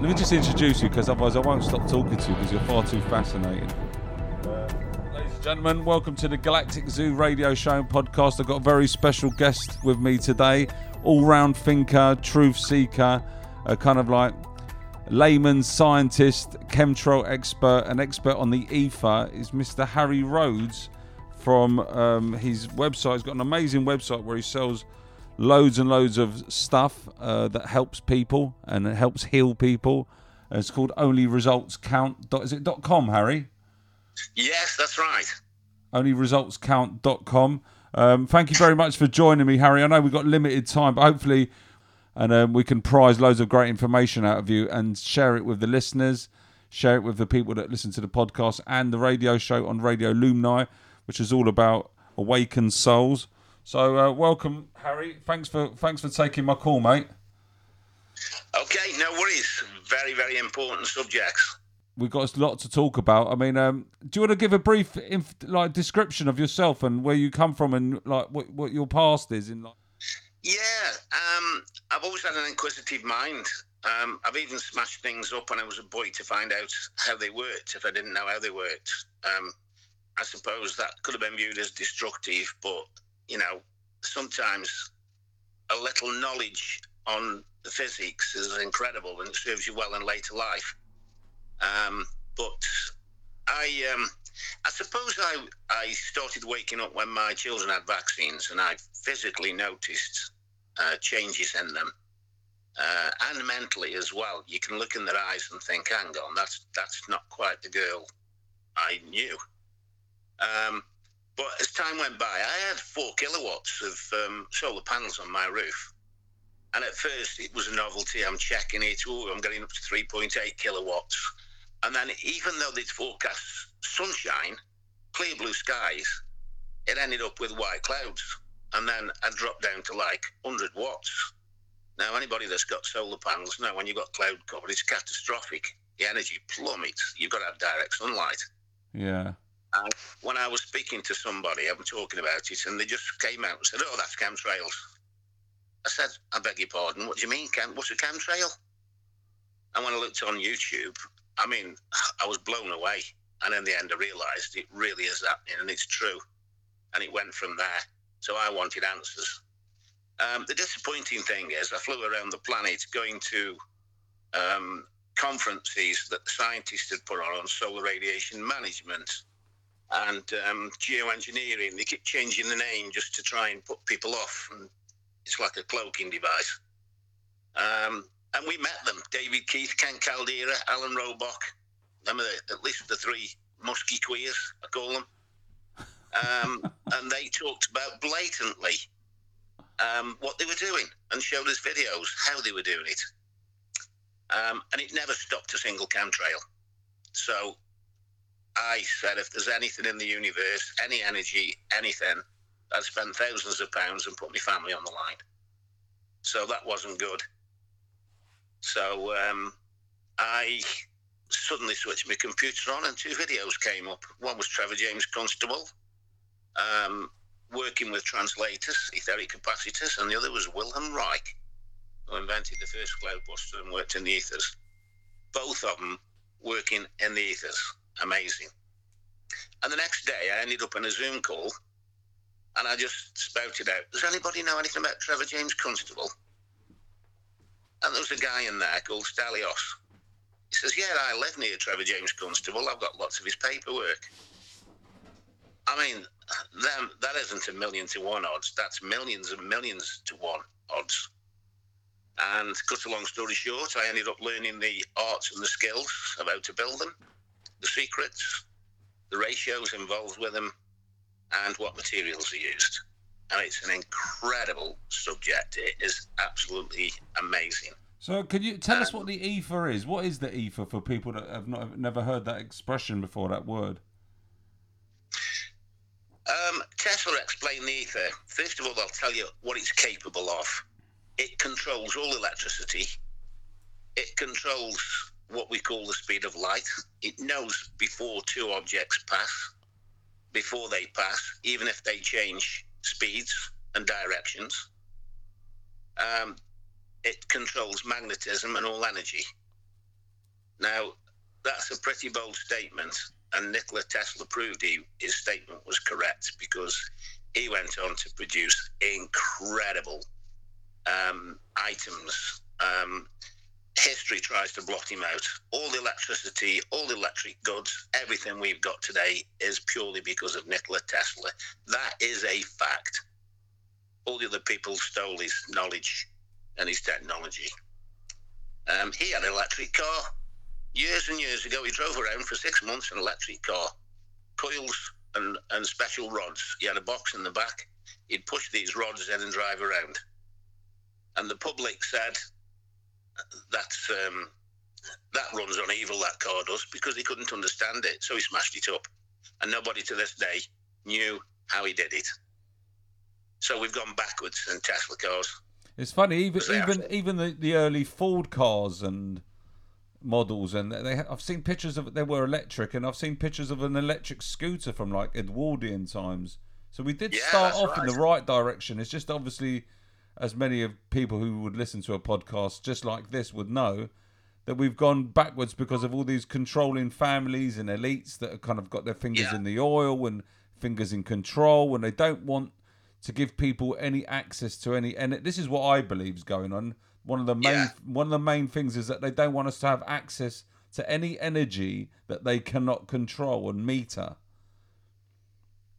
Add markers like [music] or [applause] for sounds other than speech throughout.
Let me just introduce you because otherwise I won't stop talking to you because you're far too fascinating. Ladies and gentlemen, welcome to the Galactic Zoo radio show and podcast. I've got a very special guest with me today, all round thinker, truth seeker, a kind of like layman scientist, chemtrail expert, an expert on the ether is Mr. Harry Rhodes from um, his website. He's got an amazing website where he sells loads and loads of stuff uh, that helps people and it helps heal people. It's called Only Results Count. Is it dot .com, Harry? Yes, that's right. onlyresultscount.com. Um, thank you very much for joining me, Harry. I know we've got limited time, but hopefully, and um, we can prize loads of great information out of you and share it with the listeners, share it with the people that listen to the podcast and the radio show on Radio Lumni, which is all about awakened souls. So, uh, welcome, Harry. Thanks for thanks for taking my call, mate. Okay, no worries. Very, very important subjects. We've got a lot to talk about. I mean, um, do you want to give a brief inf- like description of yourself and where you come from and like what what your past is in like? Yeah, um, I've always had an inquisitive mind. Um, I've even smashed things up when I was a boy to find out how they worked if I didn't know how they worked. Um, I suppose that could have been viewed as destructive, but you know, sometimes a little knowledge on the physics is incredible and it serves you well in later life. Um, but I, um, I suppose I, I started waking up when my children had vaccines, and I physically noticed uh, changes in them, uh, and mentally as well. You can look in their eyes and think, "Hang on, that's that's not quite the girl I knew." Um, but as time went by, I had four kilowatts of um, solar panels on my roof. And at first, it was a novelty. I'm checking it. Oh, I'm getting up to 3.8 kilowatts. And then, even though they'd forecast sunshine, clear blue skies, it ended up with white clouds. And then I dropped down to like 100 watts. Now, anybody that's got solar panels know when you've got cloud cover, it's catastrophic. The energy plummets. You've got to have direct sunlight. Yeah. And when I was speaking to somebody, I'm talking about it, and they just came out and said, "Oh, that's chemtrails." I said, "I beg your pardon. What do you mean? Chem- what's a chemtrail?" And when I looked on YouTube, I mean, I was blown away. And in the end, I realised it really is happening, and it's true. And it went from there. So I wanted answers. Um, the disappointing thing is, I flew around the planet going to um, conferences that the scientists had put on on solar radiation management and um, geoengineering. They keep changing the name just to try and put people off. And it's like a cloaking device. Um, and we met them David Keith, Ken Caldeira, Alan Robock. Them are the, at least the three musky queers, I call them. Um, [laughs] and they talked about blatantly um, what they were doing and showed us videos how they were doing it. Um, and it never stopped a single chemtrail. So I said, if there's anything in the universe, any energy, anything, I'd spend thousands of pounds and put my family on the line. So that wasn't good. So um, I suddenly switched my computer on and two videos came up. One was Trevor James Constable, um, working with translators, etheric capacitors, and the other was Wilhelm Reich, who invented the first cloudbuster and worked in the ethers. Both of them working in the ethers. Amazing. And the next day, I ended up in a Zoom call, and I just spouted out, "Does anybody know anything about Trevor James Constable?" And there was a guy in there called Stelios. He says, "Yeah, I live near Trevor James Constable. I've got lots of his paperwork." I mean, them, that isn't a million to one odds. That's millions and millions to one odds. And cut a long story short, I ended up learning the arts and the skills of how to build them, the secrets, the ratios involved with them, and what materials are used. And it's an incredible subject. It is absolutely amazing. So, can you tell us what the ether is? What is the ether for people that have not have never heard that expression before? That word. Um, Tesla explained the ether. First of all, I'll tell you what it's capable of. It controls all electricity. It controls what we call the speed of light. It knows before two objects pass, before they pass, even if they change speeds, and directions. Um, it controls magnetism and all energy. Now, that's a pretty bold statement, and Nikola Tesla proved he, his statement was correct because he went on to produce incredible um, items. Um, history tries to blot him out. All the electricity, all the electric goods, everything we've got today is purely because of Nikola Tesla. That is a fact. All the other people stole his knowledge and his technology. Um, he had an electric car. Years and years ago, he drove around for six months in an electric car. Coils and, and special rods. He had a box in the back. He'd push these rods in and drive around. And the public said, that's um, that runs on evil. That car does because he couldn't understand it, so he smashed it up, and nobody to this day knew how he did it. So we've gone backwards in Tesla cars. It's funny, even even even the, the early Ford cars and models, and they I've seen pictures of they were electric, and I've seen pictures of an electric scooter from like Edwardian times. So we did Yeah, start off in the right direction. It's just obviously, as many of people who would listen to a podcast just like this would know, that we've gone backwards because of all these controlling families and elites that have kind of got their fingers Yeah. in the oil and fingers in control, and they don't want to give people any access to any. And this is what I believe is going on. One of the main Yeah. one of the main things is that they don't want us to have access to any energy that they cannot control and meter.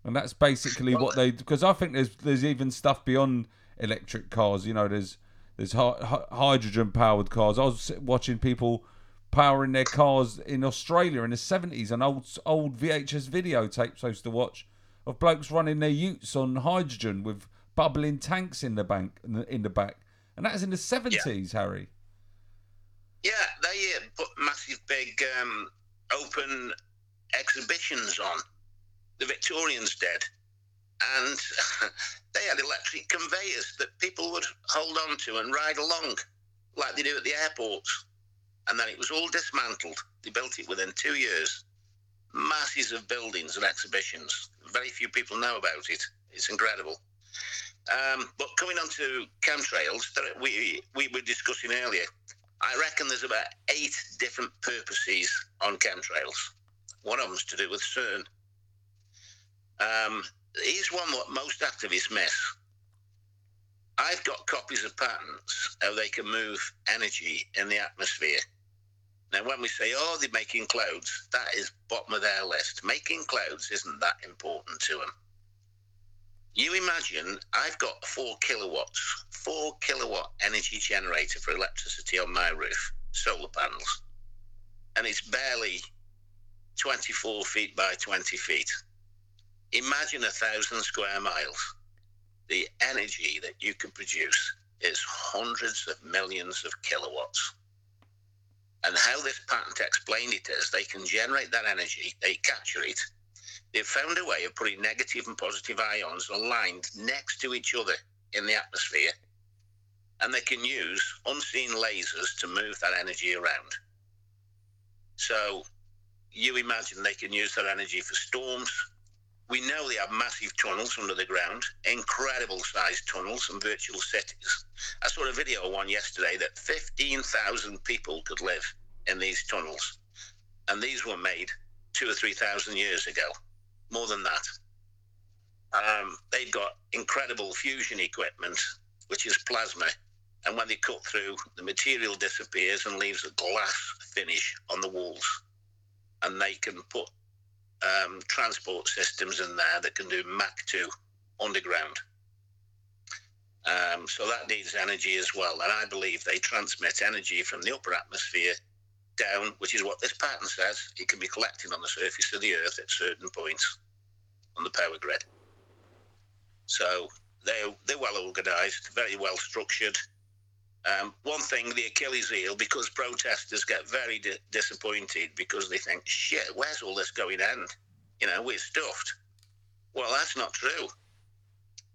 And that's basically what they because I think there's there's even stuff beyond electric cars. You know, there's there's hydrogen powered cars. I was watching people powering their cars in Australia in the 70s and old old VHS videotapes I used to watch of blokes running their utes on hydrogen with bubbling tanks in the bank in the, in the back. And that is in the 70s, Harry. Yeah, they uh, put massive big um, open exhibitions on. The Victorians did. And [laughs] they had electric conveyors that people would hold on to and ride along like they do at the airports. And then it was all dismantled. They built it within two years. Masses of buildings and exhibitions. Very few people know about it. It's incredible. Um, but coming on to chemtrails that we, we were discussing earlier, I reckon there's about eight different purposes on chemtrails. One of them's to do with CERN. Um, here's one what most activists miss. I've got copies of patents how they can move energy in the atmosphere. Now, when we say, oh, they're making clouds, that is bottom of their list. Making clouds isn't that important to them. You imagine I've got four kilowatts, four kilowatt energy generator for electricity on my roof, solar panels, and it's barely 24 feet by 20 feet. Imagine a thousand square miles. The energy that you can produce is hundreds of millions of kilowatts. And how this patent explained it is they can generate that energy, they capture it, they've found a way of putting negative and positive ions aligned next to each other in the atmosphere. And they can use unseen lasers to move that energy around. So you imagine they can use that energy for storms. We know they have massive tunnels under the ground, incredible sized tunnels and virtual cities. I saw a video one yesterday that 15,000 people could live in these tunnels. And these were made two or 3,000 years ago more than that. Um, they've got incredible fusion equipment, which is plasma. And when they cut through, the material disappears and leaves a glass finish on the walls. And they can put um, transport systems in there that can do Mach 2 underground. Um, so that needs energy as well. And I believe they transmit energy from the upper atmosphere down, which is what this patent says. It can be collected on the surface of the earth at certain points on the power grid. So they're, they're well organised, very well structured. Um, one thing, the Achilles heel, because protesters get very di- disappointed because they think, shit, where's all this going end? You know, we're stuffed. Well, that's not true.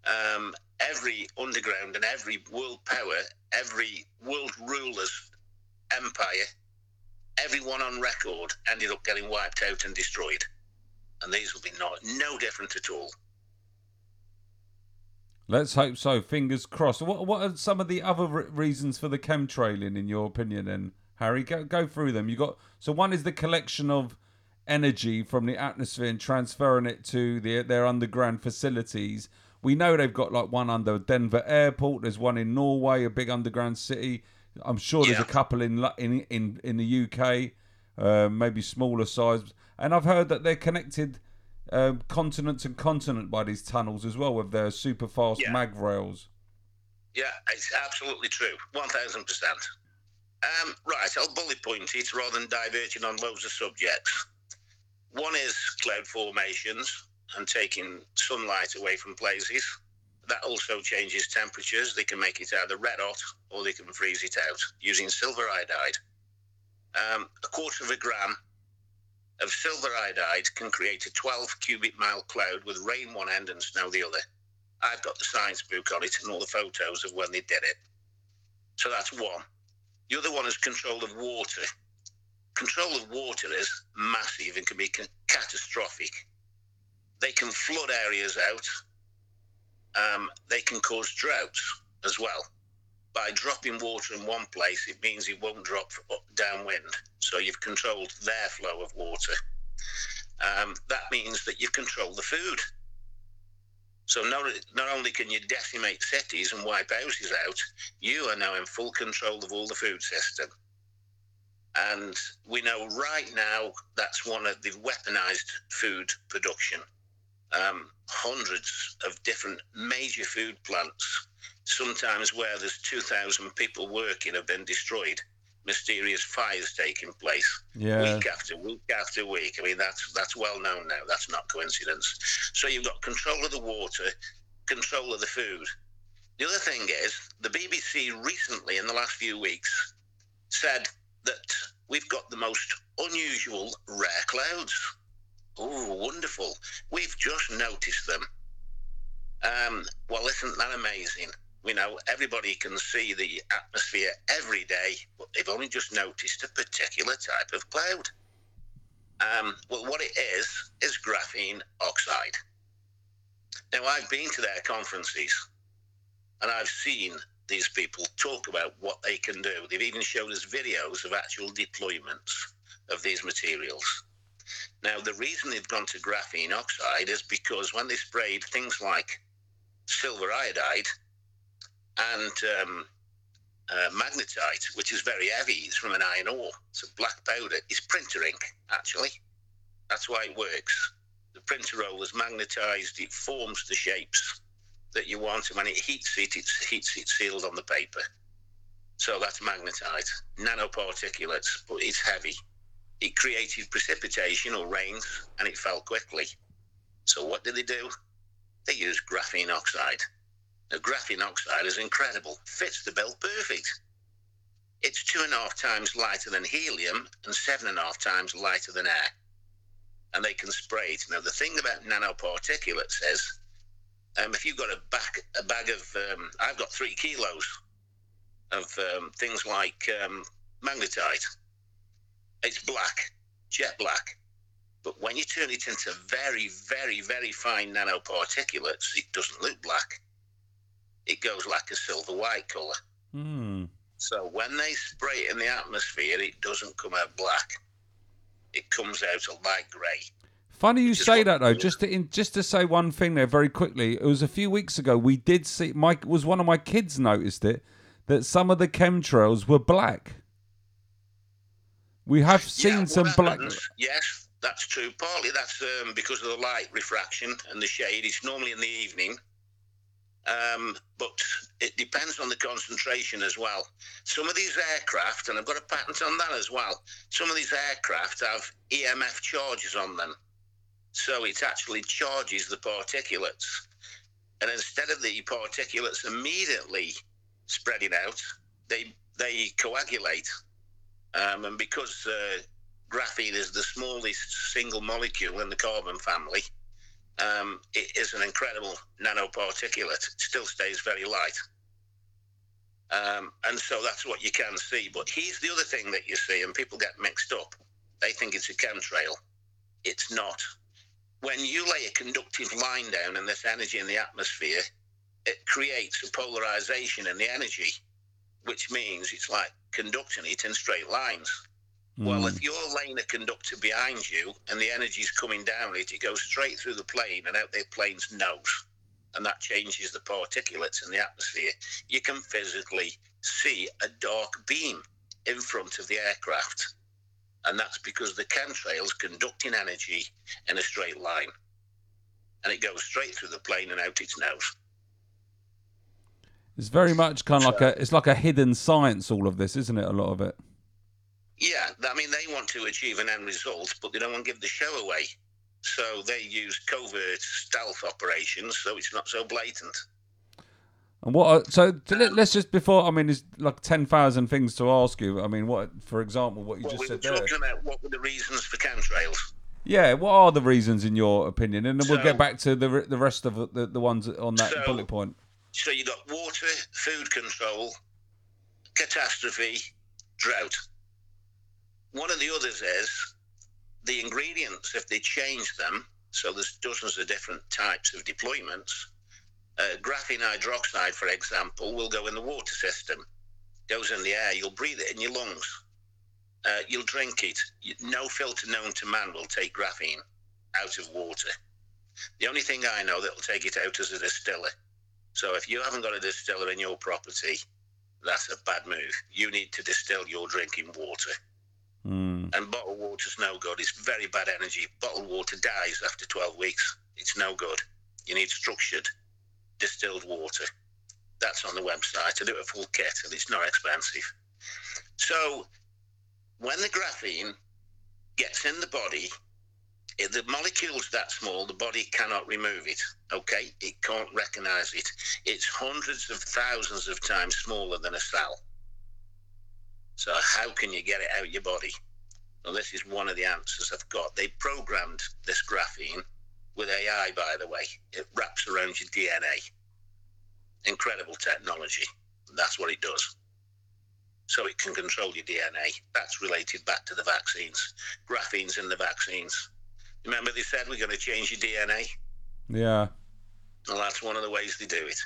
Um, every underground and every world power, every world ruler's empire, everyone on record ended up getting wiped out and destroyed. And these will be not no different at all. Let's hope so. Fingers crossed. What What are some of the other re- reasons for the chemtrailing, in your opinion? Then Harry, go go through them. You got so one is the collection of energy from the atmosphere and transferring it to the, their underground facilities. We know they've got like one under Denver Airport. There's one in Norway, a big underground city. I'm sure there's a couple in in in in the UK, uh, maybe smaller size. And I've heard that they're connected um, continent to continent by these tunnels as well with their super fast Yeah. mag rails. Yeah, it's absolutely true. 1000%. Um, right, I'll bullet point it rather than diverging on loads of subjects. One is cloud formations and taking sunlight away from places. That also changes temperatures. They can make it either red hot or they can freeze it out using silver iodide. Um, a quarter of a gram of silver iodide can create a 12 cubic mile cloud with rain one end and snow the other. I've got the science book on it and all the photos of when they did it. So that's one. The other one is control of water. Control of water is massive and can be ca- catastrophic. They can flood areas out. Um, they can cause droughts as well. By dropping water in one place, it means it won't drop downwind. So you've controlled their flow of water. Um, that means that you control the food. So not, not only can you decimate cities and wipe houses out, you are now in full control of all the food system. And we know right now that's one of the weaponized food production. Um, hundreds of different major food plants, sometimes where there's 2,000 people working, have been destroyed. Mysterious fires taking place Yeah, week after week after week. I mean, that's that's well known now. That's not coincidence. So you've got control of the water, control of the food. The other thing is the BBC recently, in the last few weeks, said that we've got the most unusual rare clouds. Oh, wonderful! We've just noticed them. Um, well, isn't that amazing? We know everybody can see the atmosphere every day, but they've only just noticed a particular type of cloud. Um, well, what it is, is graphene oxide. Now, I've been to their conferences and I've seen these people talk about what they can do. They've even showed us videos of actual deployments of these materials. Now, the reason they've gone to graphene oxide is because when they sprayed things like silver iodide and um, uh, magnetite, which is very heavy, it's from an iron ore, it's a black powder, it's printer ink, actually. That's why it works. The printer roll is magnetized, it forms the shapes that you want, and when it heats it, it heats it sealed on the paper. So that's magnetite, nanoparticulates, but it's heavy. It created precipitation or rains, and it fell quickly. So what did they do? They used graphene oxide. Now, graphene oxide is incredible, fits the bill perfect. It's two and a half times lighter than helium and seven and a half times lighter than air. And they can spray it. Now, the thing about nanoparticulates is um, if you've got a, back, a bag of, um, I've got three kilos of um, things like um, magnetite, it's black, jet black. But when you turn it into very, very, very fine nanoparticulates, it doesn't look black. It goes like a silver white colour. Hmm. So when they spray it in the atmosphere, it doesn't come out black. It comes out a light grey. Funny you say that though. Just to in, just to say one thing there very quickly. It was a few weeks ago. We did see. Mike was one of my kids noticed it that some of the chemtrails were black. We have seen Yeah, some black. happens- Yes, that's true. Partly that's um, because of the light refraction and the shade. It's normally in the evening. Um, but it depends on the concentration as well. Some of these aircraft, and I've got a patent on that as well, some of these aircraft have EMF charges on them. So it actually charges the particulates. And instead of the particulates immediately spreading out, they, they coagulate. Um, and because uh, graphene is the smallest single molecule in the carbon family, um, it is an incredible nanoparticulate. It still stays very light. Um, and so that's what you can see. But here's the other thing that you see, and people get mixed up. They think it's a chemtrail. It's not. When you lay a conductive line down in this energy in the atmosphere, it creates a polarization in the energy, which means it's like conducting it in straight lines. Well, Mm. if you're laying a conductor behind you and the energy's coming down it, it goes straight through the plane and out the plane's nose. And that changes the particulates in the atmosphere. You can physically see a dark beam in front of the aircraft. And that's because the chemtrail's conducting energy in a straight line. And it goes straight through the plane and out its nose. It's very much kind of like a it's like a hidden science. All of this, isn't it? A lot of it. Yeah, I mean, they want to achieve an end result, but they don't want to give the show away. So they use covert stealth operations, so it's not so blatant. And what? Are, so to let, let's just before. I mean, there's like ten thousand things to ask you. I mean, what? For example, what you Well, just we said there. talking about what were the reasons for chemtrails. Yeah. What are the reasons, in your opinion? And then we'll So- get back to the the rest of the the ones on that So- bullet point. So you got water, food control, catastrophe, drought. One of the others is the ingredients, if they change them, so there's dozens of different types of deployments. Uh, graphene hydroxide, for example, will go in the water system, goes in the air, you'll breathe it in your lungs. Uh, you'll drink it. No filter known to man will take graphene out of water. The only thing I know that will take it out is a distiller. So if you haven't got a distiller in your property, that's a bad move. You need to distill your drinking water. Mm. And bottled water's no good. It's very bad energy. Bottled water dies after 12 weeks. It's no good. You need structured distilled water. That's on the website. I do a full kit and it's not expensive. So when the graphene gets in the body, if the molecule's that small, the body cannot remove it. Okay? It can't recognize it. It's hundreds of thousands of times smaller than a cell. So how can you get it out of your body? Well, this is one of the answers I've got. They programmed this graphene with AI, by the way. It wraps around your DNA. Incredible technology. That's what it does. So it can control your DNA. That's related back to the vaccines. Graphene's in the vaccines. Remember, they said we're going to change your DNA? Yeah. Well, that's one of the ways they do it.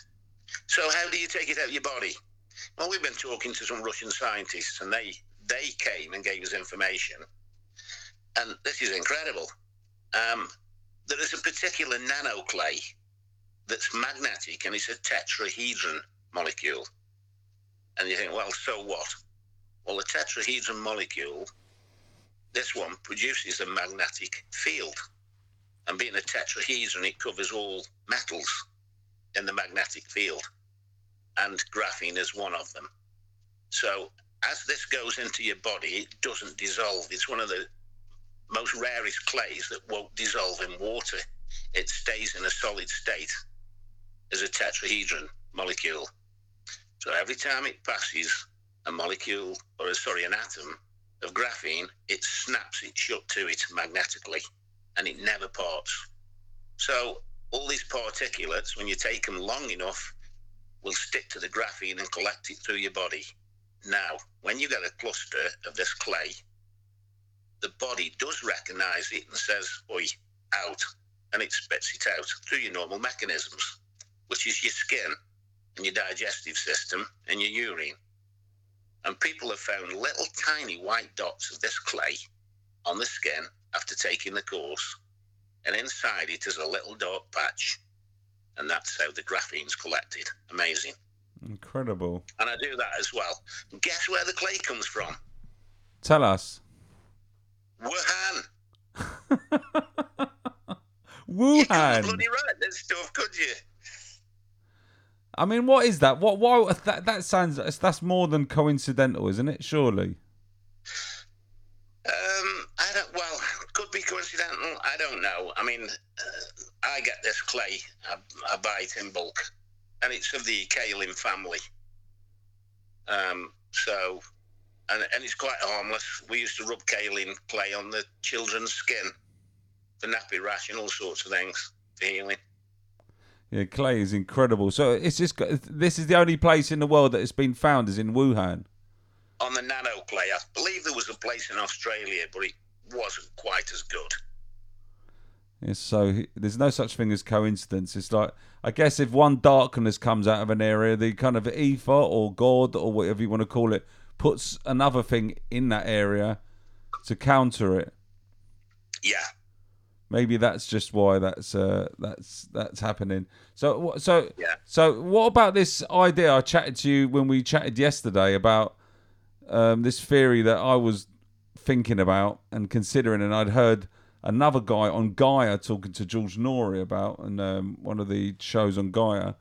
So, how do you take it out of your body? Well, we've been talking to some Russian scientists, and they they came and gave us information. And this is incredible. Um, there is a particular nanoclay that's magnetic, and it's a tetrahedron molecule. And you think, well, so what? Well, the tetrahedron molecule, this one produces a magnetic field. And being a tetrahedron, it covers all metals in the magnetic field. And graphene is one of them. So as this goes into your body, it doesn't dissolve. It's one of the most rarest clays that won't dissolve in water. It stays in a solid state as a tetrahedron molecule. So every time it passes a molecule, or sorry, an atom of graphene, it snaps it shut to it magnetically and it never parts. So all these particulates, when you take them long enough, will stick to the graphene and collect it through your body. Now, when you get a cluster of this clay, the body does recognize it and says, oi, out, and it spits it out through your normal mechanisms, which is your skin and your digestive system and your urine. And people have found little tiny white dots of this clay on the skin after taking the course, and inside it is a little dark patch, and that's how the graphene's collected. Amazing. Incredible. And I do that as well. Guess where the clay comes from? Tell us. Wuhan. [laughs] Wuhan. You couldn't bloody write this stuff, could you? I mean, what is that? What? Why? That that sounds. That's more than coincidental, isn't it? Surely. Um, I don't. Well, could be coincidental. I don't know. I mean, uh, I get this clay. I, I buy it in bulk, and it's of the kaolin family. Um, so, and and it's quite harmless. We used to rub kaolin clay on the children's skin for nappy rash and all sorts of things for healing. Yeah, clay is incredible. So it's just. This is the only place in the world that it's been found is in Wuhan. On the nano clay, I believe there was a place in Australia, but it wasn't quite as good. It's so there's no such thing as coincidence. It's like I guess if one darkness comes out of an area, the kind of ether or God or whatever you want to call it puts another thing in that area to counter it. Yeah. Maybe that's just why that's uh, that's that's happening. So so Yeah. so what about this idea? I chatted to you when we chatted yesterday about um, this theory that I was thinking about and considering, and I'd heard another guy on Gaia talking to George Noory about, and um, one of the shows on Gaia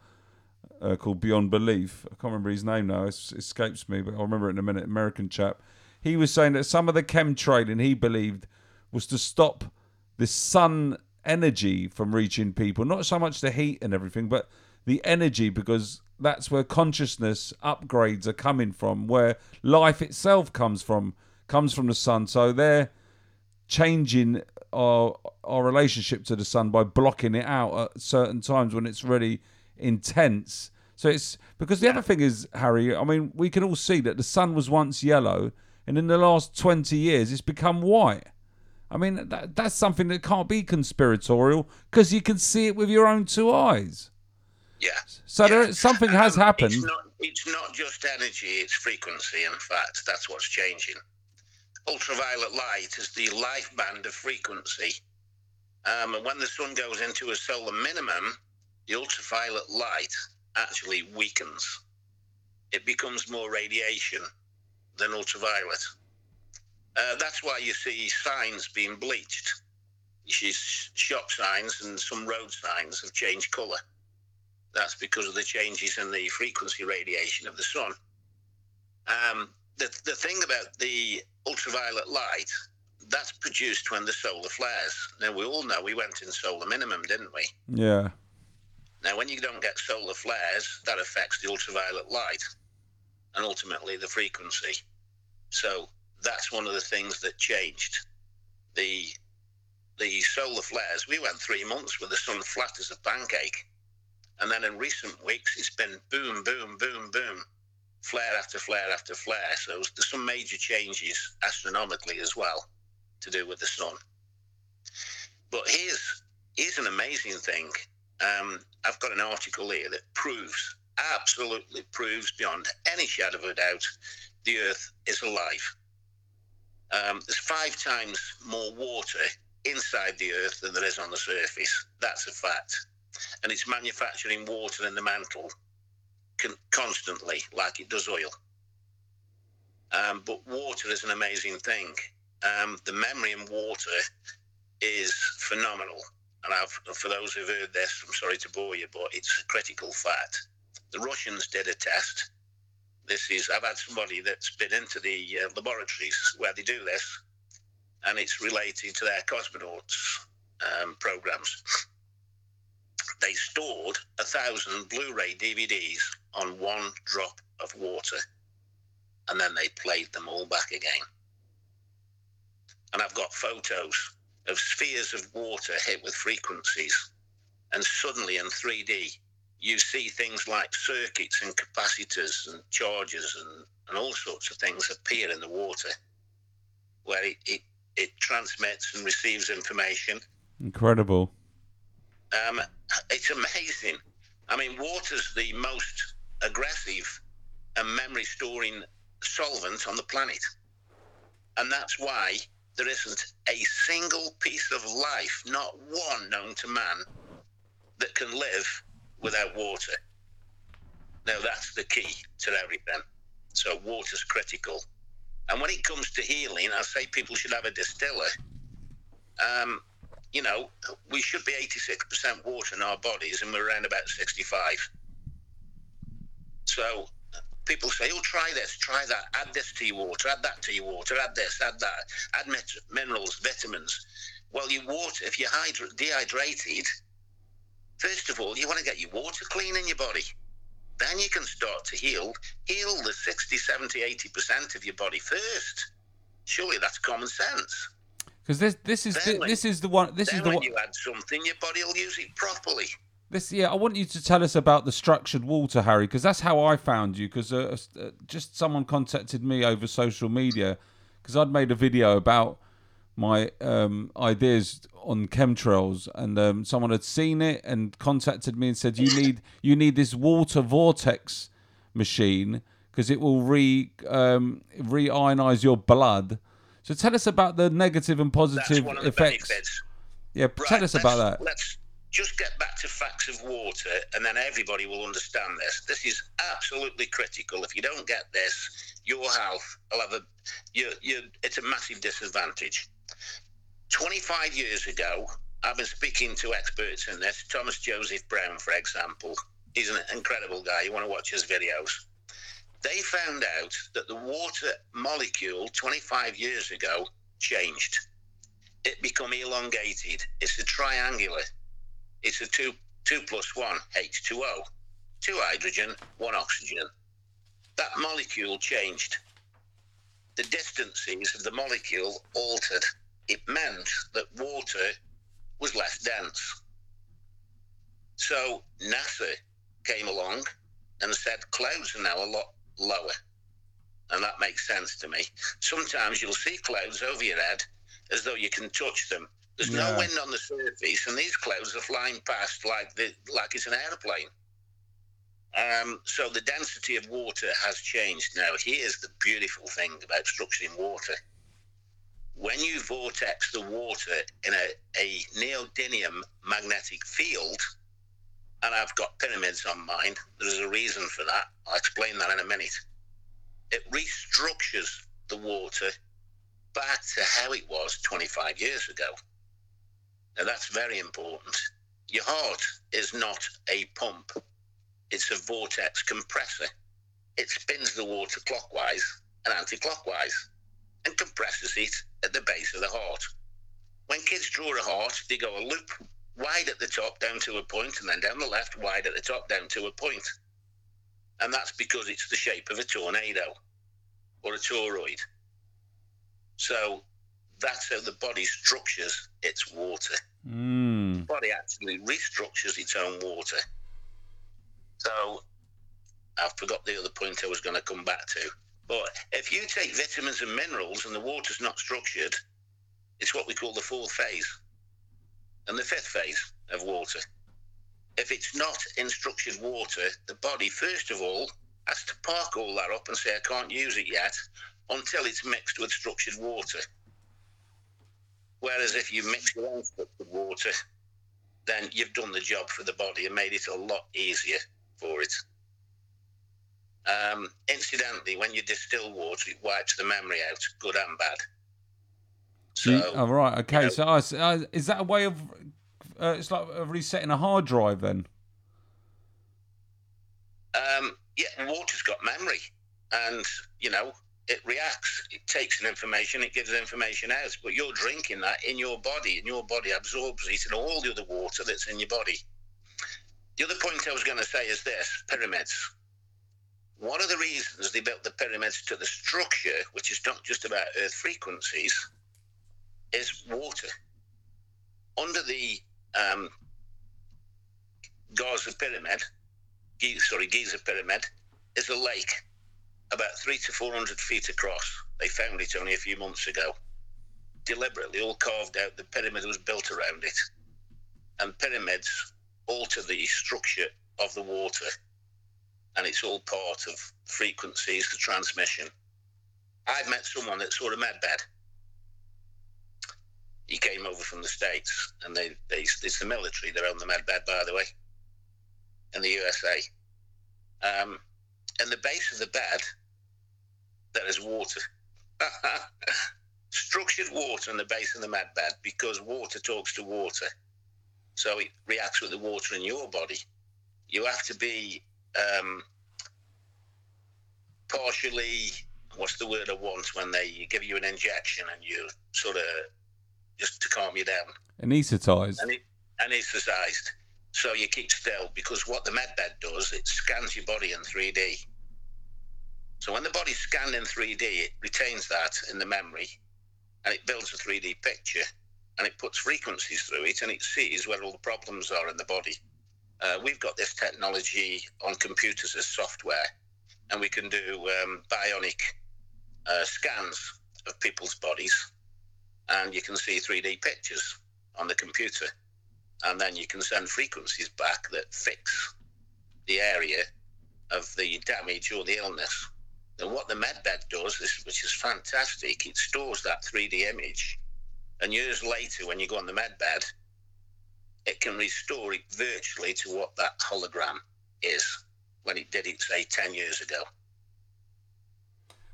uh, called Beyond Belief. I can't remember his name now; it escapes me, but I'll remember it in a minute. American chap. He was saying that some of the chemtrailing he believed was to stop the sun energy from reaching people, not so much the heat and everything, but the energy because that's where consciousness upgrades are coming from, where life itself comes from, comes from the sun. So they're changing our our relationship to the sun by blocking it out at certain times when it's really intense. So it's because the other thing is, Harry. I mean, we can all see that the sun was once yellow, and in the last twenty years, it's become white. I mean, that, that's something that can't be conspiratorial because you can see it with your own two eyes. Yeah. So there, something has Um, happened. It's not, it's not just energy, it's frequency. In fact, that's what's changing. Ultraviolet light is the life band of frequency. Um, and when the sun goes into a solar minimum, the ultraviolet light actually weakens. It becomes more radiation than ultraviolet. Uh, that's why you see signs being bleached. You see shop signs and some road signs have changed colour that's because of the changes in the frequency radiation of the sun. Um, the, the thing about the ultraviolet light, that's produced when the solar flares. Now, we all know we went in solar minimum, didn't we? Yeah. Now, when you don't get solar flares, that affects the ultraviolet light and ultimately the frequency. So that's one of the things that changed. The the solar flares, we went three months with the sun flat as a pancake. And then in recent weeks, it's been boom, boom, boom, boom, flare after flare after flare. So there's some major changes astronomically as well to do with the sun. But here's here's an amazing thing. Um, I've got an article here that proves, absolutely proves beyond any shadow of a doubt, the Earth is alive. Um, there's five times more water inside the Earth than there is on the surface. That's a fact and it's manufacturing water in the mantle con- constantly, like it does oil. Um, but water is an amazing thing. Um, the memory in water is phenomenal. And I've, for those who've heard this, I'm sorry to bore you, but it's a critical fact. The Russians did a test. This is, I've had somebody that's been into the uh, laboratories where they do this, and it's related to their cosmonauts um, programs they stored a thousand Blu-ray DVDs on one drop of water, and then they played them all back again. And I've got photos of spheres of water hit with frequencies, and suddenly in 3D, you see things like circuits and capacitors and chargers and, and all sorts of things appear in the water, where it, it, it transmits and receives information Incredible. um, it's amazing. I mean, water's the most aggressive and memory storing solvent on the planet. And that's why there isn't a single piece of life, not one known to man, that can live without water. Now, that's the key to everything. So, water's critical. And when it comes to healing, I say people should have a distiller. Um, you know, we should be 86% water in our bodies and we're around about 65. So people say, oh, try this, try that, add this to your water, add that to your water, add this, add that, add minerals, vitamins. Well, your water, if you're hydra- dehydrated, first of all, you want to get your water clean in your body. Then you can start to heal. Heal the 60, 70, 80% of your body first. Surely that's common sense. Because this this is when- this is the one this is the one you add something, your body will use it properly. this yeah I want you to tell us about the structured water, Harry, because that's how I found you. Because uh, uh, just someone contacted me over social media because I'd made a video about my um, ideas on chemtrails, and um, someone had seen it and contacted me and said, "You need you need this water vortex machine because it will re um, re-ionize your blood." So tell us about the negative and That's positive one of the effects. benefits. Yeah, tell us about that. Let's just get back to facts of water, and then everybody will understand this. This is absolutely critical. If you don't get this, your health will have a. You, you, it's a massive disadvantage. 25 years ago, I've been speaking to experts in this. Thomas Joseph Brown, for example, he's an incredible guy. You want to watch his videos. They found out that the water molecule 25 years ago changed it become elongated. It's a triangular. It's a two two plus one H2O, two hydrogen, one oxygen. That molecule changed. The distances of the molecule altered. It meant that water was less dense. So NASA came along and said clouds are now a lot lower. And that makes sense to me. Sometimes you'll see clouds over your head as though you can touch them. There's Yeah. no wind on the surface, and these clouds are flying past like the like it's an aeroplane. Um, so the density of water has changed. Now, here's the beautiful thing about structuring water. When you vortex the water in a, a neodymium magnetic field, and I've got pyramids on mine, there's a reason for that. I'll explain that in a minute. It restructures the water back to how it was 25 years ago. Now, that's very important. Your heart is not a pump, it's a vortex compressor. It spins the water clockwise and anti clockwise and compresses it at the base of the heart. When kids draw a heart, they go a loop wide at the top down to a point, and then down the left, wide at the top down to a point. And that's because it's the shape of a tornado or a toroid. So that's how the body structures its water. Mm. The body actually restructures its own water. So I forgot the other point I was going to come back to. But if you take vitamins and minerals and the water's not structured, it's what we call the fourth phase and the fifth phase of water. If it's not in structured water, the body, first of all, has to park all that up and say, I can't use it yet until it's mixed with structured water. Whereas if you mix your own structured water, then you've done the job for the body and made it a lot easier for it. Um, incidentally, when you distill water, it wipes the memory out, good and bad. So, You- oh, right. Okay. know- So uh, is that a way of? Uh, it's like resetting a hard drive then. um, yeah, water's got memory, and you know it reacts. It takes in information, it gives information out. But you're drinking that in your body, and your body absorbs it and all the other water that's in your body. The other point I was going to say is this: pyramids. One of the reasons they built the pyramids to the structure, which is not just about Earth frequencies, is water. Under the um, Gaza pyramid, sorry, Giza pyramid, is a lake about three to four hundred feet across. They found it only a few months ago. Deliberately, all carved out. The pyramid was built around it, and pyramids alter the structure of the water, and it's all part of frequencies, the transmission. I've met someone that saw a med bed. He came over from the states, and they, they it's the military. They're on the med bed, by the way, in the USA. Um, and the base of the bed, there is water. [laughs] Structured water in the base of the med bed because water talks to water. So it reacts with the water in your body. You have to be um, partially, what's the word I want when they give you an injection and you sort of just to calm you down Anesthetized. anesthetized. So you keep still because what the medbed does, it scans your body in 3D. So when the body's scanned in 3D, it retains that in the memory and it builds a 3D picture and it puts frequencies through it and it sees where all the problems are in the body. Uh, we've got this technology on computers as software and we can do um, bionic uh, scans of people's bodies and you can see 3D pictures on the computer, and then you can send frequencies back that fix the area of the damage or the illness. And what the medbed does, is, which is fantastic, it stores that 3D image, and years later, when you go on the medbed, it can restore it virtually to what that hologram is when it did it, say, 10 years ago.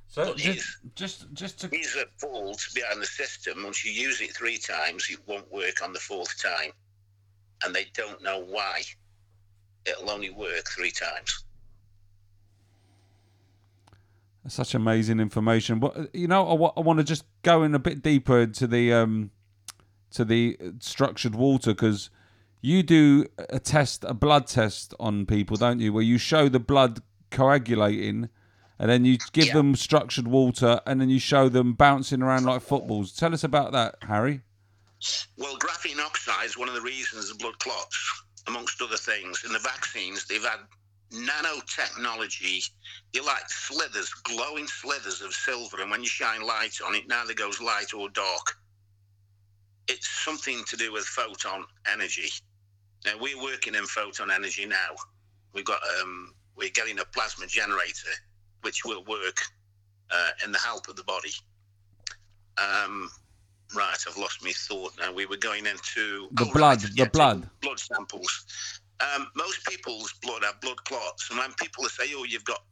So But just, he's- just, just to These are faults behind the system. Once you use it three times, it won't work on the fourth time. And they don't know why. It'll only work three times. such amazing information. But you know, I want to just go in a bit deeper into the um, to the structured water because you do a test, a blood test on people, don't you? Where you show the blood coagulating, and then you give Yeah. them structured water, and then you show them bouncing around like footballs. Tell us about that, Harry. Well, graphene oxide is one of the reasons of blood clots, amongst other things. In the vaccines, they've had nanotechnology. You like slithers, glowing slithers of silver, and when you shine light on it, neither goes light or dark. It's something to do with photon energy. Now we're working in photon energy now. We've got um, we're getting a plasma generator, which will work uh, in the help of the body. Um, right, I've lost my thought now. We were going into The oh, blood, right, the yeah, blood. blood samples. Um, most people's blood have blood clots, and when people say, "Oh, you've got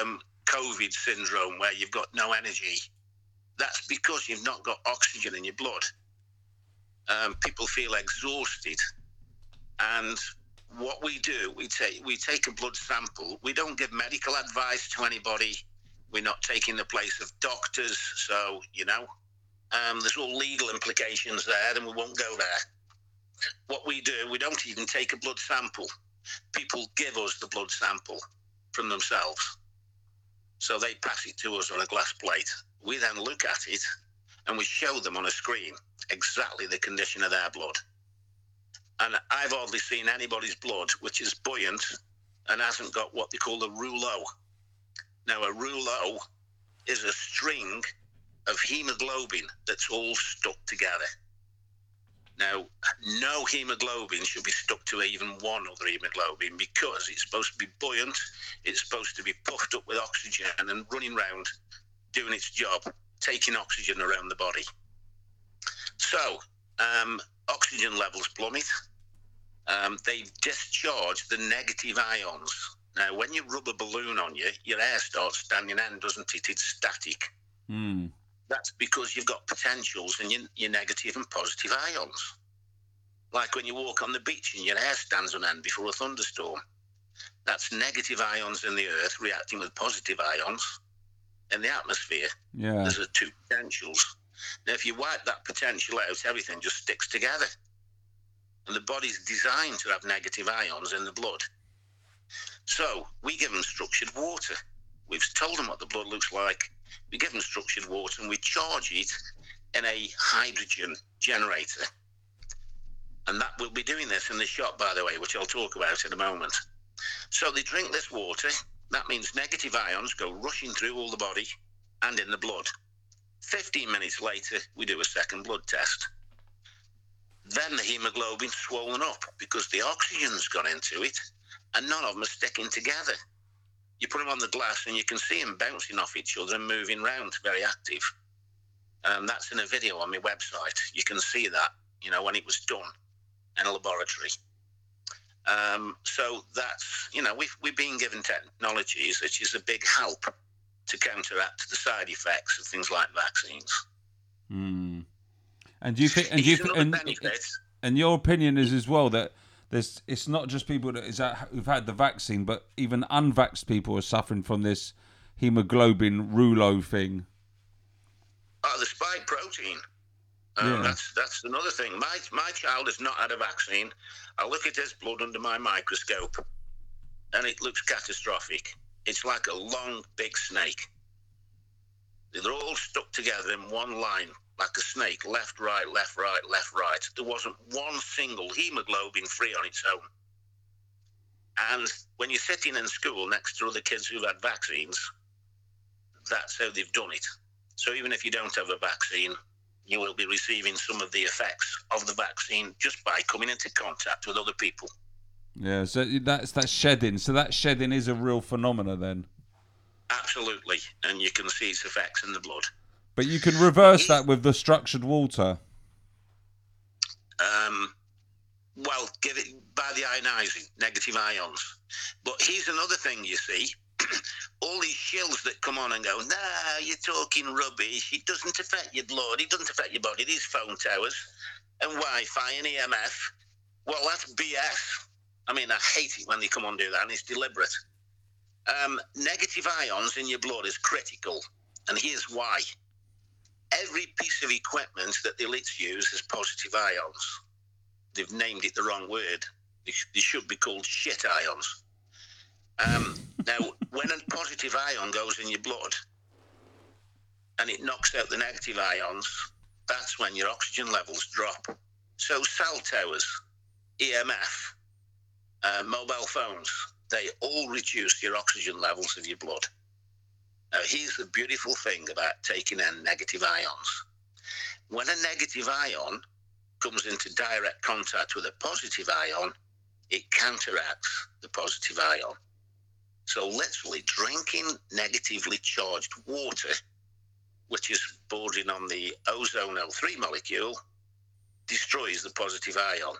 um, COVID syndrome, where you've got no energy," that's because you've not got oxygen in your blood. Um, people feel exhausted, and what we do, we take we take a blood sample. We don't give medical advice to anybody. We're not taking the place of doctors, so you know, um, there's all legal implications there, and we won't go there what we do, we don't even take a blood sample. People give us the blood sample from themselves. So they pass it to us on a glass plate. We then look at it and we show them on a screen exactly the condition of their blood. And I've hardly seen anybody's blood which is buoyant and hasn't got what they call a rouleau. Now, a rouleau is a string of hemoglobin that's all stuck together. Now, no hemoglobin should be stuck to even one other hemoglobin because it's supposed to be buoyant, it's supposed to be puffed up with oxygen and running around doing its job, taking oxygen around the body. So, um, oxygen levels plummet. Um, they discharge the negative ions. Now, when you rub a balloon on you, your air starts standing end, doesn't it? It's static Hmm. that's because you've got potentials in your, your negative and positive ions. Like when you walk on the beach and your hair stands on end before a thunderstorm. That's negative ions in the earth reacting with positive ions in the atmosphere. Yeah. There's the two potentials. Now, if you wipe that potential out, everything just sticks together. And the body's designed to have negative ions in the blood. So we give them structured water. We've told them what the blood looks like. We give them structured water and we charge it in a hydrogen generator. And that we'll be doing this in the shop, by the way, which I'll talk about in a moment. So they drink this water. That means negative ions go rushing through all the body and in the blood. 15 minutes later, we do a second blood test. Then the hemoglobin's swollen up because the oxygen's gone into it and none of them are sticking together. You put them on the glass and you can see them bouncing off each other and moving round, very active. Um, that's in a video on my website. You can see that, you know, when it was done in a laboratory. Um, so that's, you know, we've, we've been given technologies which is a big help to counteract the side effects of things like vaccines. Hmm. And do you think? And you and, and your opinion is as well that there's it's not just people that is that who've had the vaccine, but even unvaxxed people are suffering from this hemoglobin rouleau thing. Oh, the spike protein. Um, Yeah. That's that's another thing. My my child has not had a vaccine. I look at his blood under my microscope, and it looks catastrophic. It's like a long, big snake. They're all stuck together in one line, like a snake, left, right, left, right, left, right. There wasn't one single hemoglobin free on its own. And when you're sitting in school next to other kids who've had vaccines, that's how they've done it. So even if you don't have a vaccine, you will be receiving some of the effects of the vaccine just by coming into contact with other people. Yeah, so that's that shedding. So that shedding is a real phenomena then. Absolutely, and you can see its effects in the blood. But you can reverse that with the structured water. Um, well, give it by the ionizing, negative ions. But here's another thing you see. [clears throat] All these shills that come on and go, nah, you're talking rubbish. It doesn't affect your blood. It doesn't affect your body. These phone towers and Wi-Fi and EMF. Well, that's BS. I mean, I hate it when they come on and do that, and it's deliberate. Um, negative ions in your blood is critical, and here's why. Every piece of equipment that the elites use has positive ions. They've named it the wrong word. They, they should be called shit ions. Um, now, when a positive ion goes in your blood and it knocks out the negative ions, that's when your oxygen levels drop. So, cell towers, EMF, uh, mobile phones, they all reduce your oxygen levels of your blood. Now, here's the beautiful thing about taking in negative ions. When a negative ion comes into direct contact with a positive ion, it counteracts the positive ion. So, literally, drinking negatively charged water, which is bordering on the ozone L3 molecule, destroys the positive ion.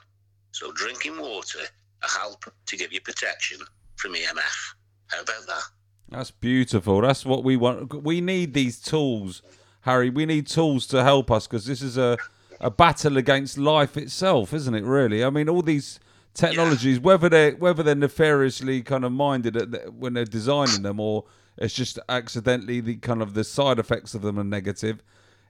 So, drinking water help to give you protection from EMF. How about that? That's beautiful. That's what we want. We need these tools, Harry. We need tools to help us because this is a a battle against life itself, isn't it? Really. I mean, all these technologies, yeah. whether they're whether they're nefariously kind of minded at, when they're designing them, or it's just accidentally the kind of the side effects of them are negative.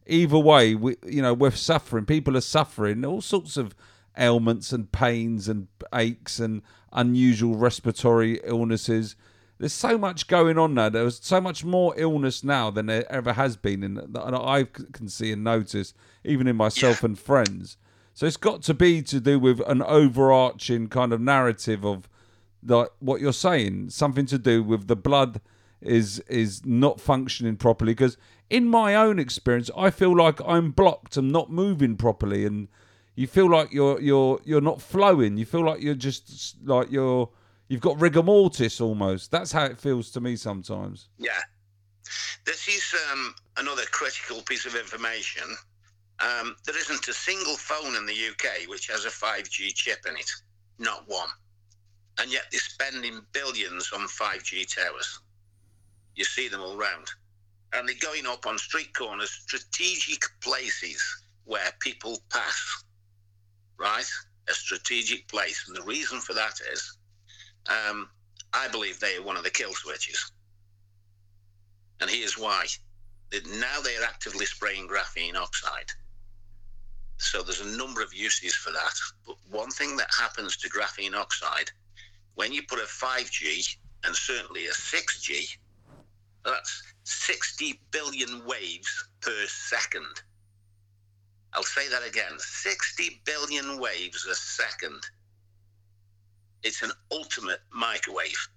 Either way, we you know we're suffering. People are suffering all sorts of ailments and pains and aches and unusual respiratory illnesses. There's so much going on now. There's so much more illness now than there ever has been, and I can see and notice, even in myself yeah. and friends. So it's got to be to do with an overarching kind of narrative of like what you're saying, something to do with the blood is is not functioning properly. Because in my own experience, I feel like I'm blocked and not moving properly, and you feel like you're you're you're not flowing. You feel like you're just like you're you've got rigor mortis almost. That's how it feels to me sometimes. Yeah, this is um, another critical piece of information. Um, there isn't a single phone in the UK which has a 5G chip in it, not one. And yet they're spending billions on 5G towers. You see them all round. And they're going up on street corners, strategic places where people pass right? A strategic place. And the reason for that is um, I believe they are one of the kill switches. And here's why. Now they're actively spraying graphene oxide. So there's a number of uses for that. But one thing that happens to graphene oxide, when you put a 5G and certainly a 6G, that's 60 billion waves per second. I'll say that again 60 billion waves a second. It's an ultimate microwave.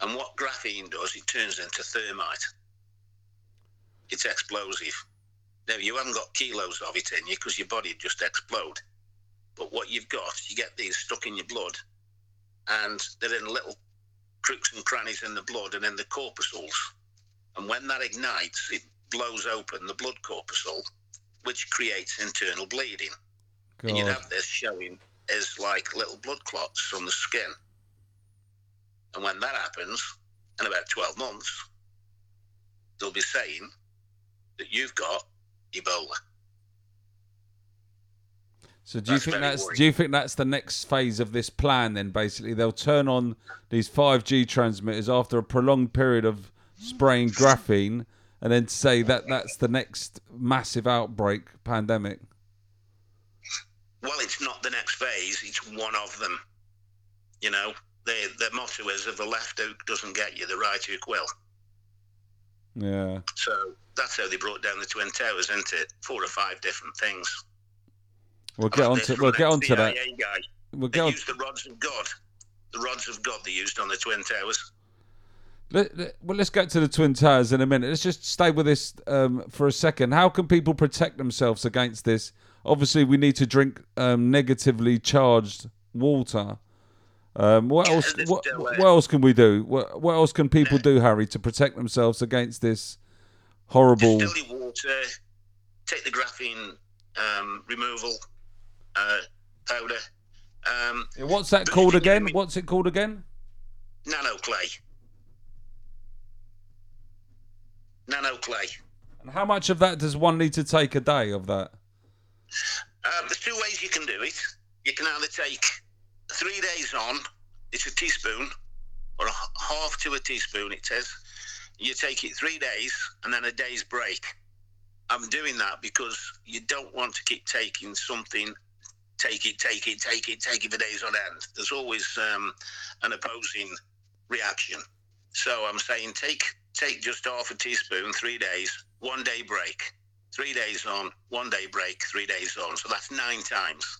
And what graphene does, it turns into thermite. It's explosive. Now, you haven't got kilos of it in you because your body just explode. But what you've got, you get these stuck in your blood, and they're in little crooks and crannies in the blood and in the corpuscles. And when that ignites, it blows open the blood corpuscle which creates internal bleeding. God. And you'd have this showing as like little blood clots from the skin. And when that happens, in about 12 months, they'll be saying that you've got Ebola. So do you think that's worrying. do you think that's the next phase of this plan? Then basically they'll turn on these five G transmitters after a prolonged period of spraying graphene, and then say that that's the next massive outbreak pandemic? Well, it's not the next phase; it's one of them. You know, the the motto is: "If the left hook doesn't get you, the right hook will." Yeah. So that's how they brought down the twin towers, isn't it? Four or five different things. We'll get on to we'll get on to that. Guy. We'll they get used on... the rods of God. The rods of God they used on the twin towers. Let, let- well, let's get to the Twin Towers in a minute. Let's just stay with this um, for a second. How can people protect themselves against this? Obviously, we need to drink um, negatively charged water. Um, what Yeah, else? What, what else can we do? What, what else can people do, Harry, to protect themselves against this horrible? Distill your water, take the graphene um, removal uh, powder, um, What's that called again? What's it called again? nano clay. Nano clay. And how much of that does one need to take a day of that? Um, there's two ways you can do it. You can either take three days on, it's a teaspoon, or a half to a teaspoon, it says. You take it three days and then a day's break. I'm doing that because you don't want to keep taking something, take it, take it, take it, take it for days on end. There's always um, an opposing reaction. So I'm saying take take just half a teaspoon, three days, one day break three days on, one day break, three days on. So that's nine times.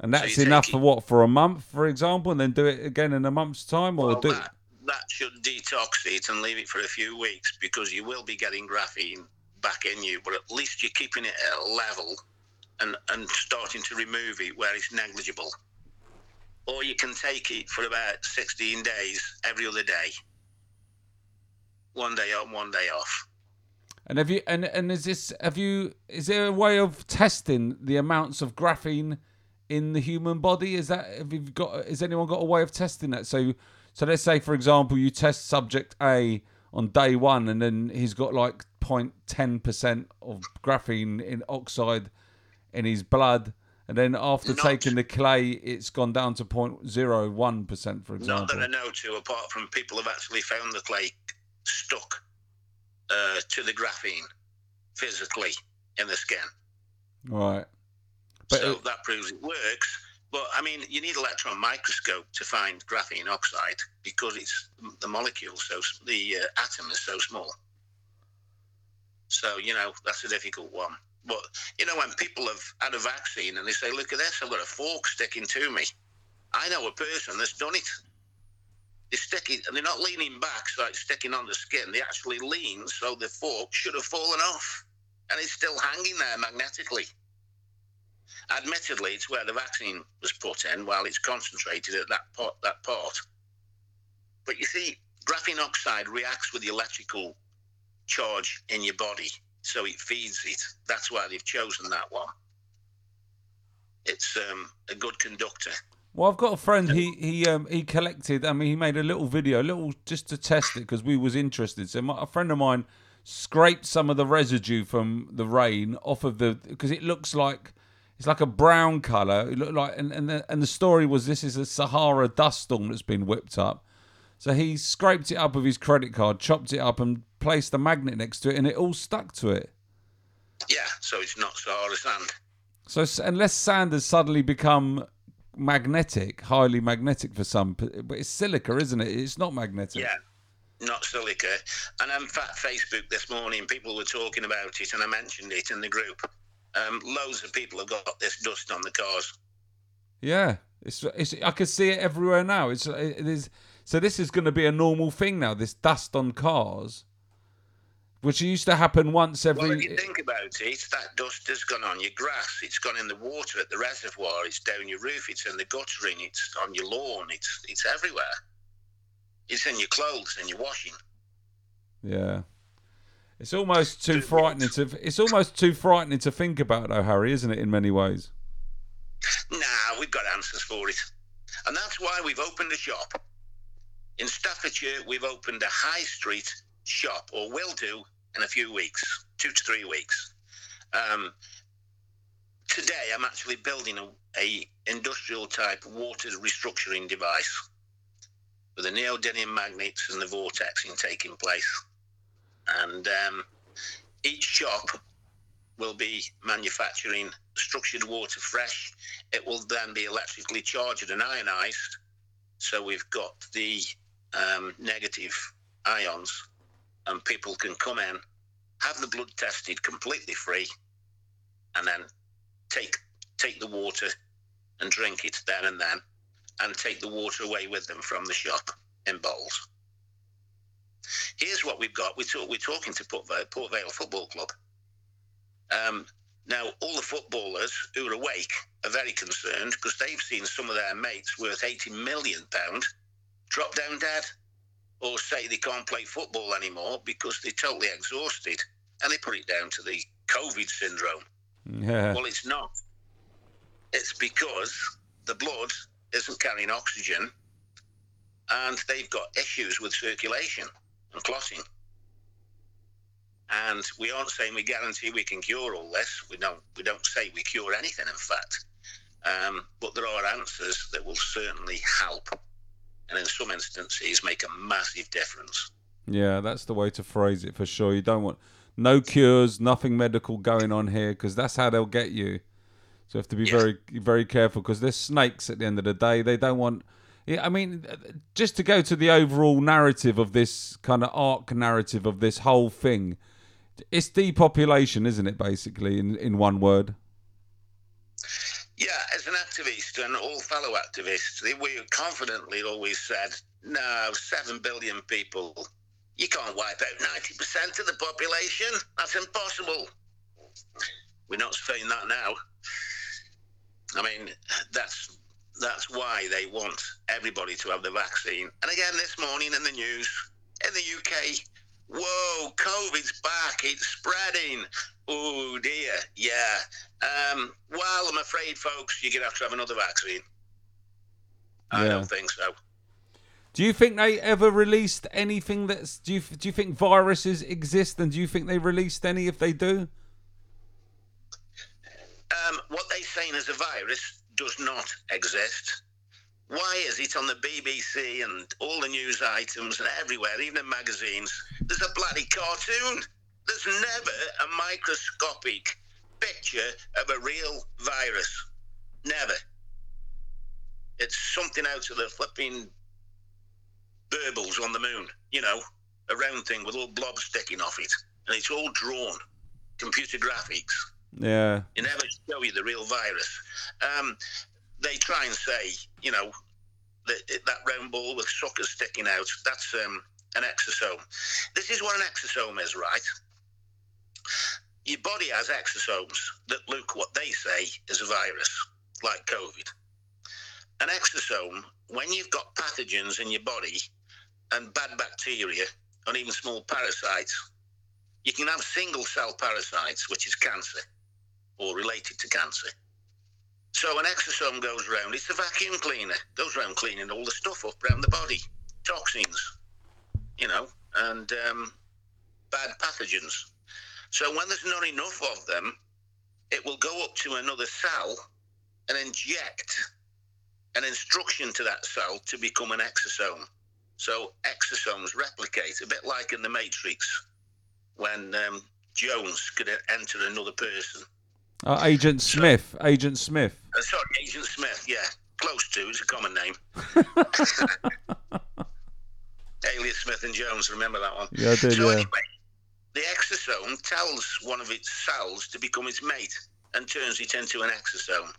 And that's you enough for what? For a month, for example, and then do it again in a month's time, or Well, do that, that should detox it and leave it for a few weeks because you will be getting graphene back in you, but at least you're keeping it at a level and, and starting to remove it where it's negligible. Or you can take it for about 16 days every other day. One day on, one day off. And have you and and is this have you is there a way of testing the amounts of graphene in the human body? Is that have you got has anyone got a way of testing that? So so let's say for example you test subject A on day one and then he's got like 0.10 percent of graphene in oxide in his blood and then after Not- taking the clay it's gone down to 0.01 percent for example. Not that I know to, apart from people have actually found the clay stuck uh, to the graphene physically in the skin. Right. But so it- that proves it works. But I mean, you need electron microscope to find graphene oxide because it's the molecule so the uh, atom is so small. So you know that's a difficult one. But you know when people have had a vaccine and they say, "Look at this, I've got a fork sticking to me," I know a person that's done it. They stick it, and they're not leaning back so it's sticking on the skin. They actually lean so the fork should have fallen off, and it's still hanging there magnetically. Admittedly, it's where the vaccine was put in while it's concentrated at that part. That part. But you see, graphene oxide reacts with the electrical charge in your body, so it feeds it. That's why they've chosen that one. It's um, a good conductor. Well, I've got a friend. He he um he collected. I mean, he made a little video, a little just to test it because we was interested. So my, a friend of mine scraped some of the residue from the rain off of the because it looks like it's like a brown color. It looked like and and the, and the story was this is a Sahara dust storm that's been whipped up. So he scraped it up with his credit card, chopped it up, and placed a magnet next to it, and it all stuck to it. Yeah, so it's not Sahara sand. So unless sand has suddenly become magnetic, highly magnetic for some, but it's silica, isn't it? It's not magnetic. Yeah, not silica. And in fact, Facebook this morning, people were talking about it, and I mentioned it in the group. Um, loads of people have got this dust on the cars. Yeah. It's, it's I can see it everywhere now. It's it is so this is going to be a normal thing now. This dust on cars, which used to happen once every. Well, if you think about it, that dust has gone on your grass, it's gone in the water at the reservoir, it's down your roof, it's in the guttering, it's on your lawn, it's it's everywhere. It's in your clothes and your washing. yeah. It's almost too frightening to. It's almost too frightening to think about, though, Harry, isn't it? In many ways. Nah, we've got answers for it. And that's why we've opened a shop. In Staffordshire, we've opened a high street shop, or will do in a few weeks, two to three weeks. Um, today, I'm actually building a, a industrial type water restructuring device with the neodymium magnets and the vortexing taking place. And um, each shop will be manufacturing structured water fresh. It will then be electrically charged and ionized. So we've got the um, negative ions, and people can come in, have the blood tested completely free, and then take take the water and drink it then and then, and take the water away with them from the shop in bowls. Here's what we've got. We talk, we're talking to Port Vale, Port Vale Football Club. Um, now, all the footballers who are awake are very concerned because they've seen some of their mates worth 80 million pound drop down dead or say they can't play football anymore because they're totally exhausted and they put it down to the COVID syndrome. Yeah. Well, it's not. It's because the blood isn't carrying oxygen and they've got issues with circulation and clotting. And we aren't saying we guarantee we can cure all this. We don't. We don't say we cure anything. In fact, um, but there are answers that will certainly help, and in some instances make a massive difference. Yeah, that's the way to phrase it for sure. You don't want no cures, nothing medical going on here because that's how they'll get you. So you have to be very, very careful because they're snakes at the end of the day. They don't want. Yeah, I mean, uh, just to go to the overall narrative of this kind of arc narrative of this whole thing, it's depopulation, isn't it? Basically, in in one word. Yeah, as an activist and all fellow activists, we confidently always said, no, seven billion people, you can't wipe out 90% of the population. That's impossible. We're not saying that now. I mean, that's that's why they want everybody to have the vaccine. And again, this morning in the news, in the UK, whoa, COVID's back, it's spreading. Oh dear, yeah. Um, well, I'm afraid, folks, you're going to have to have another vaccine. I don't think so. Do you think they ever released anything that's? Do you do you think viruses exist, and do you think they released any if they do? Um, what they're saying as a virus does not exist. Why is it on the BBC and all the news items and everywhere, even in magazines? There's a bloody cartoon. There's never a microscopic picture of a real virus. Never. It's something out of the flipping burbles on the moon, you know, a round thing with little blobs sticking off it. And it's all drawn, computer graphics. Yeah, They never show you the real virus. Um, they try and say, you know, that, that round ball with suckers sticking out, that's um, an exosome. This is what an exosome is, right? Your body has exosomes that look what they say is a virus, like COVID. An exosome, when you've got pathogens in your body and bad bacteria and even small parasites, you can have single cell parasites, which is cancer or related to cancer. So an exosome goes round, it's a vacuum cleaner, goes round cleaning all the stuff up around the body, toxins, you know, and um, bad pathogens. So when there's not enough of them, it will go up to another cell and inject an instruction to that cell to become an exosome. So exosomes replicate, a bit like in the Matrix when um, Jones could enter another person. uh, Agent Smith. Agent Smith. Uh, sorry, Agent Smith. Yeah, close to. It's a common name. [laughs] Alias Smith and Jones. Remember that one? Yeah, I did. so Yeah. anyway, the exosome tells one of its cells to become its mate and turns it into an exosome.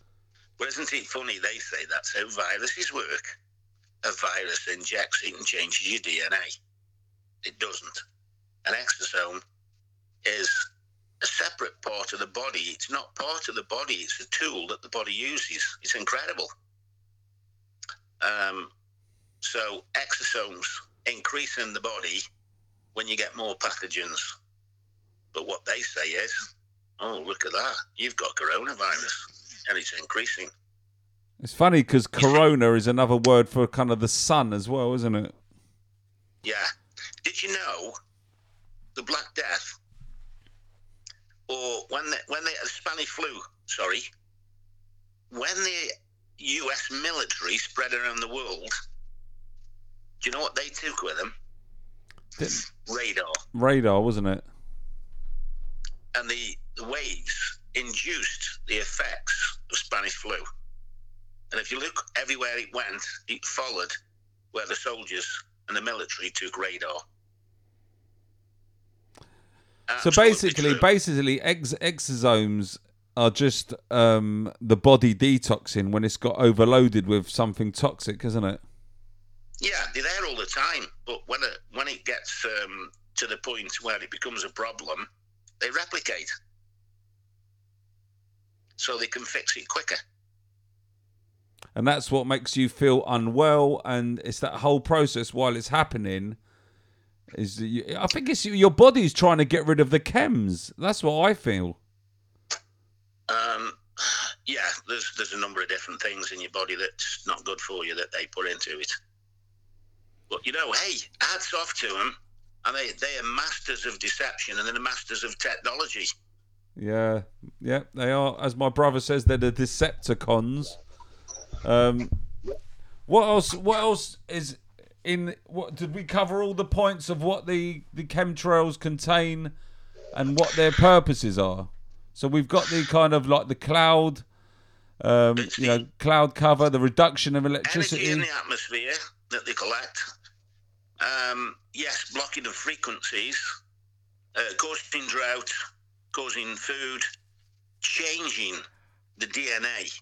Well, isn't it funny? They say that's how viruses work. A virus injects it and changes your DNA. It doesn't. An exosome is a separate part of the body. It's not part of the body. It's a tool that the body uses. It's incredible. Um, so exosomes increase in the body when you get more pathogens. But what they say is, oh, look at that. You've got coronavirus and it's increasing. It's funny because corona is another word for kind of the sun as well, isn't it? Yeah. Did you know the Black Death, or when the, when the Spanish flu, sorry, when the U.S. military spread around the world, do you know what they took with them? Didn't- Radar. Radar, wasn't it? And the, the waves induced the effects of Spanish flu. And if you look everywhere it went, it followed where the soldiers and the military took radar. So basically, basically, ex- exosomes are just um, the body detoxing when it's got overloaded with something toxic, isn't it? Yeah, they're there all the time, but when it when it gets um, to the point where it becomes a problem, they replicate, so they can fix it quicker. and that's what makes you feel unwell and it's that whole process while it's happening is you, i think it's your body's trying to get rid of the chems that's what i feel Um, yeah, there's there's a number of different things in your body that's not good for you that they put into it. But you know, hey, hats off to them. And they, they are masters of deception and they're the masters of technology. yeah yeah they are as my brother says they're the decepticons um what else what else is in what did we cover all the points of what the the chemtrails contain and what their purposes are so we've got the kind of like the cloud um you know cloud cover the reduction of electricity Energy in the atmosphere that they collect. Um, yes, blocking of frequencies, uh, causing drought, causing food, changing the DNA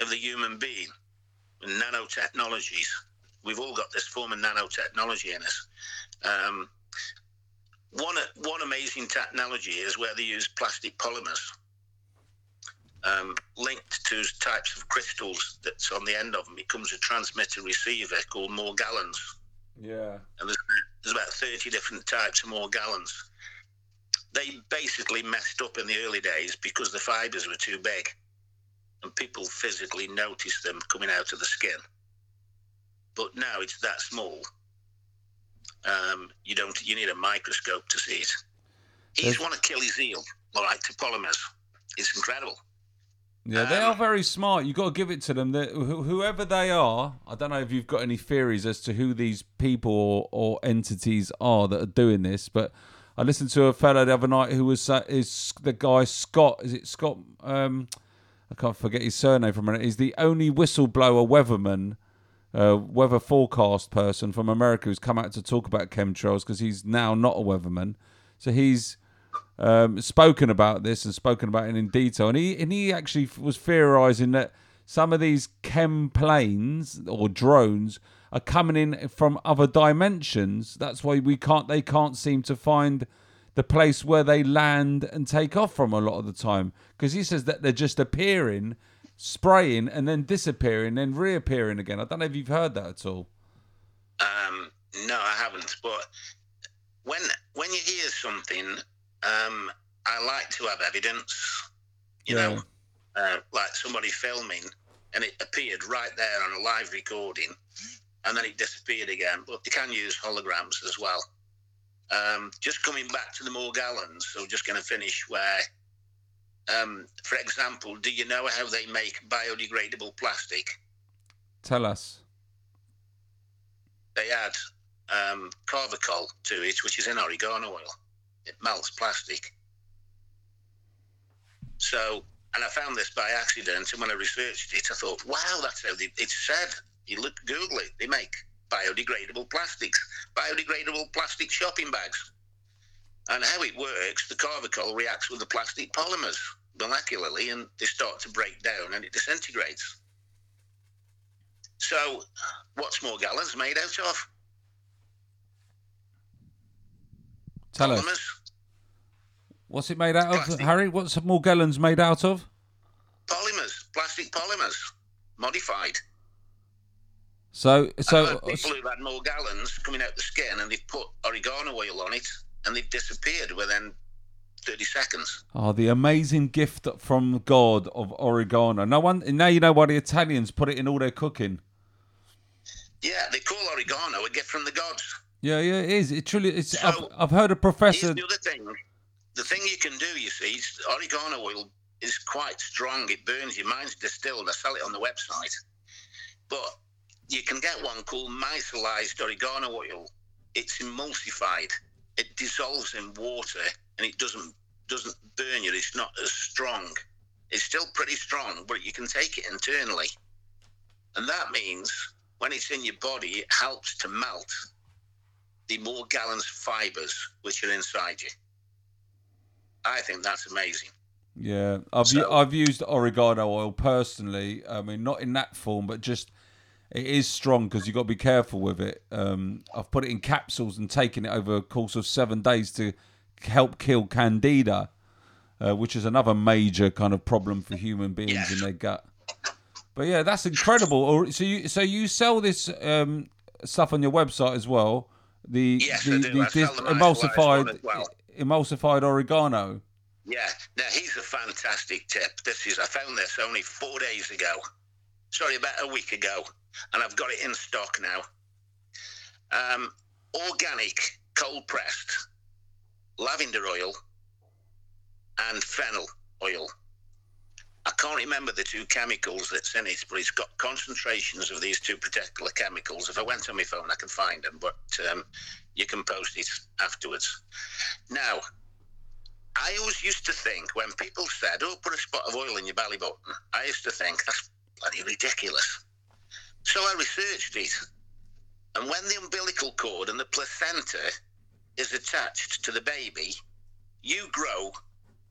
of the human being with nanotechnologies. We've all got this form of nanotechnology in us. Um, one, one amazing technology is where they use plastic polymers um, linked to types of crystals that's on the end of them. It becomes a transmitter receiver called Morgellons. Yeah And there's, there's about 30 different types of Morgellons. They basically messed up in the early days because the fibers were too big and people physically noticed them coming out of the skin. But now it's that small. Um, you don't. You need a microscope to see it. He's There's- one Achilles heel, all right, to polymers. It's incredible. Yeah, they Um, are very smart. You've got to give it to them. Whoever they are, I don't know if you've got any theories as to who these people or, or entities are that are doing this, but I listened to a fellow the other night who was uh, is the guy Scott. Is it Scott? Um, I can't forget his surname from minute. He's the only whistleblower weatherman, uh, weather forecast person from America who's come out to talk about chemtrails because he's now not a weatherman. So he's um, spoken about this and spoken about it in detail, and he and he actually was theorizing that some of these chem planes or drones are coming in from other dimensions. That's why we can't they can't seem to find the place where they land and take off from a lot of the time because he says that they're just appearing, spraying, and then disappearing, then reappearing again. I don't know if you've heard that at all. Um, no, I haven't. But when when you hear something, um, I like to have evidence. You Yeah. know, uh, like somebody filming, and it appeared right there on a live recording, and then it disappeared again. But you can use holograms as well. Um, just coming back to the Morgellons, so just going to finish where. Um, for example, do you know how they make biodegradable plastic? Tell us. they add um, carvacrol to it, which is in oregano oil. It melts plastic. So, and I found this by accident, and when I researched it, I thought, wow, that's how they, it's said. You look, Google it, they make biodegradable plastics, biodegradable plastic shopping bags. And how it works, the carvacrol reacts with the plastic polymers molecularly, and they start to break down, and it disintegrates. So, what's Morgellons made out of? Tell us. What's it made out of, Plastic. Harry? What's Morgellons made out of? polymers, plastic polymers, modified. So, I've so heard people who've had Morgellons coming out the skin and they've put oregano oil on it and they've disappeared within 30 seconds. Oh, the amazing gift from God of oregano. No one now you know why the Italians put it in all their cooking. Yeah, they call oregano a gift from the gods. Yeah, yeah, it is. It truly. It's. So, I've, I've heard a Here's professor. the other thing. The thing you can do, you see, is oregano oil is quite strong. It burns you. Mine's distilled. I sell it on the website. But you can get one called micellized oregano oil. It's emulsified. It dissolves in water and it doesn't doesn't burn you. It's not as strong. It's still pretty strong, but you can take it internally. And that means when it's in your body, it helps to melt the Morgellons fibers which are inside you. I think that's amazing. Yeah, I've So- I've used oregano oil personally. I mean, not in that form, but just it is strong because you've got to be careful with it. Um, I've put it in capsules and taken it over a course of seven days to help kill candida, uh, which is another major kind of problem for human beings in their gut. But yeah, that's incredible. Or so you so you sell this um, stuff on your website as well. The Yes, the, the dis- emulsified well. emulsified oregano. Yeah. Now here's a fantastic tip. This is I found this only four days ago. Sorry, about a week ago, and I've got it in stock now. Um, organic, cold pressed lavender oil and fennel oil. I can't remember the two chemicals that's in it, but it's got concentrations of these two particular chemicals. If I went on my phone, I can find them, but um, you can post it afterwards. Now, I always used to think when people said, "Oh, put a spot of oil in your belly button," I used to think that's bloody ridiculous. So I researched it, and when the umbilical cord and the placenta is attached to the baby, you grow.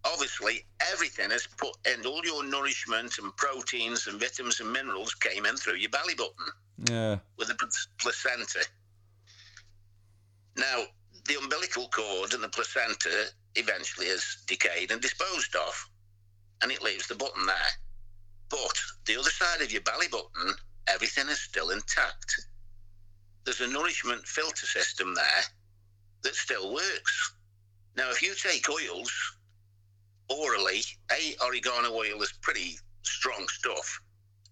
Obviously, everything is put in. All your nourishment and proteins and vitamins and minerals came in through your belly button Yeah, with the placenta. Now, the umbilical cord and the placenta eventually is decayed and disposed of, and it leaves the button there. But the other side of your belly button, everything is still intact. There's a nourishment filter system there that still works. Now, if you take oils orally, a oregano oil is pretty strong stuff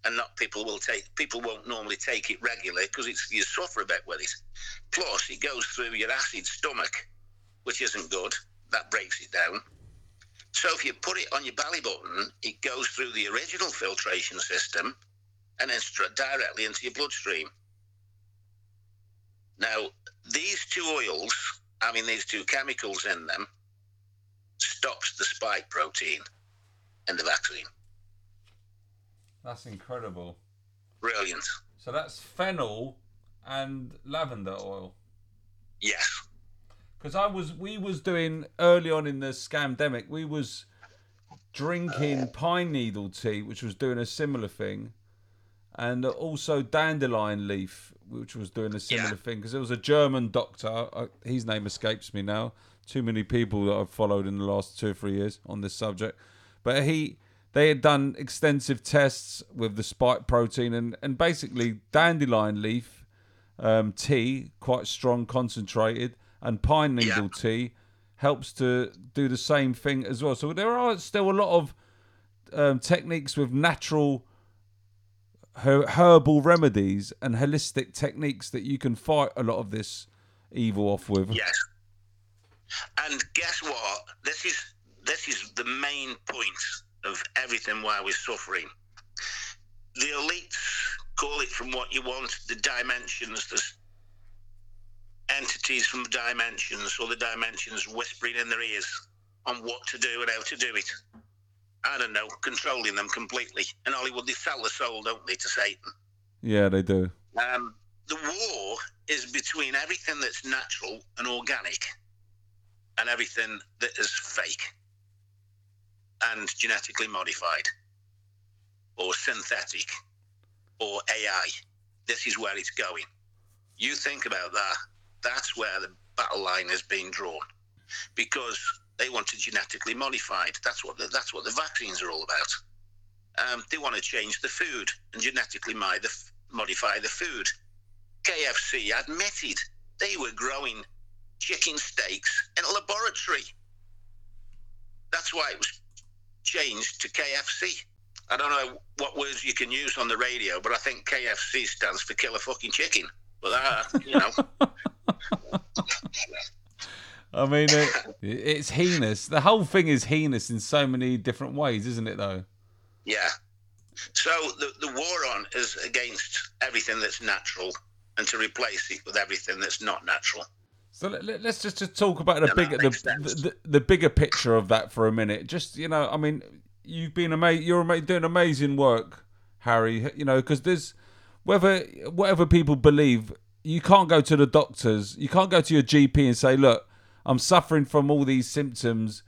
and not people will take people won't normally take it regularly because it's you suffer a bit with it. Plus, it goes through your acid stomach, which isn't good. That breaks it down. So if you put it on your belly button, it goes through the original filtration system and then straight directly into your bloodstream. Now, these two oils, I mean, these two chemicals in them, stops the spike protein in the vaccine. that's incredible. Brilliant. So that's fennel and lavender oil. Yes. Because I was, we was doing early on in the scamdemic, we was drinking pine needle tea, which was doing a similar thing, and also dandelion leaf, which was doing a similar Yeah. thing. Because there was a German doctor, uh, his name escapes me now. Too many people that I've followed in the last two or three years on this subject, but he. They had done extensive tests with the spike protein and, and basically dandelion leaf um, tea, quite strong, concentrated, and pine needle tea helps to do the same thing as well. So there are still a lot of um, techniques with natural her- herbal remedies and holistic techniques that you can fight a lot of this evil off with. Yes. And guess what? This is this is the main point of everything why we're suffering. The elites call it from what you want, the dimensions, the entities from dimensions, or the dimensions whispering in their ears on what to do and how to do it. I don't know, controlling them completely. In Hollywood, they sell the soul, don't they, to Satan? Yeah, they do. Um, the war is between everything that's natural and organic and everything that is fake and genetically modified or synthetic or AI. This is where it's going. You think about that. That's where the battle line is being drawn because they want to genetically modified. That's what the, that's what the vaccines are all about. Um, they want to change the food and genetically modify the, modify the food. KFC admitted they were growing chicken steaks in a laboratory. That's why it was changed to KFC. I don't know what words you can use on the radio, but I think KFC stands for killer fucking chicken. But uh, you know, [laughs] I mean, it, it's heinous. The whole thing is heinous in so many different ways, isn't it? Though. yeah. So the the war on is against everything that's natural and to replace it with everything that's not natural. So let, let's just, just talk about the Yeah, bigger the, the, the bigger picture of that for a minute. Just you know, I mean, you've been amazing. you're ama- doing amazing work, Harry. You know, because there's whether whatever people believe, you can't go to the doctors, you can't go to your GP and say, look, I'm suffering from all these symptoms.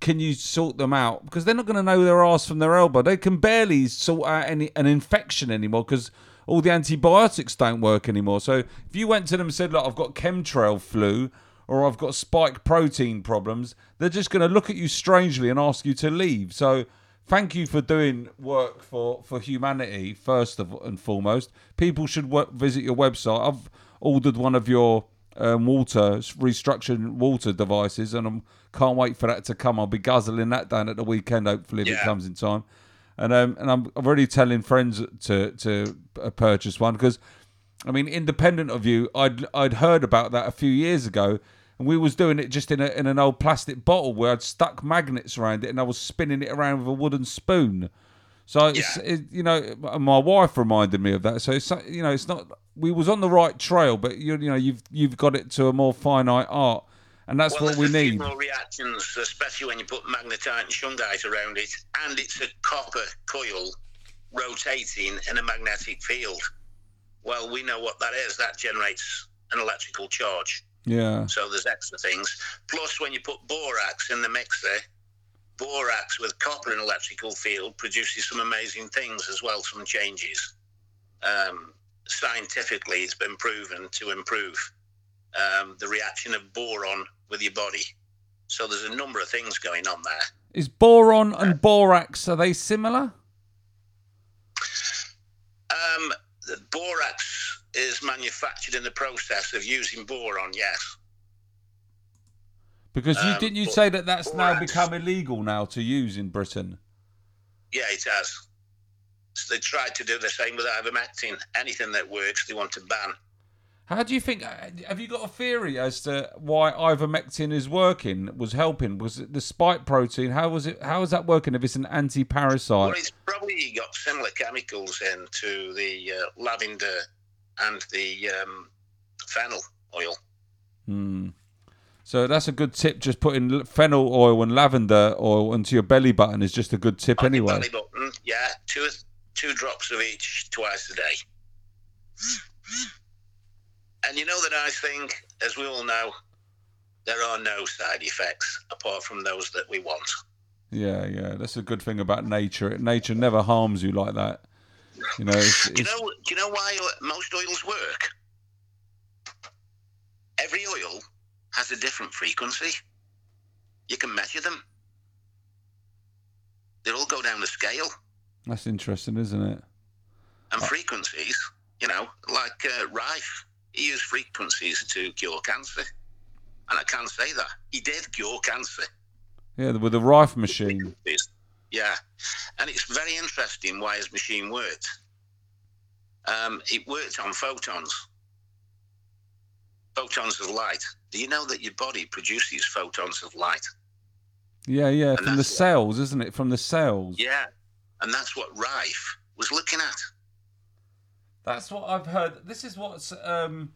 Can you sort them out? Because they're not going to know their ass from their elbow. They can barely sort out any an infection anymore because all the antibiotics don't work anymore. So if you went to them and said, "Look, I've got chemtrail flu," or I've got spike protein problems, they're just going to look at you strangely and ask you to leave. So thank you for doing work for, for humanity, first of, and foremost. People should work, visit your website. I've ordered one of your um, water, restructured water devices, and I can't wait for that to come. I'll be guzzling that down at the weekend, hopefully, if it comes in time. And um, and I'm already telling friends to to uh, purchase one because I mean, independent of you, I'd I'd heard about that a few years ago, and we was doing it just in a in an old plastic bottle where I'd stuck magnets around it, and I was spinning it around with a wooden spoon. So it's Yeah. it, you know, my wife reminded me of that. So it's you know, it's not we was on the right trail, but you you know, you've you've got it to a more finite art, and that's Well, what we there's a few need. more reactions, especially when you put magnetite and shungite around it, and it's a copper coil rotating in a magnetic field. Well, we know what that is. That generates an electrical charge. Yeah, So there's extra things. Plus, when you put borax in the mixer, borax with copper and electrical field produces some amazing things as well, some changes. Um, scientifically, it's been proven to improve um, the reaction of boron with your body. So there's a number of things going on there. is boron and borax are they similar? Um, the borax is manufactured in the process of using boron, yes. Because you Um, didn't you say that that's now become illegal now to use in Britain? Yeah, it has. So they tried to do the same with ivermectin. Anything that works, they want to ban. How do you think? uh, Have you got a theory as to why ivermectin is working? Was helping? Was it the spike protein? How was it? How is that working? If it's an anti-parasite? Well, it's probably got similar chemicals in to the uh, lavender and the um, fennel oil. Hmm. So that's a good tip. Just putting fennel oil and lavender oil into your belly button is just a good tip On anyway. belly button, yeah, two two drops of each twice a day. And you know the nice thing, as we all know, there are no side effects apart from those that we want. Yeah, yeah. That's a good thing about nature. Nature never harms you like that. You know. It's, Do you know? Do you know why most oils work? Every oil has a different frequency. You can measure them. They all go down the scale, that's interesting, isn't it? and frequencies. You know, like uh, Rife, he used frequencies to cure cancer, and I can't say that he did cure cancer. Yeah, with the Rife machine. Yeah, and it's very interesting why his machine worked. Um, it worked on photons. Photons of light. Do you know that your body produces photons of light? Yeah, yeah. And From the cells, isn't it? From the cells. Yeah, and that's what Rife was looking at. That's what I've heard. This is what's um,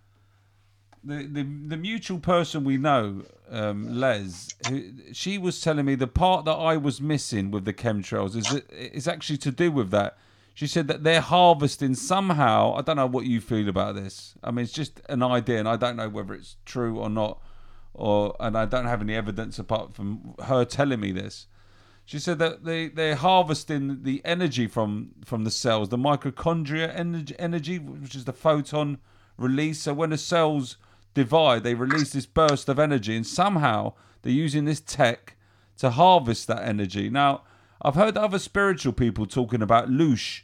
the the the mutual person we know, um, Les. Who, she was telling me the part that I was missing with the chemtrails is it, is actually to do with that. She said that they're harvesting somehow. I don't know what you feel about this. I mean, it's just an idea, and I don't know whether it's true or not, or and I don't have any evidence apart from her telling me this. She said that they they're harvesting the energy from from the cells, the mitochondria energy, energy, which is the photon release. So when the cells divide, they release this burst of energy, and somehow they're using this tech to harvest that energy. Now, I've heard other spiritual people talking about loosh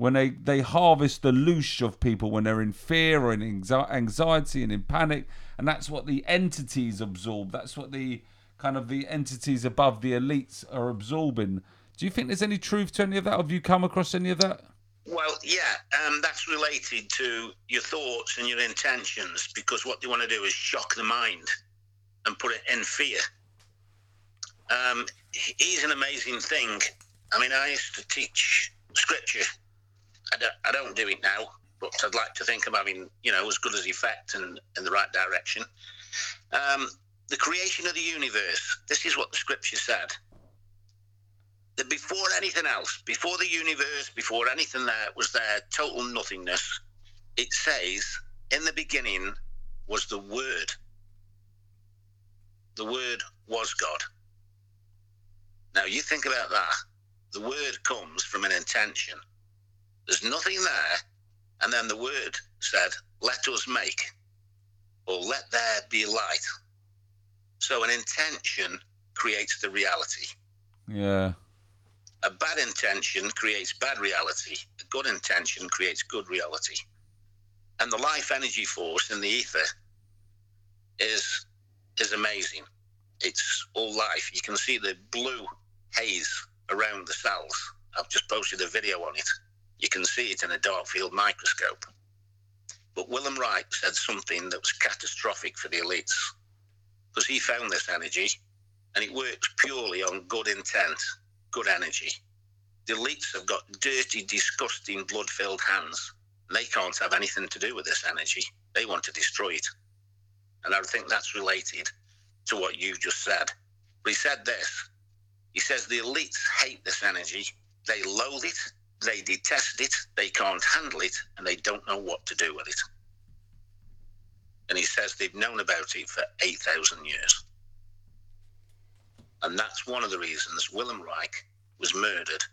when they, they harvest the loosh of people when they're in fear or in anxiety and in panic and that's what the entities absorb that's what the kind of the entities above the elites are absorbing do you think there's any truth to any of that have you come across any of that Well, yeah, um, that's related to your thoughts and your intentions because what they want to do is shock the mind and put it in fear. Um, he's an amazing thing. I mean, I used to teach scripture. I don't, I don't do it now, but I'd like to think I'm having, you know, as good as effect and in the right direction. Um, the creation of the universe. This is what the scripture said that before anything else, before the universe, before anything there was there, total nothingness, it says, in the beginning was the Word. The Word was God. Now, you think about that. The Word comes from an intention. There's nothing there And then the word said, let us make, or let there be light. So an intention creates the reality. Yeah. A bad intention creates bad reality. A good intention creates good reality. And the life energy force in the ether is is amazing. It's all life. You can see the blue haze around the cells. I've just posted a video on it. You can see it in a dark field microscope. But Willem Reich said something that was catastrophic for the elites because he found this energy and it works purely on good intent, good energy. The elites have got dirty, disgusting, blood filled hands. They can't have anything to do with this energy. They want to destroy it. And I think that's related to what you just said. But he said this he says the elites hate this energy, they loathe it, they detest it, they can't handle it, and they don't know what to do with it. And he says they've known about it for 8,000 years. And that's one of the reasons Willem Reich was murdered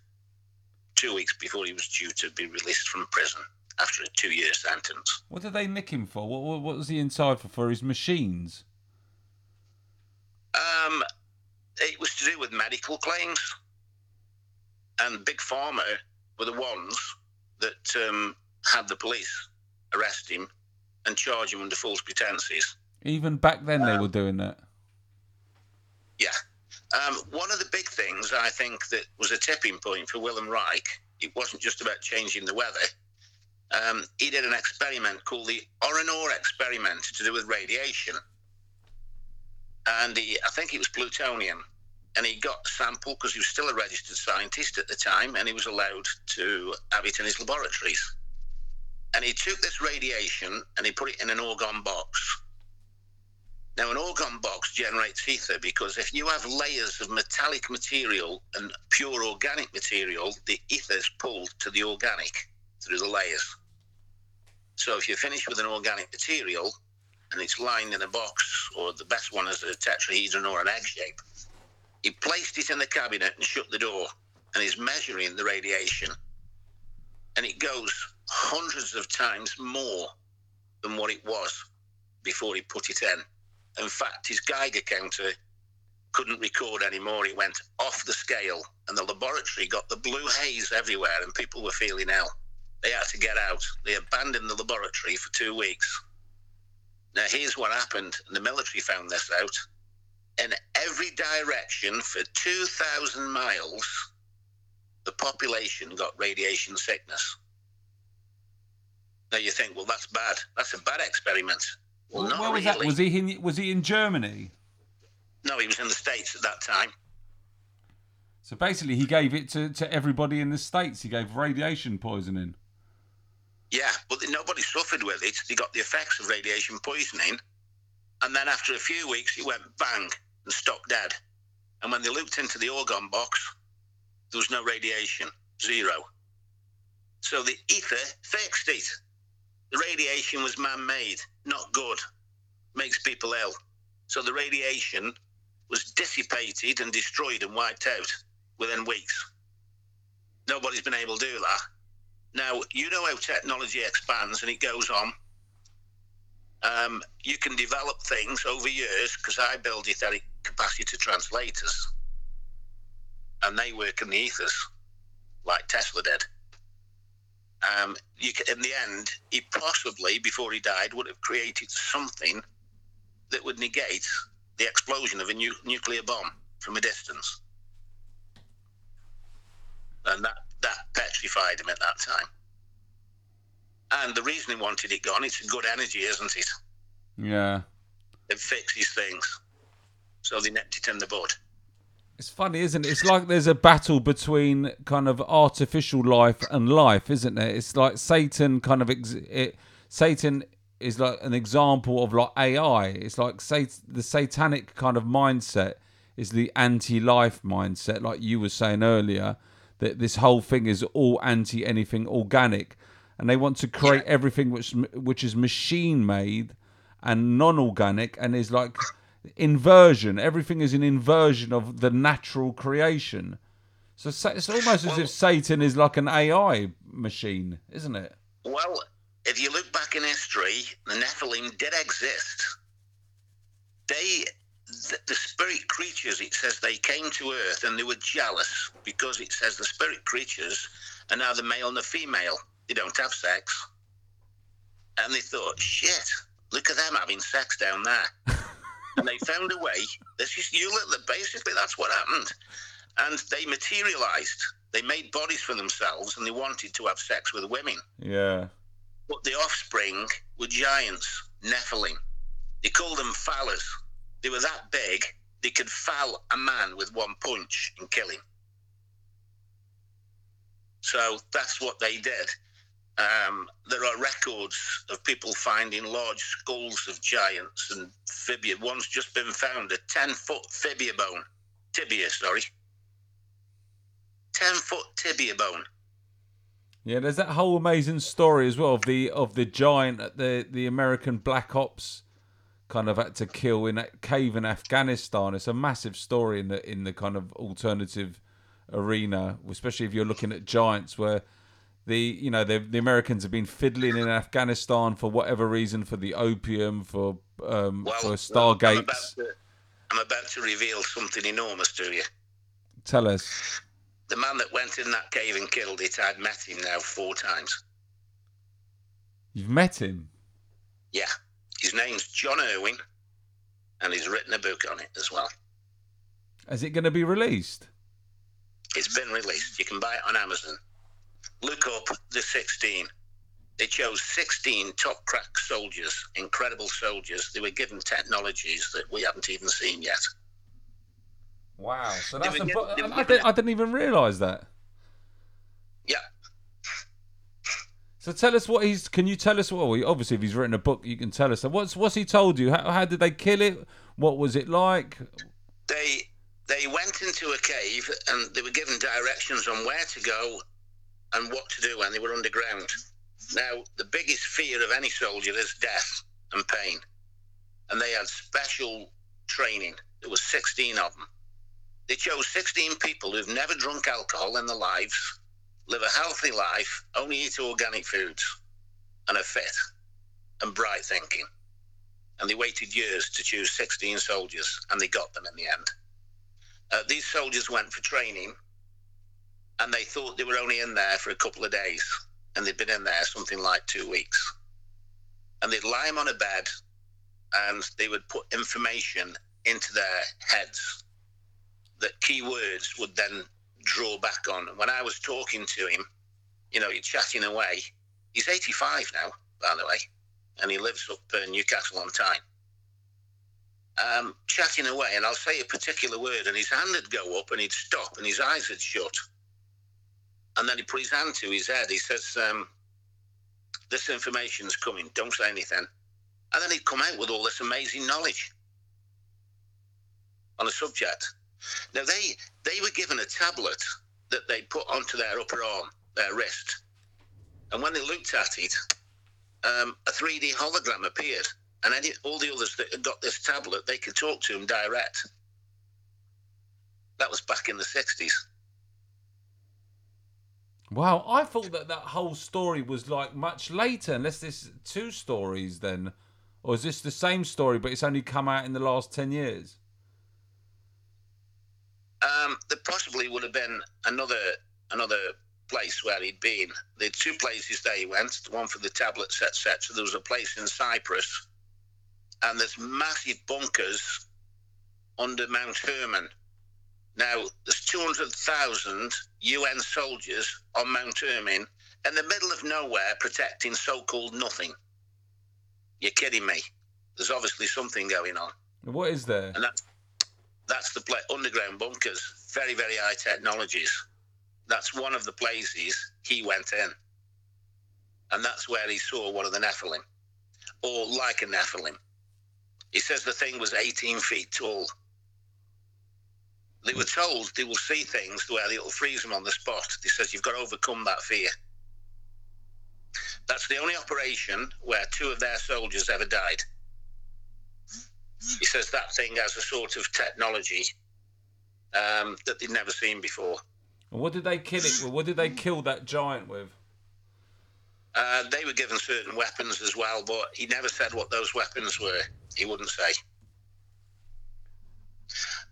two weeks before he was due to be released from prison after a two year sentence. What did they nick him for? What, what, was he inside for? For his machines? Um, it was to do with medical claims. And Big Pharma were the ones that um, had the police arrest him and charge him under false pretenses. Even back then, they were doing that. Yeah. Um, one of the big things I think that was a tipping point for Willem Reich, it wasn't just about changing the weather. Um, he did an experiment called the Oranur experiment to do with radiation. And he, I think it was plutonium. And he got a sample because he was still a registered scientist at the time and he was allowed to have it in his laboratories. And he took this radiation and he put it in an orgone box. Now, an orgone box generates ether because if you have layers of metallic material and pure organic material, the ether is pulled to the organic through the layers. So if you finish with an organic material and it's lined in a box, or the best one is a tetrahedron or an egg shape, he placed it in the cabinet and shut the door and is measuring the radiation. And it goes hundreds of times more than what it was before he put it in. In fact, his Geiger counter couldn't record anymore. It went off the scale, and the laboratory got the blue haze everywhere, and people were feeling ill. They had to get out. They abandoned the laboratory for two weeks. Now, here's what happened. The military found this out. In every direction for 2,000 miles, the population got radiation sickness. Now you think, well, that's bad. That's a bad experiment. Well, Where was really. that? Was he in? Was he in Germany? No, he was in the States at that time. So basically, he gave it to, to everybody in the states. He gave radiation poisoning. Yeah, but nobody suffered with it. They got the effects of radiation poisoning. And then after a few weeks, it went bang and stopped dead. And when they looked into the orgone box, there was no radiation, zero. So the ether fixed it. The radiation was man made, not good, makes people ill. So the radiation was dissipated and destroyed and wiped out within weeks. Nobody's been able to do that. Now, you know how technology expands and it goes on. Um, you can develop things over years because I build etheric capacity translators and they work in the ethers like Tesla did. Um, you in the end, he possibly, before he died, would have created something that would negate the explosion of a nu- nuclear bomb from a distance. And that, that petrified him at that time. And the reason he wanted it gone, it's a good energy, isn't it? Yeah. It fixes things. So they nipped it in the bud. It's funny, isn't it? It's like there's a battle between kind of artificial life and life, isn't it? It's like Satan kind of ex- it. Satan is like an example of like AI. It's like sat- the satanic kind of mindset is the anti-life mindset, like you were saying earlier. That this whole thing is all anti anything organic, and they want to create everything which which is machine made and non-organic, and is like inversion. Everything is an inversion of the natural creation. So it's almost as if Satan is like an AI machine, isn't it? Well, if you look back in history, the Nephilim did exist. They, the, the spirit creatures, it says they came to Earth and they were jealous because it says the spirit creatures are now the male and the female. They don't have sex. And they thought, shit, look at them having sex down there. And they found a way. This is you. Basically, that's what happened. And they materialized. They made bodies for themselves, and they wanted to have sex with women. Yeah. But the offspring were giants, Nephilim. They called them fallers. They were that big, they could foul a man with one punch and kill him. So that's what they did. Um, there are records of people finding large skulls of giants and fibia. One's just been found, a 10 foot fibia bone, tibia, sorry. 10 foot tibia bone. Yeah, there's that whole amazing story as well of the of the giant the the American Black Ops kind of had to kill in that cave in Afghanistan. It's a massive story in the in the kind of alternative arena, especially if you're looking at giants where the you know the the Americans have been fiddling in Afghanistan for whatever reason for the opium for um, Well, for well, stargates. I'm, about to, I'm about to reveal something enormous to you. Tell us. The man that went in that cave and killed it, I've met him now four times. You've met him. Yeah. His name's John Irwin, and he's written a book on it as well. Is it going to be released? It's been released. You can buy it on Amazon. Look up the 16. They chose 16 top crack soldiers, incredible soldiers. They were given technologies that we haven't even seen yet. Wow. So that's that's a a They were- bo- they were I, didn't, I didn't even realise that. Yeah. So tell us what he's. Can you tell us what? Well, obviously, if he's written a book, you can tell us. What's what's he told you? How, how did they kill it? What was it like? They they went into a cave and they were given directions on where to go and what to do when they were underground. Now, the biggest fear of any soldier is death and pain. And they had special training. There was 16 of them. They chose 16 people who've never drunk alcohol in their lives, live a healthy life, only eat organic foods, and are fit and bright thinking. And they waited years to choose 16 soldiers, and they got them in the end. Uh, these soldiers went for training, and they thought they were only in there for a couple of days, and they'd been in there something like two weeks. And they'd lie them on a bed, and they would put information into their heads that key words would then draw back on. When I was talking to him, you know, you're chatting away. He's 85 now, by the way, and he lives up uh, Newcastle on Tyne. Um, chatting away, and I'll say a particular word, and his hand would go up, and he'd stop, and his eyes would shut. And then he put his hand to his head. He says, um, "This information's coming. Don't say anything." And then he'd come out with all this amazing knowledge on a subject. Now they they were given a tablet that they put onto their upper arm, their wrist, and when they looked at it, um, a 3D hologram appeared, and any all the others that had got this tablet, they could talk to him direct. That was back in the 60s. Wow, I thought that that whole story was like much later. Unless there's two stories, then, or is this the same story but it's only come out in the last ten years? Um, there possibly would have been another another place where he'd been. The two places they went, the one for the tablets, etc. There was a place in Cyprus, and there's massive bunkers under Mount Hermon. Now, there's 200,000 UN soldiers on Mount Hermon in the middle of nowhere protecting so-called nothing. You're kidding me. There's obviously something going on. What is there? And that's that's the pla underground bunkers, very very high technologies. That's one of the places he went in, and that's where he saw one of the Nephilim, or like a Nephilim. He says the thing was 18 feet tall. They were told they will see things where it will freeze them on the spot. He says you've got to overcome that fear. That's the only operation where two of their soldiers ever died. He says that thing has a sort of technology um, that they'd never seen before. And what did they kill it with? What did they kill that giant with? Uh, they were given certain weapons as well, but he never said what those weapons were. He wouldn't say.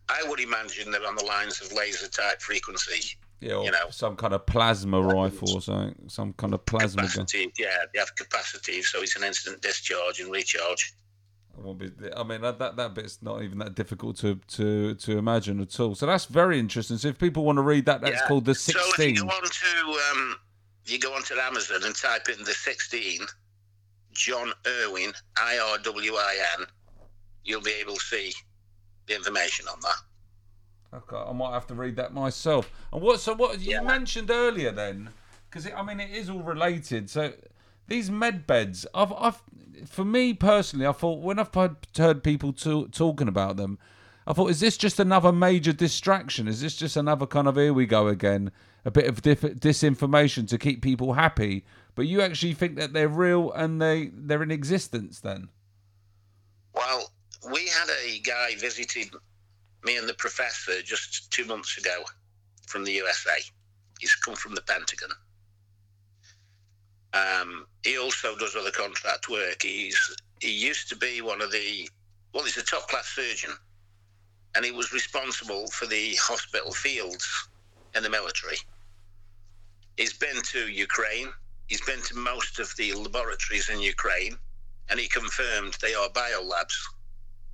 I would imagine they're on the lines of laser type frequency. Yeah, or You know. some kind of plasma rifle or something. Some kind of plasma gun. Capacity, yeah, they have capacity, so it's an instant discharge and recharge. I won't be- I mean, that, that that bit's not even that difficult to, to, to imagine at all. So that's very interesting. So if people want to read that, that's Yeah. called the 16. So if 16. you go on to um, you go onto Amazon and type in the 16, John Irwin, I R W I N, you'll be able to see the information on that. Okay, I might have to read that myself. And what? So what you Yeah. mentioned earlier then? Because I mean, it is all related. So these med beds, I've, I've, for me personally, I thought when I've heard, people to, talking about them, I thought, is this just another major distraction? Is this just another kind of here we go again, a bit of diff- disinformation to keep people happy? But you actually think that they're real and they they're in existence then? Well, we had a guy visited me and the professor just two months ago from the USA. He's come from the Pentagon. Um, he also does other contract work. He's he used to be one of the well, he's a top class surgeon, and he was responsible for the hospital fields in the military. He's been to Ukraine. He's been to most of the laboratories in Ukraine, and he confirmed they are biolabs.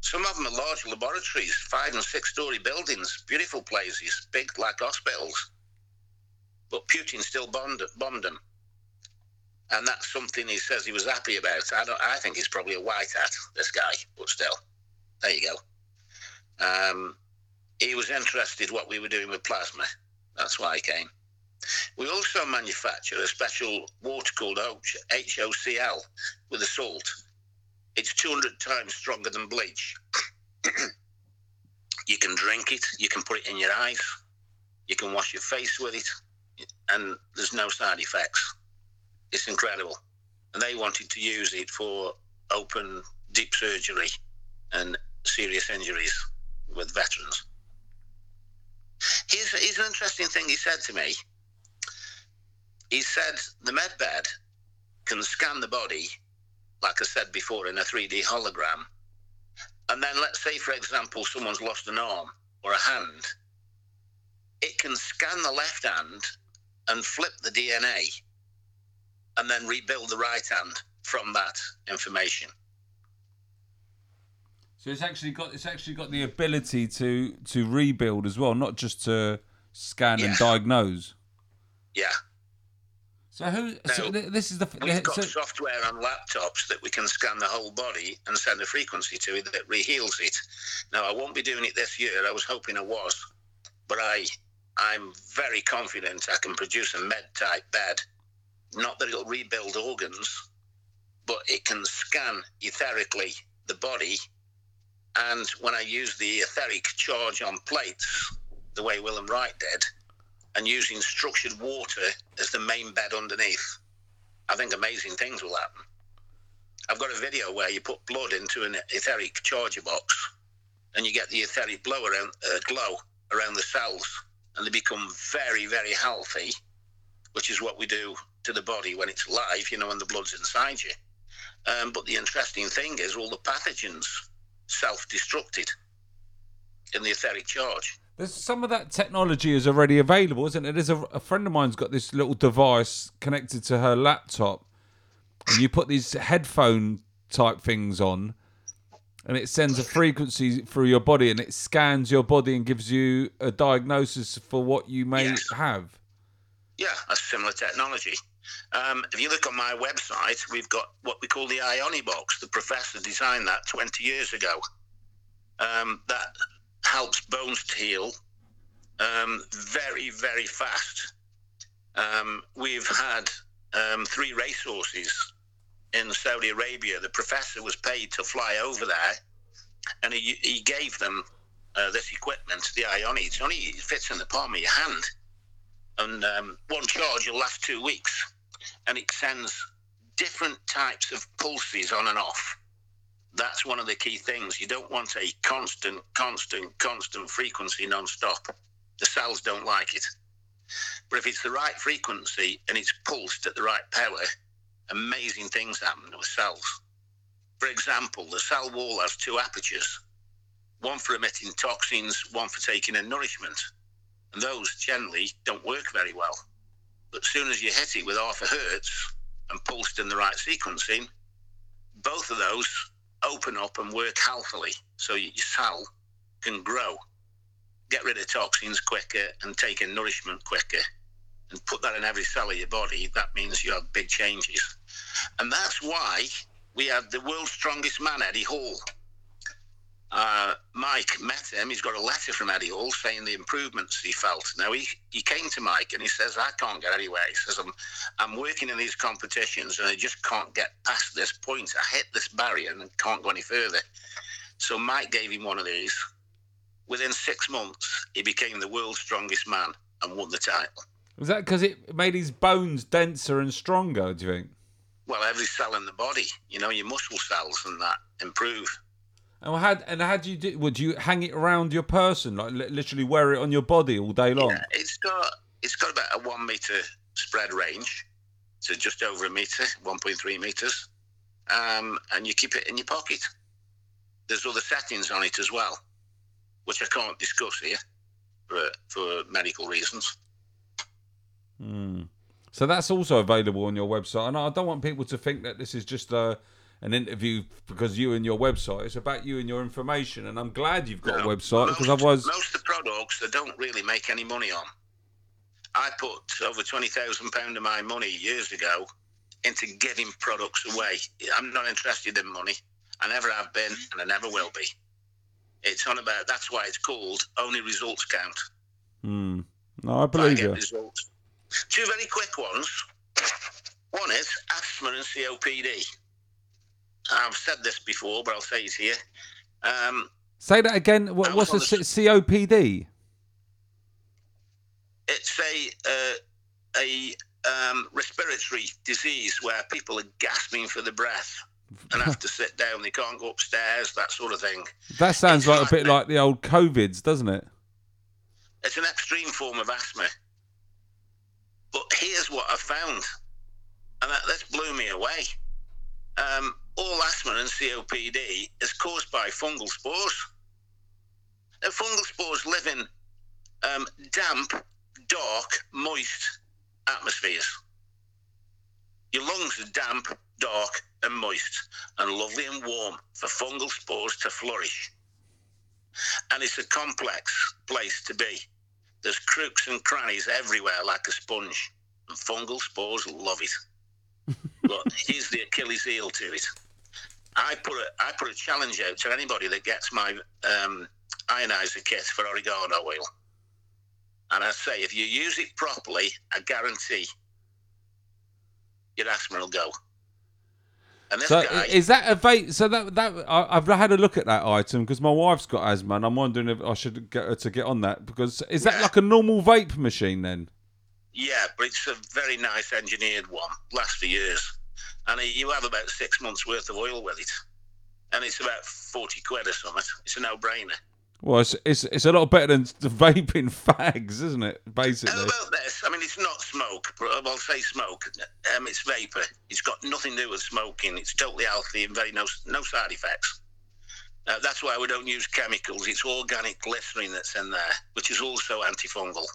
Some of them are large laboratories, five and six story buildings, beautiful places, big like hospitals. But Putin still bombed, bombed them. And that's something he says he was happy about. I don't. I think he's probably a white hat, this guy, but still, there you go. Um, he was interested what we were doing with plasma. That's why he came. We also manufacture a special water called HOCl with a salt. It's 200 times stronger than bleach. [clears throat] you can drink it, you can put it in your eyes, you can wash your face with it, and there's no side effects. It's incredible. And they wanted to use it for open deep surgery and serious injuries with veterans. Here's, here's an interesting thing he said to me. He said the med bed can scan the body, like I said before, in a 3D hologram. And then, let's say, for example, someone's lost an arm or a hand. It can scan the left hand and flip the DNA and then rebuild the right hand from that information. So it's actually got it's actually got the ability to to rebuild as well, not just to scan and diagnose. Yeah. So who? so this is the. We've got so- software on laptops that we can scan the whole body and send a frequency to it that reheals it. Now, I won't be doing it this year. I was hoping I was, but I, I'm very confident I can produce a med type bed. Not that it'll rebuild organs, but it can scan etherically the body. And when I use the etheric charge on plates, the way Willem Reich did, and using structured water as the main bed underneath, I think amazing things will happen. I've got a video where you put blood into an etheric charger box, and you get the etheric glow around, uh, glow around the cells, and they become very, very healthy, which is what we do to the body when it's alive, you know, when the blood's inside you. Um, but the interesting thing is, all the pathogens self-destructed in the etheric charge. There's some of that technology is already available, isn't it? There's a, a friend of mine's got this little device connected to her laptop, and you put these headphone type things on, and it sends a frequency through your body, and it scans your body and gives you a diagnosis for what you may have. Yeah, a similar technology. Um, if you look on my website, we've got what we call the Ioni box. The professor designed that 20 years ago. Um, that helps bones to heal um, very, very fast. Um, we've had um, three racehorses in Saudi Arabia. The professor was paid to fly over there, and he, he gave them uh, this equipment, the Ioni. It's only it fits in the palm of your hand and um, one charge will last two weeks, and it sends different types of pulses on and off. That's one of the key things. You don't want a constant, constant, constant frequency non-stop. The cells don't like it. But if it's the right frequency and it's pulsed at the right power, amazing things happen with cells. For example, the cell wall has two apertures, one for emitting toxins, one for taking in nourishment. And those generally don't work very well. But as soon as you hit it with half a hertz and pulsed in the right sequencing, both of those open up and work healthily so your cell can grow, get rid of toxins quicker and take in nourishment quicker. And put that in every cell of your body, that means you have big changes. And that's why we had the world's strongest man, Eddie Hall. Uh, Mike met him. He's got a letter from Eddie Hall saying the improvements he felt. Now he, he came to Mike and he says, "I can't get anywhere." He says, "I'm I'm working in these competitions and I just can't get past this point. I hit this barrier and can't go any further." So Mike gave him one of these. Within six months, he became the world's strongest man and won the title. Was that because it made his bones denser and stronger? Do you think? Well, every cell in the body, you know, your muscle cells and that improve. And how and how do you do? Would you hang it around your person, like li- literally wear it on your body all day long? Yeah, it's got it's got about a one meter spread range, so just over a meter, one point three meters, um, and you keep it in your pocket. There's other settings on it as well, which I can't discuss here for for medical reasons. Hmm. So that's also available on your website. And I don't want people to think that this is just a an interview because you and your website. It's about you and your information. And I'm glad you've got a No, website because otherwise, most of the products they don't really make any money on. I put over twenty thousand pound of my money years ago into giving products away. I'm not interested in money. I never have been, and I never will be. It's on about. That's why it's called only results count. hmm. No, I I believe get you. results. Two very quick ones. One is asthma and COPD. I've said this before, but I'll say it here. Um, Say that again. What, what's the COPD? it's a uh, a um, respiratory disease where people are gasping for the breath and have to sit down. They can't go upstairs, that sort of thing. That sounds like a bit like the old COVIDs, doesn't it? It's an extreme form of asthma. But here's what I found, and that, this blew me away. Um, all asthma and COPD is caused by fungal spores. Now, fungal spores live in um, damp, dark, moist atmospheres. Your lungs are damp, dark, and moist, and lovely and warm for fungal spores to flourish. And it's a complex place to be. There's crooks and crannies everywhere like a sponge, and fungal spores love it. But here's the Achilles heel to it. I put a I put a challenge out to anybody that gets my um, ionizer kit for oregano oil, and I say if you use it properly, I guarantee your asthma will go. And this So guy, is that a vape? So that that I, I've had a look at that item because my wife's got asthma, and I'm wondering if I should get her to get on that because is that Yeah. like a normal vape machine then? Yeah, but it's a very nice engineered one. Lasts for years, and you have about six months worth of oil with it, and it's about forty quid or something. It's a no-brainer. Well, it's it's, it's a lot better than the vaping [laughs] fags, isn't it? How Basically. about this? I mean, it's not smoke, but I'll say smoke. Um, it's vapor. It's got nothing to do with smoking. It's totally healthy and very no no side effects. Uh, that's why we don't use chemicals. It's organic glycerin that's in there, which is also antifungal.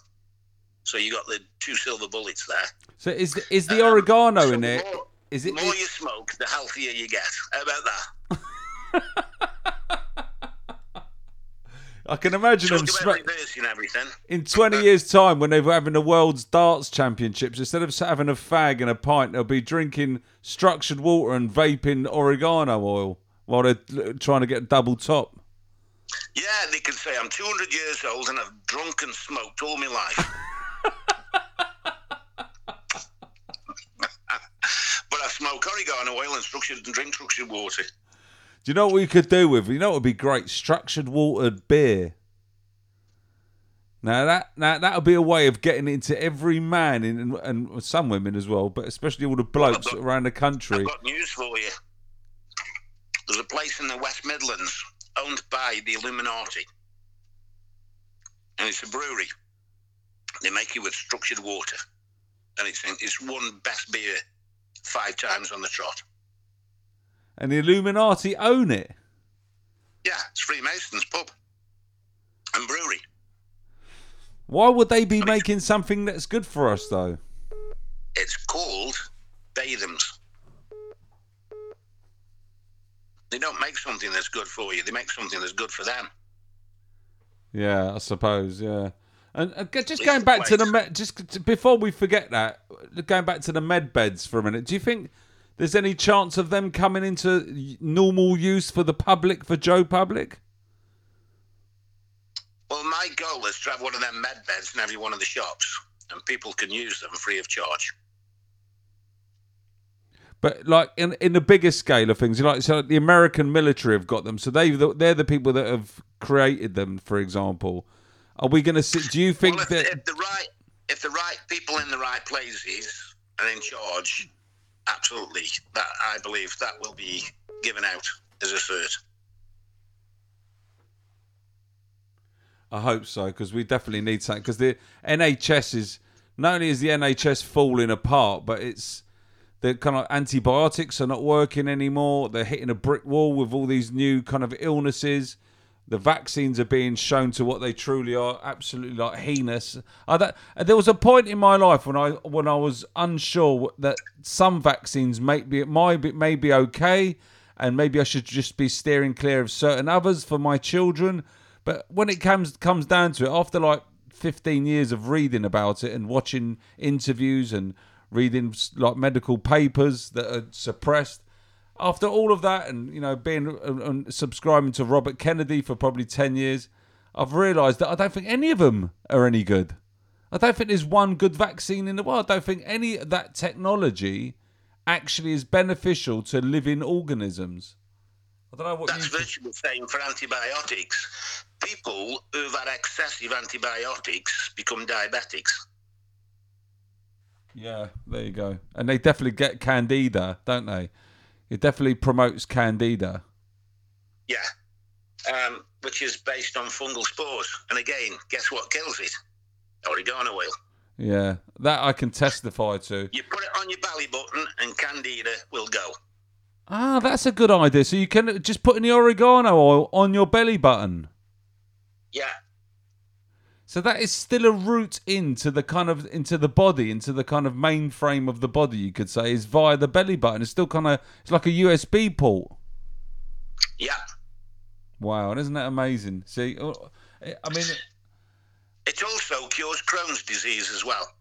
So you got the two silver bullets there. So is the, is the Um, oregano in it? more- Is The it? more you smoke, the healthier you get. How about that? [laughs] I can imagine them Talk about sm- in 20 years' time when they're having the world's darts championships. Instead of having a fag and a pint, they'll be drinking structured water and vaping oregano oil while they're uh, trying to get double top. Yeah, they can say I'm 200 years old and I've drunk and smoked all my life. [laughs] but I smoke oregano oil and structured and drink structured water. Do you know what we could do with? You know what would be great? Structured watered beer. Now that now that would be a way of getting into every man in, and, and some women as well, but especially all the blokes got- around the country. I've got news for you. There's a place in the West Midlands owned by the Illuminati, and it's a brewery. They make it with structured water, and it's it's won best beer five times on the trot. And the Illuminati own it. Yeah, it's Freemasons pub and brewery. Why would they be making something that's good for us, though? It's called Bathams. They don't make something that's good for you. They make something that's good for them. Yeah, I suppose. Yeah, and uh, just going back to the med, just before we forget that, going back to the med beds for a minute. Do you think there's any chance of them coming into normal use for the public, for Joe Public? Well, my goal is to have one of them med beds in every one of the shops, and people can use them free of charge. But like in in the bigger scale of things, you like so, the American military have got them, so they they're the people that have created them. For example, are we going to see? Do you think well, if, that? if the right if the right people in the right places are in charge, absolutely, that I believe that will be given out as a cert. I hope so because we definitely need something. Because the NHS is not only is the NHS falling apart, but it's the kind of antibiotics are not working anymore. They're hitting a brick wall with all these new kind of illnesses. The vaccines are being shown to what they truly are, absolutely like heinous. That, there was a point in my life when I when I was unsure that some vaccines may be might may be okay, and maybe I should just be steering clear of certain others for my children. But when it comes comes down to it, after like 15 years of reading about it and watching interviews and reading like medical papers that are suppressed, after all of that and you know being and, and subscribing to Robert Kennedy for probably 10 years, I've realised that I don't think any of them are any good. I don't think there's one good vaccine in the world. I don't think any of that technology actually is beneficial to living organisms. I don't know what That's you. virtually the same for antibiotics. People who've had excessive antibiotics become diabetics. Yeah, there you go. And they definitely get candida, don't they? It definitely promotes candida. Yeah. Um, which is based on fungal spores. And again, guess what kills it? Oregano oil. Yeah, that I can testify to. You put it on your belly button and candida will go. Ah, that's a good idea. So you can just put in the oregano oil on your belly button. Yeah. So that is still a route into the kind of into the body, into the kind of mainframe of the body. You could say is via the belly button. It's still kind of it's like a USB port. Yeah. Wow, and isn't that amazing? See, uh, I mean, It also cures Crohn's disease as well.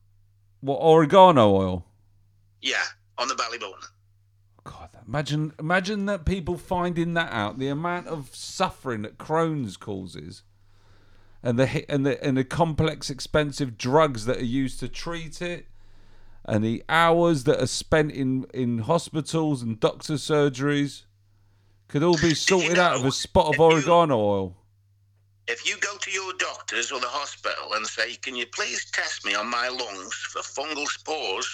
what oregano oil? Yeah. On the belly button. God, imagine imagine that people finding that out. The amount of suffering that Crohn's causes, and the and the and the complex, expensive drugs that are used to treat it, and the hours that are spent in in hospitals and doctor surgeries, could all be sorted out of a spot of if you- oregano oil. If you go to your doctors or the hospital and say, Can you please test me on my lungs for fungal spores?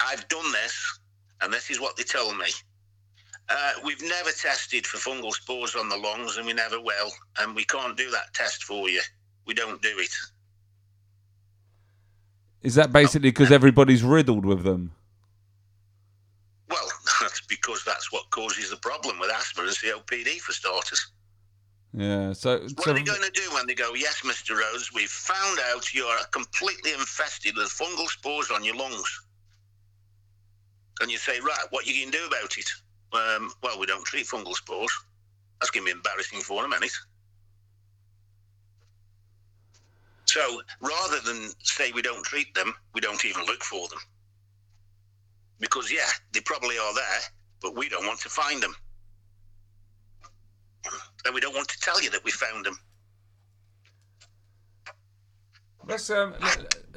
I've done this, and this is what they tell me. Uh, we've never tested for fungal spores on the lungs, and we never will, and we can't do that test for you. We don't do it. Is that basically because everybody's riddled with them? Well, [laughs] that's because that's what causes the problem with asthma and COPD for starters. Yeah. So, What so are they going to do when they go, Yes, Mr. Rose, we've found out you're completely infested with fungal spores on your lungs? And you say, Right, what are you going to do about it? Um, well, we don't treat fungal spores. That's going to be embarrassing for them, isn't it? So rather than say we don't treat them, we don't even look for them. Because, yeah, they probably are there, but we don't want to find them. And we don't want to tell you that we found them. Let's um,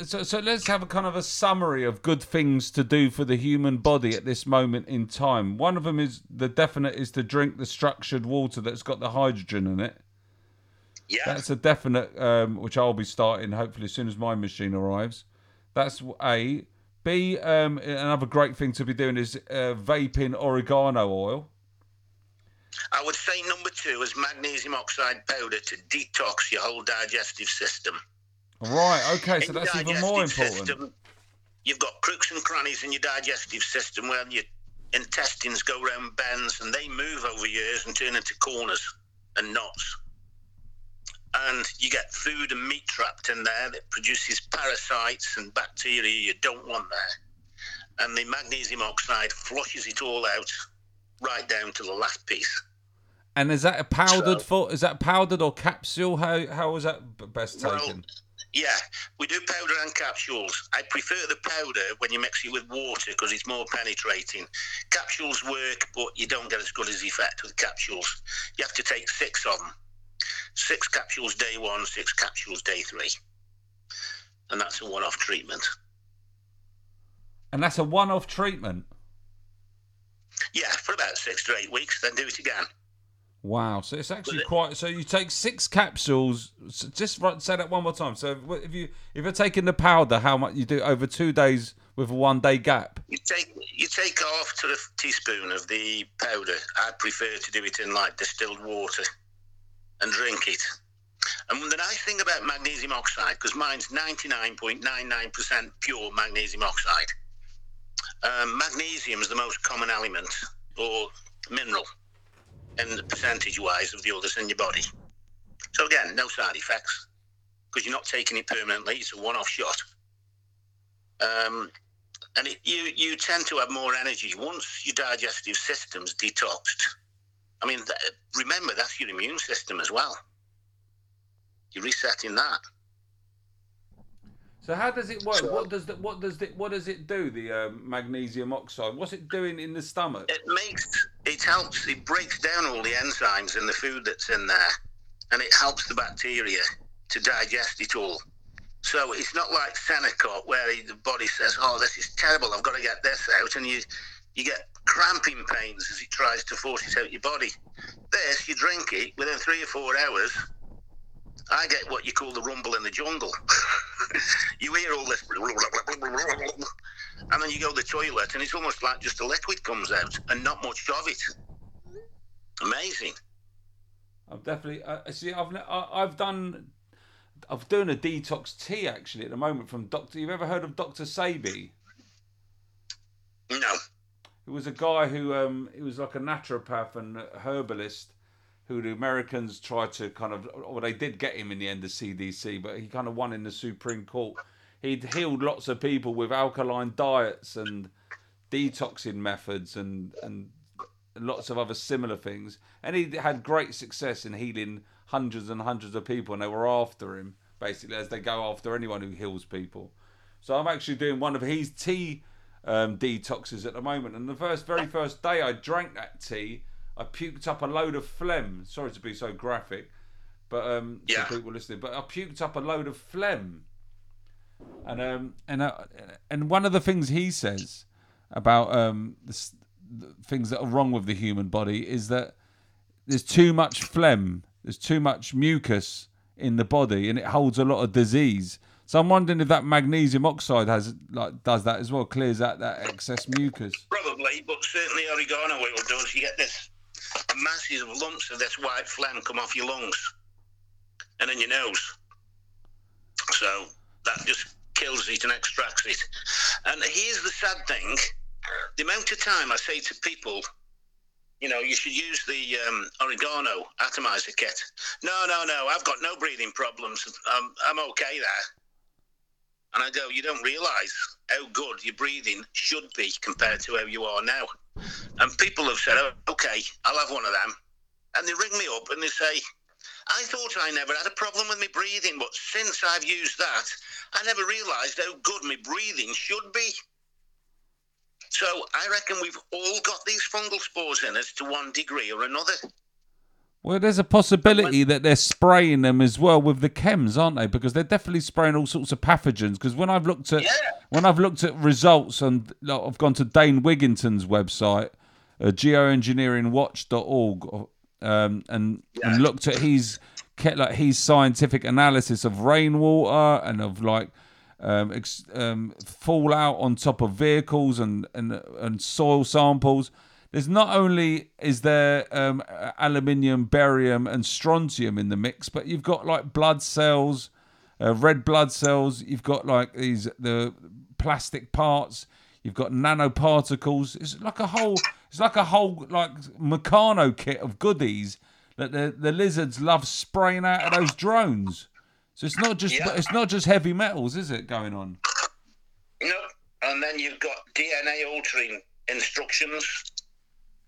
so, so let's have a kind of a summary of good things to do for the human body at this moment in time. One of them is the definite is to drink the structured water that's got the hydrogen in it. Yeah. That's a definite, um, which I'll be starting hopefully as soon as my machine arrives. That's A. B. Um, another great thing to be doing is uh, vaping oregano oil. I would say number two is magnesium oxide powder to detox your whole digestive system. Right. Okay. So that's even more important. system, you've got crooks and crannies in your digestive system where your intestines go round bends and they move over years and turn into corners and knots. And you get food and meat trapped in there that produces parasites and bacteria you don't want there. And the magnesium oxide flushes it all out right down to the last piece. And is that a powdered So- for? Is that powdered or capsule? How how is that best Well, taken? Yeah, we do powder and capsules. I prefer the powder when you mix it with water because it's more penetrating. Capsules work, but you don't get as good as effect with capsules. You have to take six of them. Six capsules day one, six capsules day three. And that's a one off treatment. And that's a one-off treatment. Yeah, for about six to eight weeks, then do it again. Wow. So it's actually it- quite. So you take six capsules. s just say that one more time. So if you if you're taking the powder, how much you do it over two days with a one day gap? You take you take half to a teaspoon of the powder. I prefer to do it in like distilled water and drink it. And the nice thing about magnesium oxide, because mine's 99.99% pure magnesium oxide. Um, magnesium is the most common element or mineral, in percentage wise of the others in your body. So again, no side effects because you're not taking it permanently. It's a one-off shot. Um, and it, you you tend to have more energy once your digestive system's detoxed. I mean, th- remember that's your immune system as well. You're resetting that. So how does it work? So- what does the, what does it what does it do? The um, magnesium oxide. What's it doing in the stomach? It makes it helps. It breaks down all the enzymes in the food that's in there, and it helps the bacteria to digest it all. So it's not like Senokot where the body says, "Oh, this is terrible. I've got to get this out," and you you get cramping pains as it tries to force it out your body. This, you drink it within three or four hours. I get what you call the rumble in the jungle. [laughs] you hear all this, and then you go to the toilet, and it's almost like just a liquid comes out, and not much of it. Amazing. I've definitely uh, see. I've I've done. I'm doing a detox tea actually at the moment from Doctor. You've ever heard of Doctor Sebi? No. It was a guy who um he was like a naturopath and herbalist who the Americans tried to kind of well they did get him in the end the CDC but he kind of won in the Supreme Court. He'd healed lots of people with alkaline diets and detoxing methods and and lots of other similar things and he had great success in healing hundreds and hundreds of people and they were after him basically as they go after anyone who heals people. So I'm actually doing one of his tea um, detoxes at the moment. And the first, very first day I drank that tea, I puked up a load of phlegm. Sorry to be so graphic, but um, Yeah. to people listening, but I puked up a load of phlegm. And um, and uh, and one of the things he says about um, this, the things that are wrong with the human body is that there's too much phlegm, there's too much mucus in the body, and it holds a lot of disease. So I'm wondering if that magnesium oxide has like does that as well, clears out that excess mucus. Probably, but certainly oregano oil does. You get this massive lumps of this white phlegm come off your lungs and in your nose. So that just kills it and extracts it. And here's the sad thing the amount of time I say to people, you know, you should use the um, oregano atomizer kit. No, no, no, I've got no breathing problems. I'm, I'm okay there. And I go, you don't realise how good your breathing should be compared to how you are now. And people have said, oh, okay, I'll have one of them. And they ring me up and they say, I thought I never had a problem with my breathing, but since I've used that, I never realised how good my breathing should be. So I reckon we've all got these fungal spores in us to one degree or another. Well, there's a possibility that they're spraying them as well with the chems, aren't they? Because they're definitely spraying all sorts of pathogens. Because when I've looked at Yeah. when I've looked at results and like, I've gone to Dane Wigington's website, uh, geoengineeringwatch.org, um, and and looked at his like his scientific analysis of rainwater and of like um, ex- um, fallout on top of vehicles and, and and soil samples. There's not only is there um, aluminium, barium, and strontium in the mix, but you've got like blood cells uh, red blood cells. You've got like these the plastic parts. You've got nanoparticles. It's like a whole. It's like a whole like Meccano kit of goodies that the the lizards love spraying out of those drones. So it's not just Yeah. it's not just heavy metals, is it? Going on. No, and then you've got DNA altering instructions.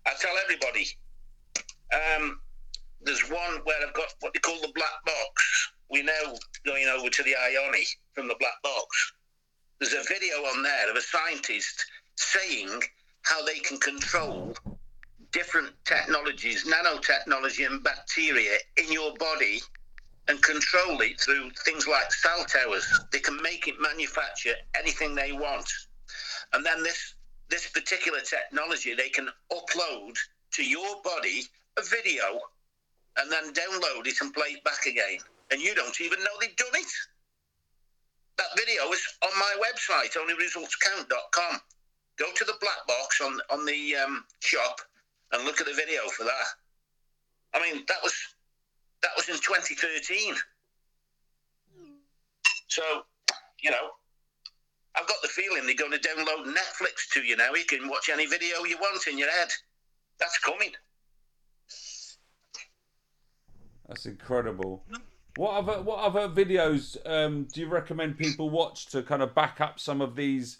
I tell everybody. Um, there's one where I've got what they call the black box. We now going over to the Ioni from the black box. There's a video on there of a scientist saying how they can control different technologies, nanotechnology and bacteria in your body and control it through things like cell towers. They can make it manufacture anything they want. And then this this particular technology they can upload to your body a video and then download it and play it back again. And you don't even know they've done it. That video is on my website, onlyresultscount.com. Go to the black box on on the um, shop and look at the video for that. I mean, that was that was in 2013. So, you know, I've got the feeling they're going to download Netflix to you now. You can watch any video you want in your head. That's coming. That's incredible. What other what other videos um, do you recommend people watch to kind of back up some of these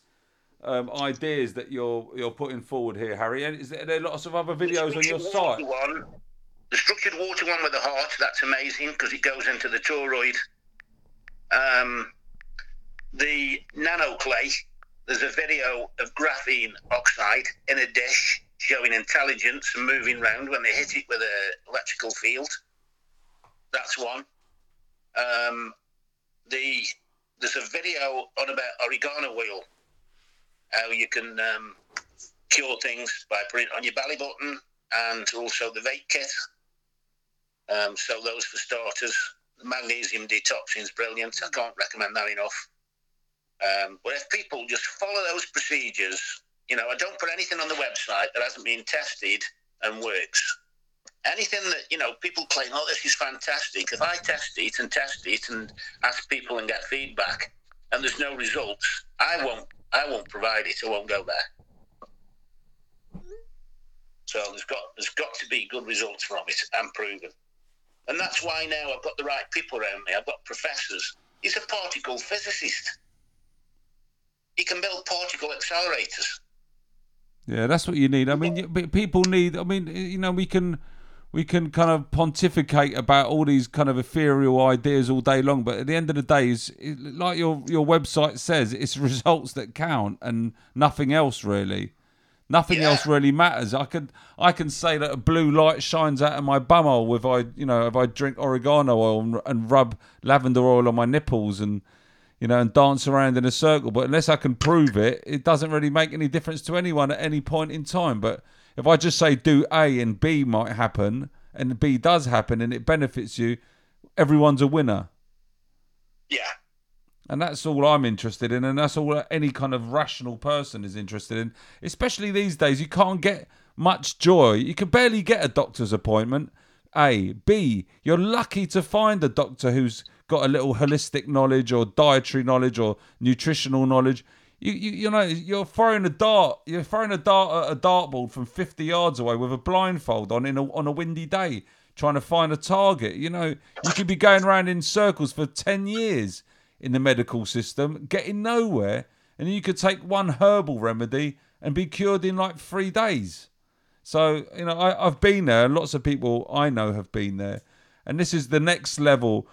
um, ideas that you're you're putting forward here, Harry? And is there, are there lots of other videos on your site? One, the structured water one with the heart, that's amazing because it goes into the toroid. Um, the nano clay, there's a video of graphene oxide in a dish showing intelligence and moving around when they hit it with an electrical field. That's one. Um, the there's a video on about oregano oil, how you can um, cure things by putting it on your belly button, and also the vape kit. Um, so those for starters. Magnesium detoxing is brilliant. I can't recommend that enough. Um, but if people just follow those procedures, you know, I don't put anything on the website that hasn't been tested and works. Anything that you know, people claim, "Oh, this is fantastic." If I test it and test it and ask people and get feedback, and there's no results, I won't. I won't provide it. I won't go there. So there's got there's got to be good results from it and proven. And that's why now I've got the right people around me. I've got professors. He's a particle physicist. He can build particle accelerators. Yeah, that's what you need. I mean, people need. I mean, you know, we can we can kind of pontificate about all these kind of ethereal ideas all day long, but at the end of the day, is like your your website says, it's [laughs] results that count and nothing else really. Nothing Yeah. else really matters. I could I can say that a blue light shines out of my bumhole if I you know if I drink oregano oil and, and rub lavender oil on my nipples and you know and dance around in a circle. But unless I can prove it, it doesn't really make any difference to anyone at any point in time. But if I just say do A and B might happen and B does happen and it benefits you, everyone's a winner. Yeah. And that's all I'm interested in, and that's all any kind of rational person is interested in. Especially these days, you can't get much joy. You can barely get a doctor's appointment. A. B. You're lucky to find a doctor who's got a little holistic knowledge or dietary knowledge or nutritional knowledge. You, you, you know, you're throwing a dart. You're throwing a dart at a dartboard from 50 yards away with a blindfold on in a, on a windy day, trying to find a target. You know, you could be going around in circles for 10 years in the medical system, getting nowhere, and you could take one herbal remedy and be cured in like three days. So, you know, I, I've been there, lots of people I know have been there. And this is the next level.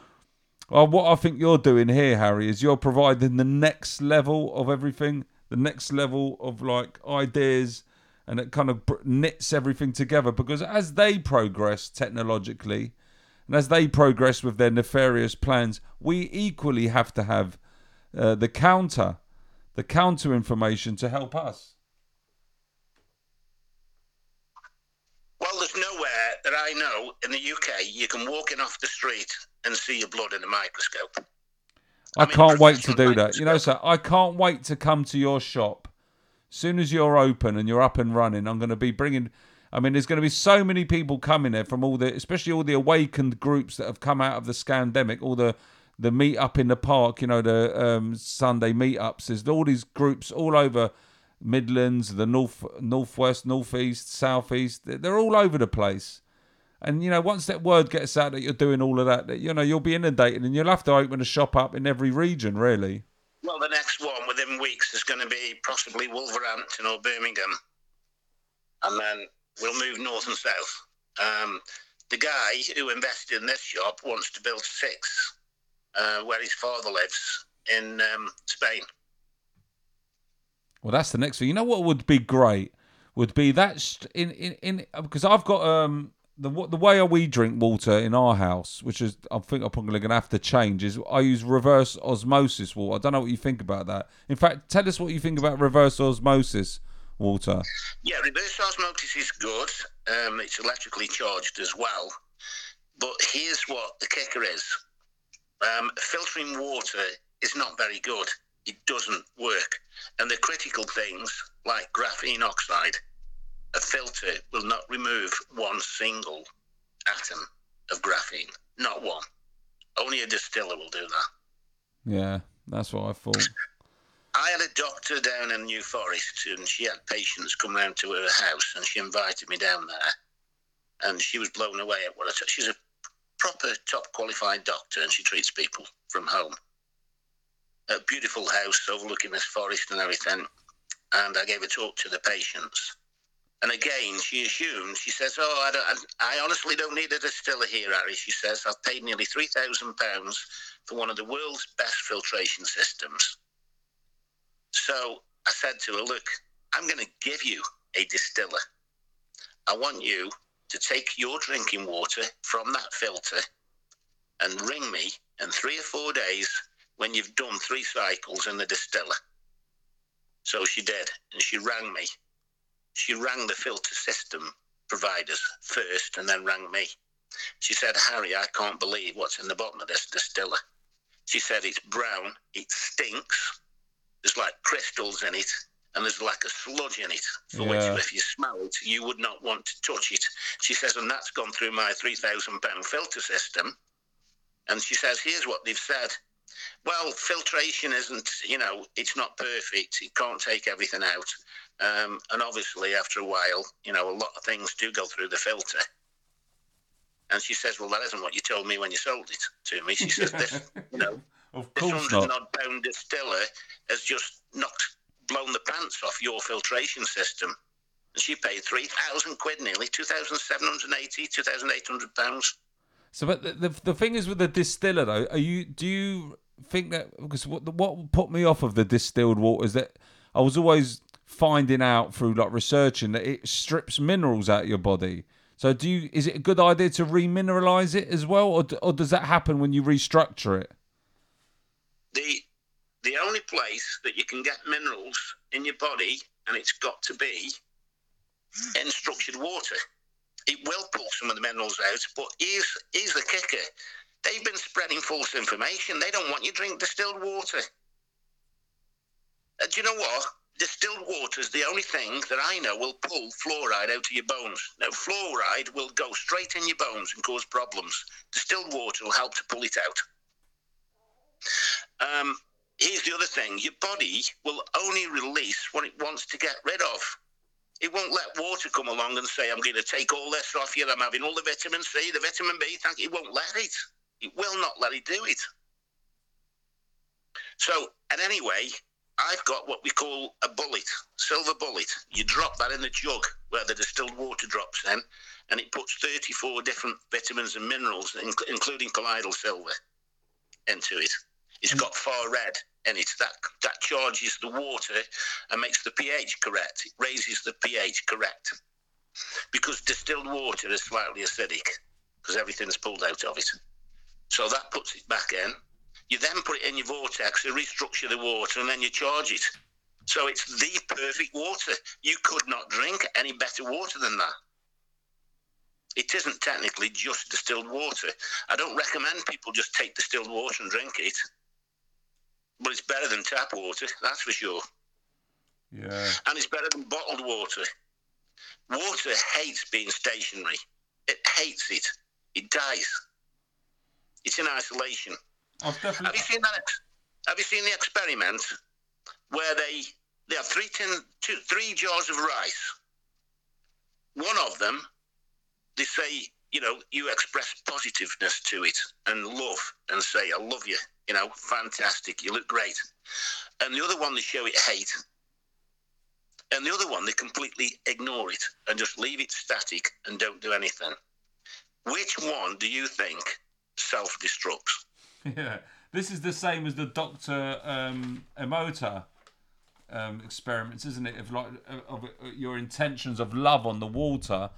Well, what I think you're doing here, Harry, is you're providing the next level of everything, the next level of like ideas, and it kind of knits everything together. Because as they progress technologically, and as they progress with their nefarious plans, we equally have to have uh, the counter, the counter information to help us. Well, there's nowhere that I know in the UK you can walk in off the street and see your blood in a microscope. I, I mean, can't wait to do that. You know, sir, I can't wait to come to your shop. Soon as you're open and you're up and running, I'm going to be bringing. I mean, there's going to be so many people coming there from all the, especially all the awakened groups that have come out of the scandemic, all the the meet up in the park, you know, the um, Sunday meetups. There's all these groups all over Midlands, the north, northwest, northeast, southeast. They're all over the place. And you know, once that word gets out that you're doing all of that, that you know, you'll be inundated, and you'll have to open a shop up in every region, really. Well, the next one within weeks is going to be possibly Wolverhampton or Birmingham, and then we'll move north and south. Um, the guy who invested in this shop wants to build six uh, where his father lives in um, Spain. Well, that's the next thing. You know what would be great would be that in in in because I've got um the the way we drink water in our house, which is I think I'm probably going to have to change, is I use reverse osmosis water. I don't know what you think about that. In fact, tell us what you think about reverse osmosis water. Yeah, reverse osmosis is good. Um, it's electrically charged as well. But here's what the kicker is um, filtering water is not very good. It doesn't work. And the critical things, like graphene oxide, a filter will not remove one single atom of graphene. Not one. Only a distiller will do that. Yeah, that's what I thought. [laughs] I had a doctor down in New Forest, and she had patients come round to her house, and she invited me down there, and she was blown away at what I took. She's a proper top qualified doctor, and she treats people from home. A beautiful house overlooking this forest and everything, and I gave a talk to the patients. And again, she assumes, she says, Oh, I, I honestly don't need a distiller here, Harry. She says, I've paid nearly £3,000 for one of the world's best filtration systems. So I said to her, Look, I'm going to give you a distiller. I want you to take your drinking water from that filter and ring me in three or four days when you've done three cycles in the distiller. So she did, and she rang me. She rang the filter system providers first and then rang me. She said, Harry, I can't believe what's in the bottom of this distiller. She said, it's brown, it stinks, there's like crystals in it, and there's like a sludge in it for Yeah. which if you smell it, you would not want to touch it. She says, and that's gone through my £3,000 filter system. And she says, here's what they've said. Well, filtration isn't, you know, it's not perfect. It can't take everything out. Um, and obviously, after a while, you know, a lot of things do go through the filter. And she says, well, that isn't what you told me when you sold it to me. She says, this, you know, [laughs] Of this course hundred not. odd pound distiller has just knocked, blown the pants off your filtration system. And she paid 3,000 quid nearly, 2,780, 2,800 pounds. So, but the, the the thing is with the distiller though, are you do you think that because what what put me off of the distilled water is that I was always finding out through like researching that it strips minerals out of your body. So, do you is it a good idea to remineralize it as well, or or does that happen when you restructure it? The, the only place that you can get minerals in your body, and it's got to be in structured water. It will pull some of the minerals out, but here's, here's the kicker. They've been spreading false information. They don't want you to drink distilled water. Uh, do you know what? Distilled water is the only thing that I know will pull fluoride out of your bones. Now, fluoride will go straight in your bones and cause problems. Distilled water will help to pull it out. Um, here's the other thing your body will only release what it wants to get rid of. It won't let water come along and say, I'm going to take all this off you. I'm having all the vitamin C, the vitamin B. Thank you. It won't let it. It will not let it do it. So, and anyway, I've got what we call a bullet, silver bullet. You drop that in the jug where the distilled water drops in, and it puts 34 different vitamins and minerals, inc- including colloidal silver, into it. It's mm. got far red in it. That that charges the water and makes the pH correct. It raises the pH correct. Because distilled water is slightly acidic, because everything's pulled out of it. So that puts it back in. You then put it in your vortex, you restructure the water, and then you charge it. So it's the perfect water. You could not drink any better water than that. It isn't technically just distilled water. I don't recommend people just take distilled water and drink it. But it's better than tap water, that's for sure. Yeah. And it's better than bottled water. Water hates being stationary. It hates it. It dies. It's in isolation. I've definitely. Have you seen that? Have you seen the experiment where they they have three tin, two, three jars of rice. One of them, they say, you know, you express positiveness to it and love, and say, "I love you." You know, fantastic. You look great. And the other one, they show it hate. And the other one, they completely ignore it and just leave it static and don't do anything. Which one do you think self destructs? Yeah, this is the same as the Doctor um, Emoto um, experiments, isn't it? Of like of, of your intentions of love on the water,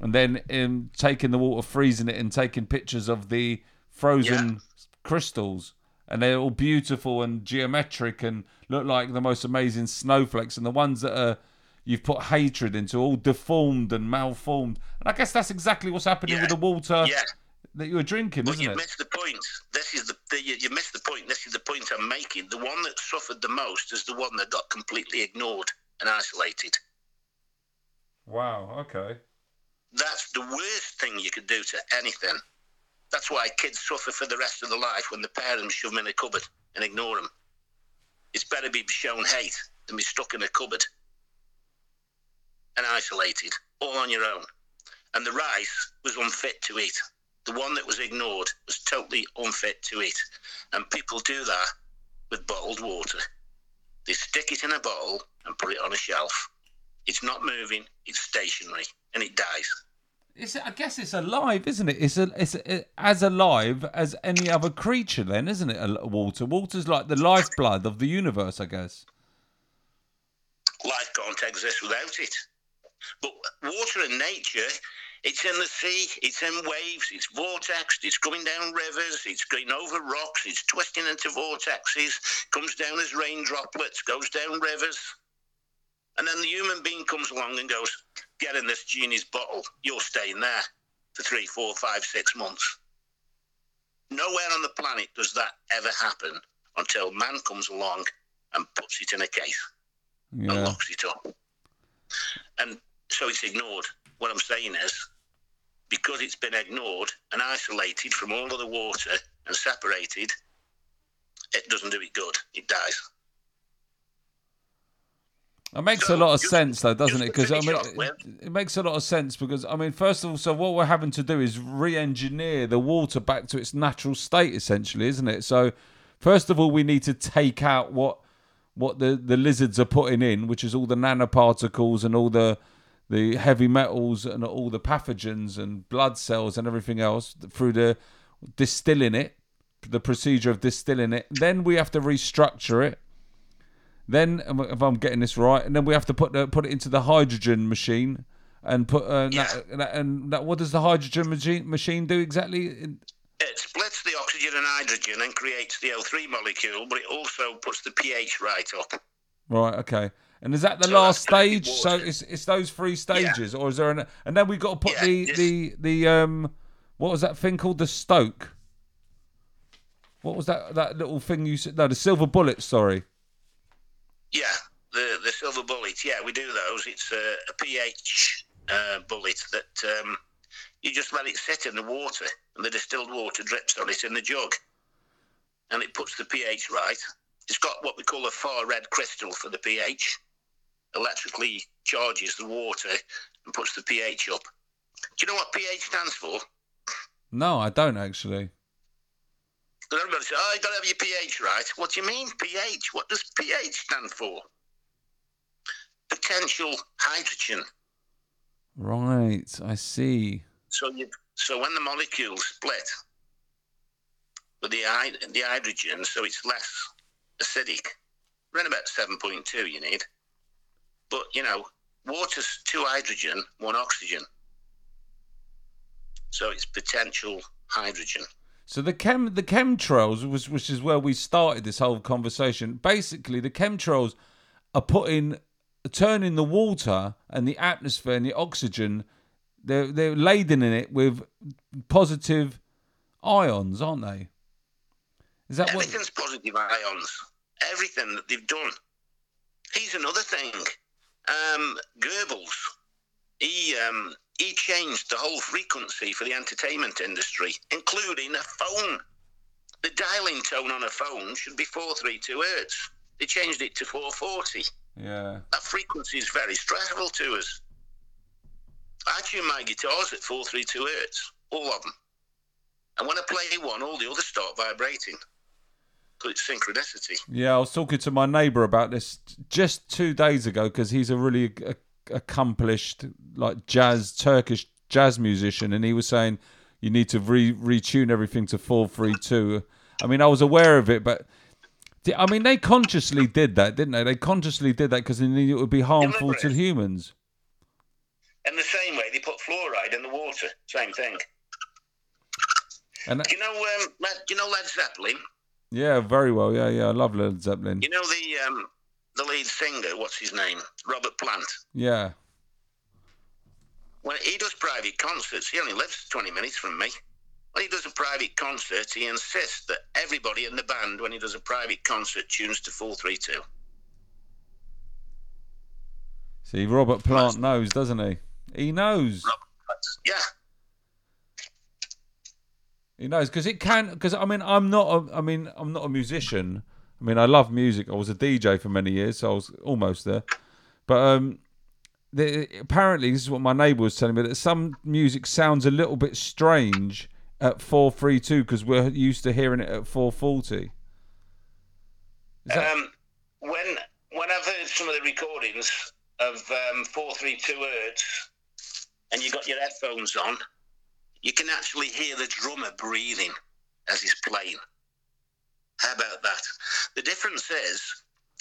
and then um, taking the water, freezing it, and taking pictures of the frozen crystals, and they're all beautiful and geometric and look like the most amazing snowflakes, and the ones that are you've put hatred into all deformed and malformed. And I guess that's exactly what's happening Yeah. with the water Yeah. That you were drinking, But isn't you it? missed the point. This is the, the you, you missed the point. This is the point I'm making. The one that suffered the most is the one that got completely ignored and isolated. Wow. Okay. That's the worst thing you could do to anything. That's why kids suffer for the rest of their life when the parents shove them in a cupboard and ignore them. It's better to be shown hate than be stuck in a cupboard and isolated, all on your own. And the rice was unfit to eat. The one that was ignored was totally unfit to eat. And people do that with bottled water. They stick it in a bottle and put it on a shelf. It's not moving, it's stationary, and it dies. It's, I guess it's alive, isn't it? It's a, it's a, as alive as any other creature, then, isn't it? Water. Water's like the lifeblood of the universe, I guess. life can't exist without it. But water in nature, it's in the sea, it's in waves, it's vortexed, it's coming down rivers, it's going over rocks, it's twisting into vortexes, comes down as rain droplets, goes down rivers. And then the human being comes along and goes, Get in this genie's bottle, you're staying there for three, four, five, six months. Nowhere on the planet does that ever happen until man comes along and puts it in a case and locks it up. And so it's ignored. What I'm saying is, because it's been ignored and isolated from all of the water and separated, it doesn't do it good. It dies. It makes So, a lot of just- sense, though, doesn't it? Because I mean, it, it makes a lot of sense because I mean, first of all, so what we're having to do is re-engineer the water back to its natural state, essentially, isn't it? So, first of all, we need to take out what what the the lizards are putting in, which is all the nanoparticles and all the the heavy metals and all the pathogens and blood cells and everything else through the distilling it, the procedure of distilling it. Then we have to restructure it. Then, if I'm getting this right, and then we have to put the, put it into the hydrogen machine and put uh, Yeah. that, that, and that. What does the hydrogen machine machine do exactly? It splits the oxygen and hydrogen and creates the O3 molecule, but it also puts the pH right up. Right. Okay. And is that the So last stage? So it's it's those three stages, or is there an? And then we got to put Yeah, the the the um, what was that thing called? The Stoke. What was that that little thing you said? No, the silver bullet. Sorry. Yeah, the the silver bullet. Yeah, we do those. It's a, a pH uh, bullet that um, you just let it sit in the water, and the distilled water drips on it in the jug, and it puts the pH right. It's got what we call a far red crystal for the pH. Electrically charges the water and puts the pH up. Do you know what pH stands for? No, I don't actually. Because everybody says, "Oh, you got to have your pH right." What do you mean pH? What does pH stand for? Potential hydrogen. Right. I see. So you, so when the molecules split with the the hydrogen, so it's less acidic. Around about seven point two, you need. But you know, water's two hydrogen, one oxygen. So it's potential hydrogen. So the chem the chemtrails was which is where we started this whole conversation. Basically, the chemtrails are putting turning the water and the atmosphere and the oxygen. They're they're laden in it with positive ions, aren't they? Is that what? Everything's positive ions. Everything that they've done. Here's another thing. Um, Goebbels, he um, he changed the whole frequency for the entertainment industry, including a phone. the dialing tone on a phone should be 432 hertz. They changed it to 440. Yeah. That frequency is very stressful to us. I tune my guitars at 432 hertz, all of them. And when I play one, all the others start vibrating. Synchronicity. Yeah, I was talking to my neighbour about this just two days ago because he's a really a- accomplished like jazz Turkish jazz musician, and he was saying you need to re retune everything to four three two. I mean, I was aware of it, but I mean, they consciously did that, didn't they? They consciously did that because they knew it would be harmful to humans. In the same way they put fluoride in the water, same thing. And Do you know, um, you know Led Zeppelin? Yeah, very well. Yeah, yeah, I love Led Zeppelin. You know the um, the lead singer, what's his name? Robert Plant. Yeah, When he does private concerts, he only lives 20 minutes from me. When he does a private concert, he insists that everybody in the band, when he does a private concert, tunes to 432. see, Robert Plant knows, doesn't he? He knows. Robert. Yeah. He knows because it can. Because I mean, I'm not. A, I mean, I'm not a musician. I mean, I love music. I was a DJ for many years, so I was almost there. But um, the, apparently, this is what my neighbour was telling me that some music sounds a little bit strange at four three two because we're used to hearing it at four forty. That- Um, when when I've heard some of the recordings of um, 432 hertz, and you got your headphones on, you can actually hear the drummer breathing as he's playing. How about that? The difference is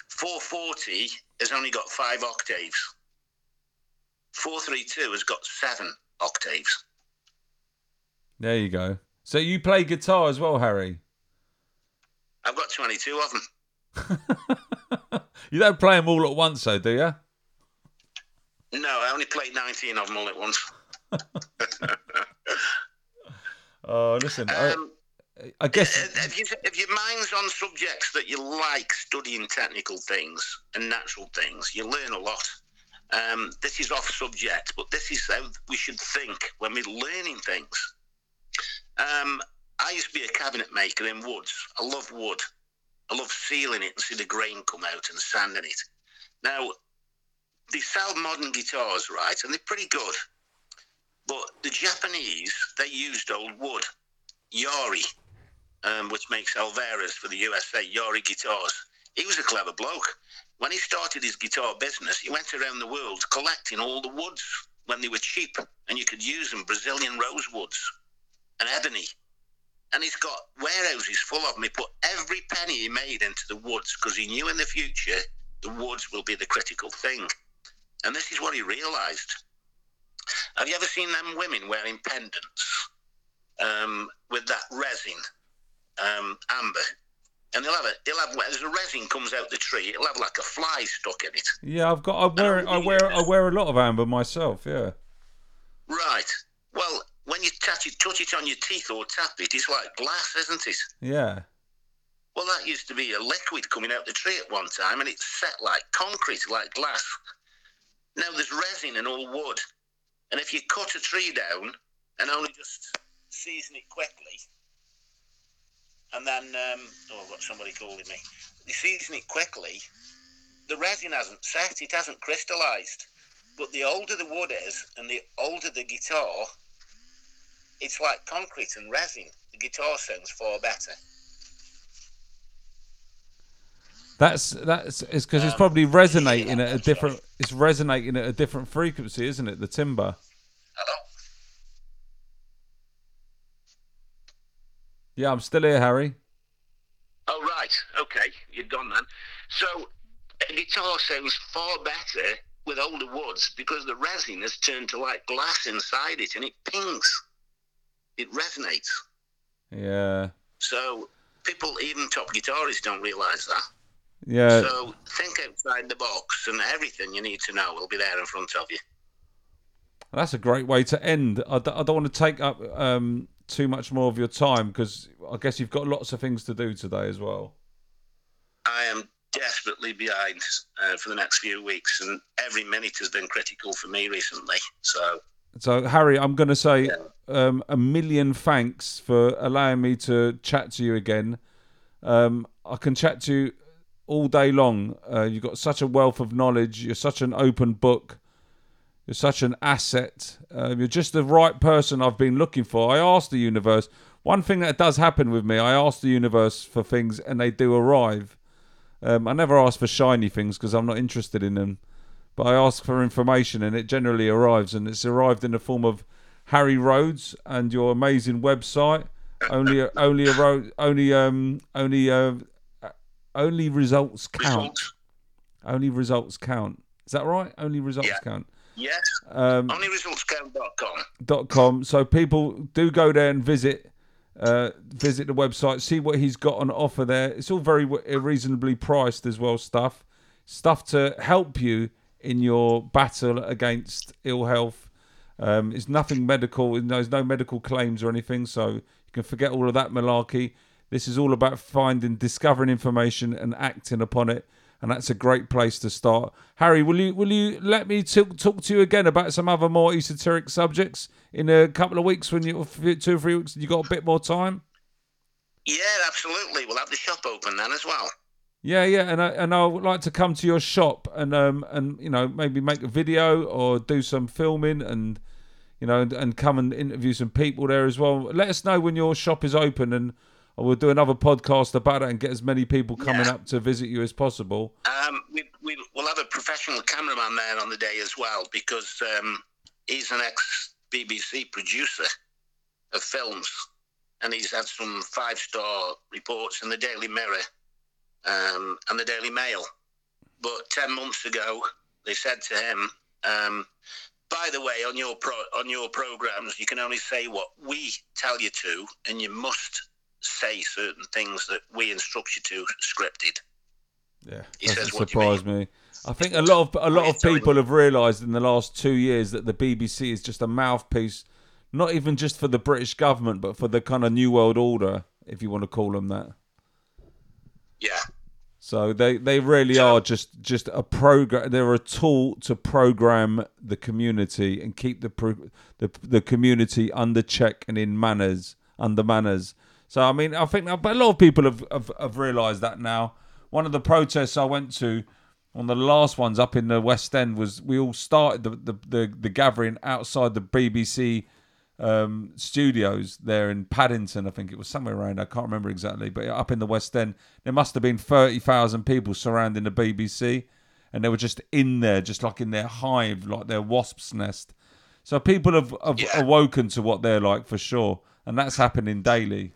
440 has only got five octaves. 432 has got seven octaves. there you go. So you play guitar as well, Harry? I've got 22 of them. [laughs] you don't play them all at once, though, do you? No, I only played 19 of them all at once. [laughs] Oh, listen. I, Um, I guess. Uh, if, you, if your mind's on subjects that you like studying technical things and natural things, you learn a lot. Um, this is off subject, but this is how we should think when we're learning things. Um, I used to be a cabinet maker in woods. I love wood. I love sealing it and see the grain come out and sanding it. Now, they sell modern guitars, right, and they're pretty good. But the Japanese, they used old wood, Yairi, um, which makes Alvarez for the USA, Yairi guitars. He was a clever bloke. When he started his guitar business, he went around the world collecting all the woods when they were cheap and you could use them Brazilian rosewoods and ebony. And he's got warehouses full of them. He put every penny he made into the woods because he knew in the future the woods will be the critical thing. And this is what he realized. Have you ever seen them women wearing pendants um, with that resin, um, amber? And they'll have a, they'll have as the resin comes out the tree, it'll have like a fly stuck in it. Yeah, I've got. I wear. I wear. I wear a lot of amber myself. Yeah. Right. Well, when you touch it, touch it on your teeth or tap it, it's like glass, isn't it? Yeah. Well, that used to be a liquid coming out the tree at one time, and it's set like concrete, like glass. Now there's resin and all wood, and if you cut a tree down and only just season it quickly, and then um, oh, I've got somebody calling me. You season it quickly, the resin hasn't set, it hasn't crystallised. But the older the wood is, and the older the guitar, it's like concrete and resin. The guitar sounds far better. That's that's it's because it's Um, probably yeah, resonating at a different. It's resonating at a different frequency, isn't it? The timber. Hello? Yeah, I'm still here, Harry. Oh, right. Okay. You're gone then. So, a guitar sounds far better with older woods because the resin has turned to like glass inside it and it pings. It resonates. Yeah. So, people, even top guitarists, don't realize that. Yeah. So, think outside the box and everything you need to know will be there in front of you. That's a great way to end. I, d- I don't want to take up um, too much more of your time because I guess you've got lots of things to do today as well. I am desperately behind uh, for the next few weeks, and every minute has been critical for me recently. So So, Harry, I'm going to say um, a million thanks for allowing me to chat to you again. Um, I can chat to you all day long. Uh, you've got such a wealth of knowledge. You're such an open book. You're such an asset. Uh, you're just the right person I've been looking for. I asked the universe. One thing that does happen with me, I ask the universe for things and they do arrive. Um, I never ask for shiny things because I'm not interested in them. But I ask for information and it generally arrives. And it's arrived in the form of Harry Rhodes and your amazing website. Only, only a road, only, um, only, uh, only results count. Results? Only results count. Is that right? Only results Yeah. count. Yes. Um, OnlyResultsCount.com. dot com. So people do go there and visit uh, visit the website, see what he's got on offer there. It's all very reasonably priced as well. Stuff, stuff to help you in your battle against ill health. Um, it's nothing medical. There's no medical claims or anything, so you can forget all of that malarkey. This is all about finding, discovering information, and acting upon it. And that's a great place to start. Harry, will you will you let me talk, talk to you again about some other more esoteric subjects in a couple of weeks when you two or three weeks you got a bit more time? Yeah, absolutely. We'll have the shop open then as well. Yeah, yeah, and I and I would like to come to your shop and um and you know maybe make a video or do some filming and you know and, and come and interview some people there as well. Let us know when your shop is open and we'll do another podcast about it and get as many people coming Yeah. up to visit you as possible. Um, we, we, we'll have a professional cameraman there on the day as well because um, he's an ex BBC producer of films and he's had some five star reports in the Daily Mirror um, and the Daily Mail. But 10 months ago, they said to him, um, by the way, on your pro- on your programs, you can only say what we tell you to, and you must say certain things that we instruct you to, scripted. Yeah, He doesn't says, "What surprise me. I think a lot of a lot of people have realised in the last two years that the BBC is just a mouthpiece, not even just for the British government, but for the kind of New World Order, if you want to call them that. Yeah. So they, they really So- are just just a program. They're a tool to program the community and keep the pro- the the community under check and in manners under manners. So I mean, I think but a lot of people have have, have realised that now. One of the protests I went to, one of the last ones up in the West End, was we all started the the, the, the gathering outside the BBC um, studios there in Paddington. I think it was somewhere around. I can't remember exactly, but up in the West End, there must have been thirty thousand people surrounding the BBC, and they were just in there, just like in their hive, like their wasp's nest. So people have, have Yeah. awoken to what they're like for sure, and that's happening daily.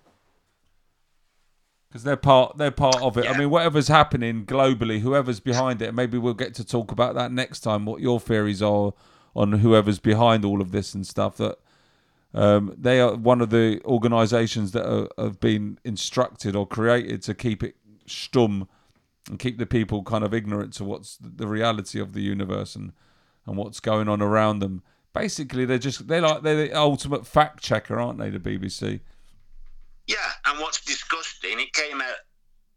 Because they're part, they're part of it. I mean, whatever's happening globally, whoever's behind it, maybe we'll get to talk about that next time. What your theories are on whoever's behind all of this and stuff. That um, they are one of the organisations that are, have been instructed or created to keep it stum and keep the people kind of ignorant to what's the reality of the universe and, and what's going on around them. Basically, they're just they're like they're the ultimate fact checker, aren't they? The BBC. Yeah, and what's disgusting, it came out.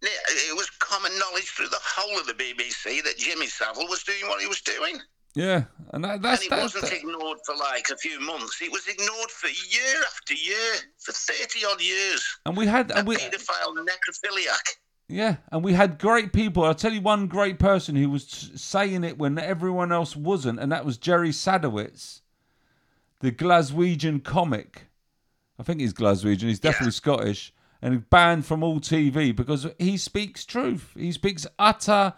It was common knowledge through the whole of the BBC that Jimmy Savile was doing what he was doing, Yeah, and that, and it that's wasn't ignored for like a few months. It was ignored for year after year, for thirty odd years. and we had A and we paedophile necrophiliac. Yeah, and we had great people. I'll tell you one great person who was saying it when everyone else wasn't, and that was Jerry Sadowitz, the Glaswegian comic. I think he's Glaswegian. He's definitely Scottish, and he's banned from all TV because he speaks truth. He speaks utter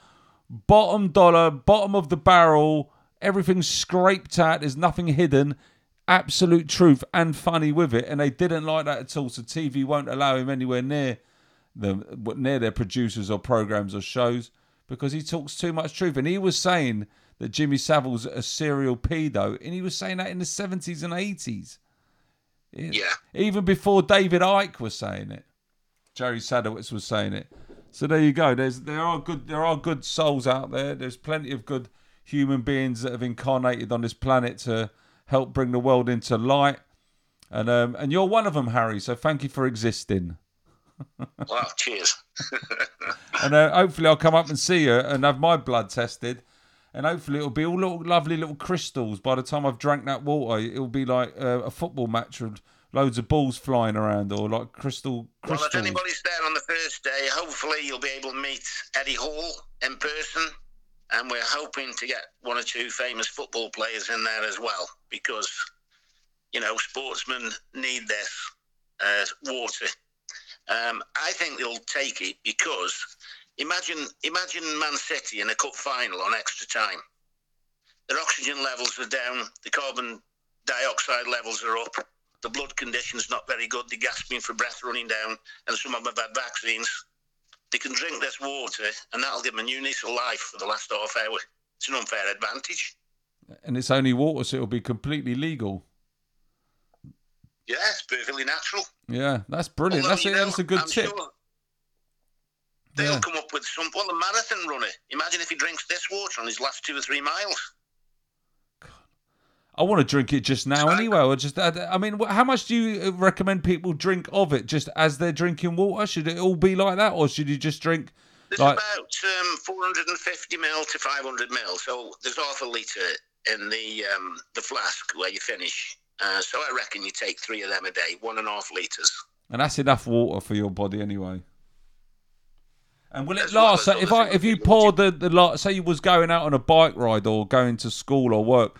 bottom dollar, bottom of the barrel. Everything's scraped out. There's nothing hidden. Absolute truth and funny with it, and they didn't like that at all. So TV won't allow him anywhere near them near their producers or programs or shows because he talks too much truth. And he was saying that Jimmy Savile's a serial pedo, and he was saying that in the seventies and Yeah. Even before David Icke was saying it, Jerry Sadowitz was saying it. So there you go. There's there are good there are good souls out there. There's plenty of good human beings that have incarnated on this planet to help bring the world into light. And um, and you're one of them, Harry. So thank you for existing. Well, cheers. [laughs] and uh, hopefully I'll come up and see you and have my blood tested. And hopefully it'll be all little lovely little crystals. By the time I've drank that water, it'll be like uh, a football match with loads of balls flying around, or like crystal crystals. Well, if anybody's there on the first day, hopefully you'll be able to meet Eddie Hall in person. And we're hoping to get one or two famous football players in there as well because, you know, sportsmen need this uh, water. Um, I think they'll take it because imagine imagine Man City in a cup final on extra time. Their oxygen levels are down, the carbon dioxide levels are up, the blood condition's not very good, they're gasping for breath running down, and some of them have had vaccines. They can drink this water, and that'll give them a new lease of life for the last half hour. It's an unfair advantage. And it's only water, so it'll be completely legal. Yeah, it's perfectly natural. Yeah, that's brilliant. Although, that's a, know, that's a good I'm tip. sure they'll Yeah. come up with some. Well, the marathon runner. Imagine if he drinks this water on his last two or three miles. I want to drink it just now anyway. Or just, I mean, how much do you uh, recommend people drink of it just as they're drinking water? Should it all be like that, or should you just drink There's like? about um, 450 mil to 500 mil, so there's half a litre in the um, the flask where you finish. Uh, so I reckon you take three of them a day, one and a half litres. And that's enough water for your body anyway. And will it last? So if I if you that you pour the the lot, say you was going out on a bike ride or going to school or work,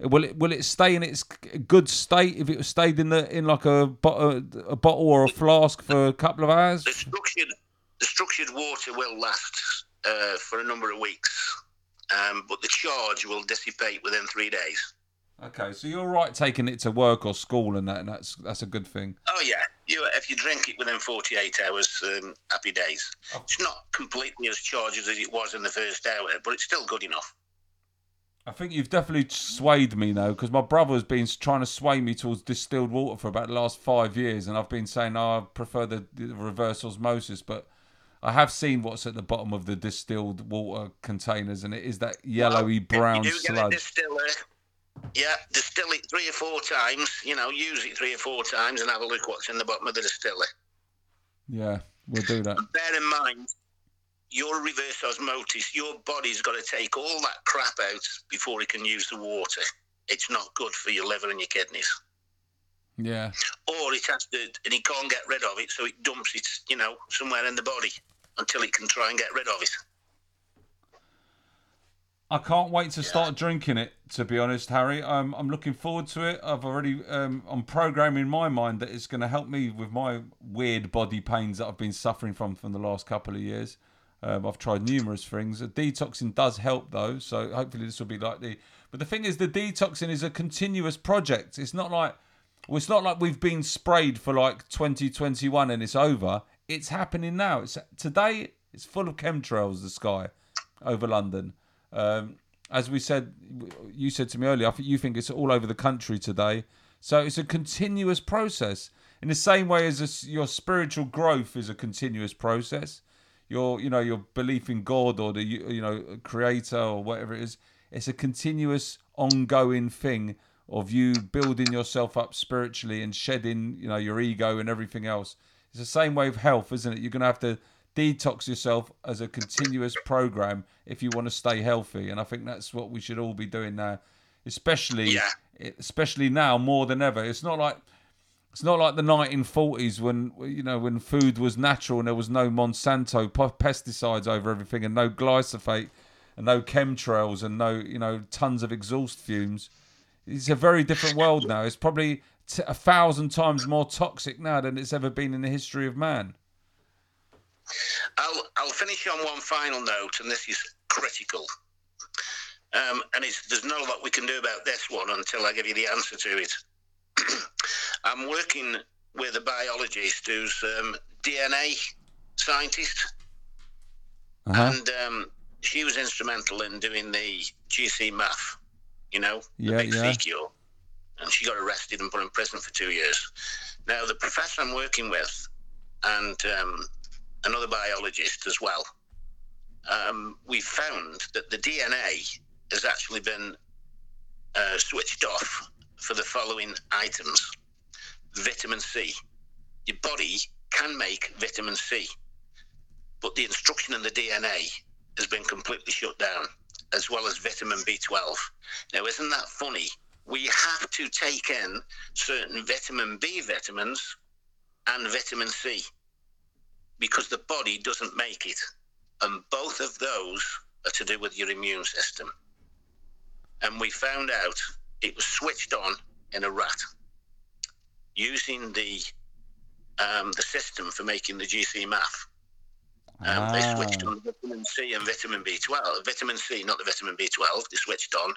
will it will it stay in its good state if it stayed in the in like a, bo- a bottle or a flask for a couple of hours? The structured the structured water will last uh, for a number of weeks, um, but the charge will dissipate within three days. Okay, so you're right taking it to work or school and that, and that's that's a good thing. Oh yeah, you if you drink it within 48 hours, um, happy days. Oh. It's not completely as charged as it was in the first hour, but it's still good enough. I think you've definitely swayed me now because my brother's been trying to sway me towards distilled water for about the last five years, and I've been saying oh, I prefer the, the reverse osmosis, but I have seen what's at the bottom of the distilled water containers, and it is that yellowy brown get a sludge. Yeah, distill it three or four times. You know, use it three or four times and have a look what's in the bottom of the distiller. Yeah, we'll do that. Bear in mind, your reverse osmosis, your body's got to take all that crap out before it can use the water. It's not good for your liver and your kidneys. Yeah, Or it has to, and it can't get rid of it, so it dumps it, you know, somewhere in the body until it can try and get rid of it. I can't wait to start drinking it. To be honest, Harry, um, I'm looking forward to it. I've already, um, I'm programming my mind that it's going to help me with my weird body pains that I've been suffering from from the last couple of years. Um, I've tried numerous things. The detoxing does help though, so hopefully this will be like the. But the thing is, the detoxing is a continuous project. It's not like, well, it's not like we've been sprayed for like 2021 and it's over. It's happening now. It's today. It's full of chemtrails. The sky over London. Um, as we said, you said to me earlier, I think you think it's all over the country today. So it's a continuous process. In the same way as this, your spiritual growth is a continuous process, your you know your belief in God or the you know Creator or whatever it is, it's a continuous, ongoing thing of you building yourself up spiritually and shedding you know your ego and everything else. It's the same way of health, isn't it? You're gonna have to detox yourself as a continuous program if you want to stay healthy and i think that's what we should all be doing now especially Yeah. especially now more than ever. It's not like it's not like the 1940s when you know when food was natural and there was no monsanto pe- pesticides over everything and no glyphosate and no chemtrails and no you know tons of exhaust fumes. It's a very different world now. It's probably t- a thousand times more toxic now than it's ever been in the history of man I'll I'll finish on one final note, and this is critical. Um, and it's, there's not a lot we can do about this one until I give you the answer to it. [clears throat] I'm working with a biologist who's um, DNA scientist, uh-huh. and um, she was instrumental in doing the GcMAF. You know, the Yeah, big yeah. cure, and she got arrested and put in prison for two years. Now the professor I'm working with, and um, another biologist as well, um, we found that the DNA has actually been uh, switched off for the following items vitamin C. Your body can make vitamin C, but the instruction in the DNA has been completely shut down. as well as vitamin B12. Now, isn't that funny? We have to take in certain vitamin B vitamins and vitamin C because the body doesn't make it. And both of those are to do with your immune system. And we found out it was switched on in a rat using the um, the system for making the GcMAF. Um, They switched Ah. on vitamin C and vitamin B12. Vitamin C, not the vitamin B12, they switched on.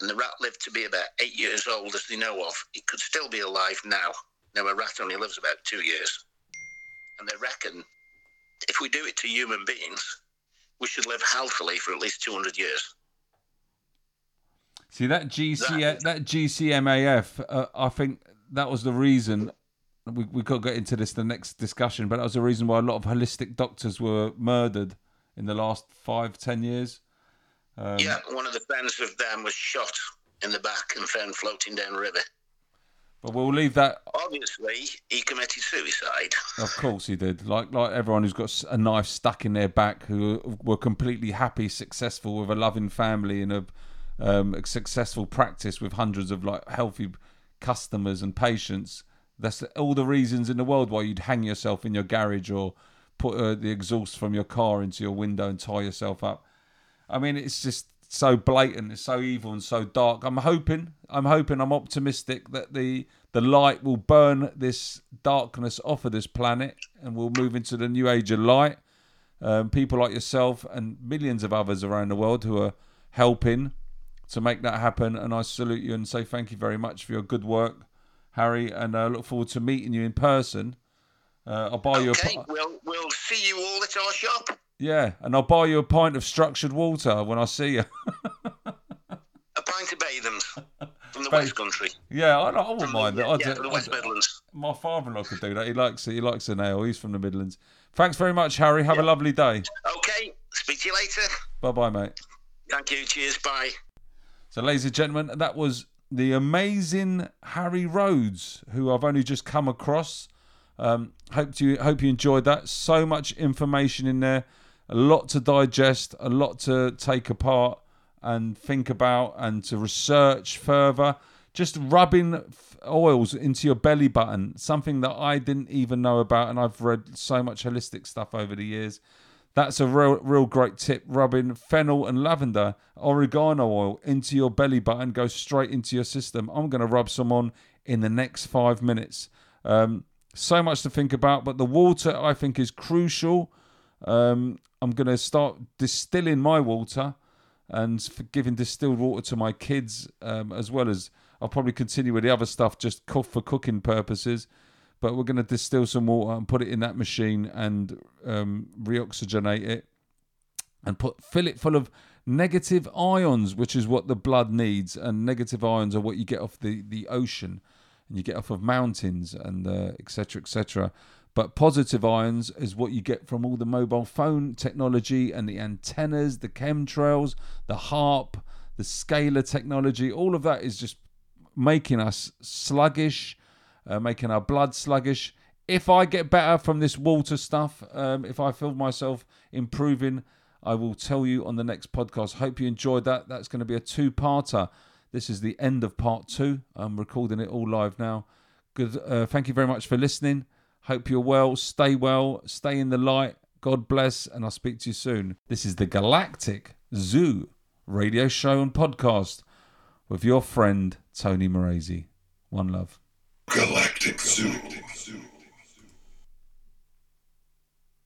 And the rat lived to be about eight years old, as they know of. It could still be alive now. Now, a rat only lives about two years. And they reckon if we do it to human beings, we should live healthily for at least 200 years. See that GC That- GCMAF. Uh, I think that was the reason. We we could get into this the next discussion, but that was the reason why a lot of holistic doctors were murdered in the last five ten years. Um, yeah, one of the friends of them was shot in the back and found floating down the river. We'll leave that. Obviously, he committed suicide. Of course he did. Like like everyone who's got a knife stuck in their back, who were completely happy, successful with a loving family and a, um, a successful practice with hundreds of like healthy customers and patients. That's all the reasons in the world why you'd hang yourself in your garage or put uh, the exhaust from your car into your window and tie yourself up. I mean, it's just so blatant, it's so evil and so dark. I'm hoping, I'm hoping, I'm optimistic that the the light will burn this darkness off of this planet, and we'll move into the new age of light. Um, people like yourself and millions of others around the world who are helping to make that happen, and I salute you and say thank you very much for your good work, Harry, and I look forward to meeting you in person. Uh, I'll buy you a Okay, we'll, we'll see you all at our shop. Yeah, and I'll buy you a pint of structured water when I see you. A pint of Bathams from the [laughs] West Country. Yeah, I, I wouldn't From mind the, that. Yeah, do- the West I'd- Midlands. my father-in-law could do that. He likes it. He likes an ale. He's from the Midlands. Thanks very much, Harry. Have a lovely day. Okay, speak to you later. Bye bye, mate. Thank you. Cheers. Bye. So, ladies and gentlemen, that was the amazing Harry Rhodes, who I've only just come across. Um, hope you hope you enjoyed that. So much information in there, a lot to digest, a lot to take apart and think about, and to research further. Just rubbing oils into your belly button, something that I didn't even know about, and I've read so much holistic stuff over the years. That's a real, real great tip. Rubbing fennel and lavender, oregano oil into your belly button, goes straight into your system. I'm going to rub some on in the next five minutes. Um, so much to think about, but the water I think is crucial. Um, I'm going to start distilling my water and giving distilled water to my kids, um, as well as I'll probably continue with the other stuff just for cooking purposes. But we're going to distill some water and put it in that machine and um, reoxygenate it and put fill it full of negative ions, which is what the blood needs. And negative ions are what you get off the, the ocean and you get off of mountains and uh, etc. etc. But positive ions is what you get from all the mobile phone technology and the antennas, the chemtrails, the HAARP, the scalar technology. All of that is just making us sluggish, uh, making our blood sluggish. If I get better from this water stuff, um, if I feel myself improving, I will tell you on the next podcast. Hope you enjoyed that. That's going to be a two parter. This is the end of part two. I'm recording it all live now. Good. Uh, thank you very much for listening. Hope you're well. Stay well. Stay in the light. God bless. And I'll speak to you soon. This is the Galactic Zoo radio show and podcast with your friend Tony Morazy. One love. Galactic Zoo.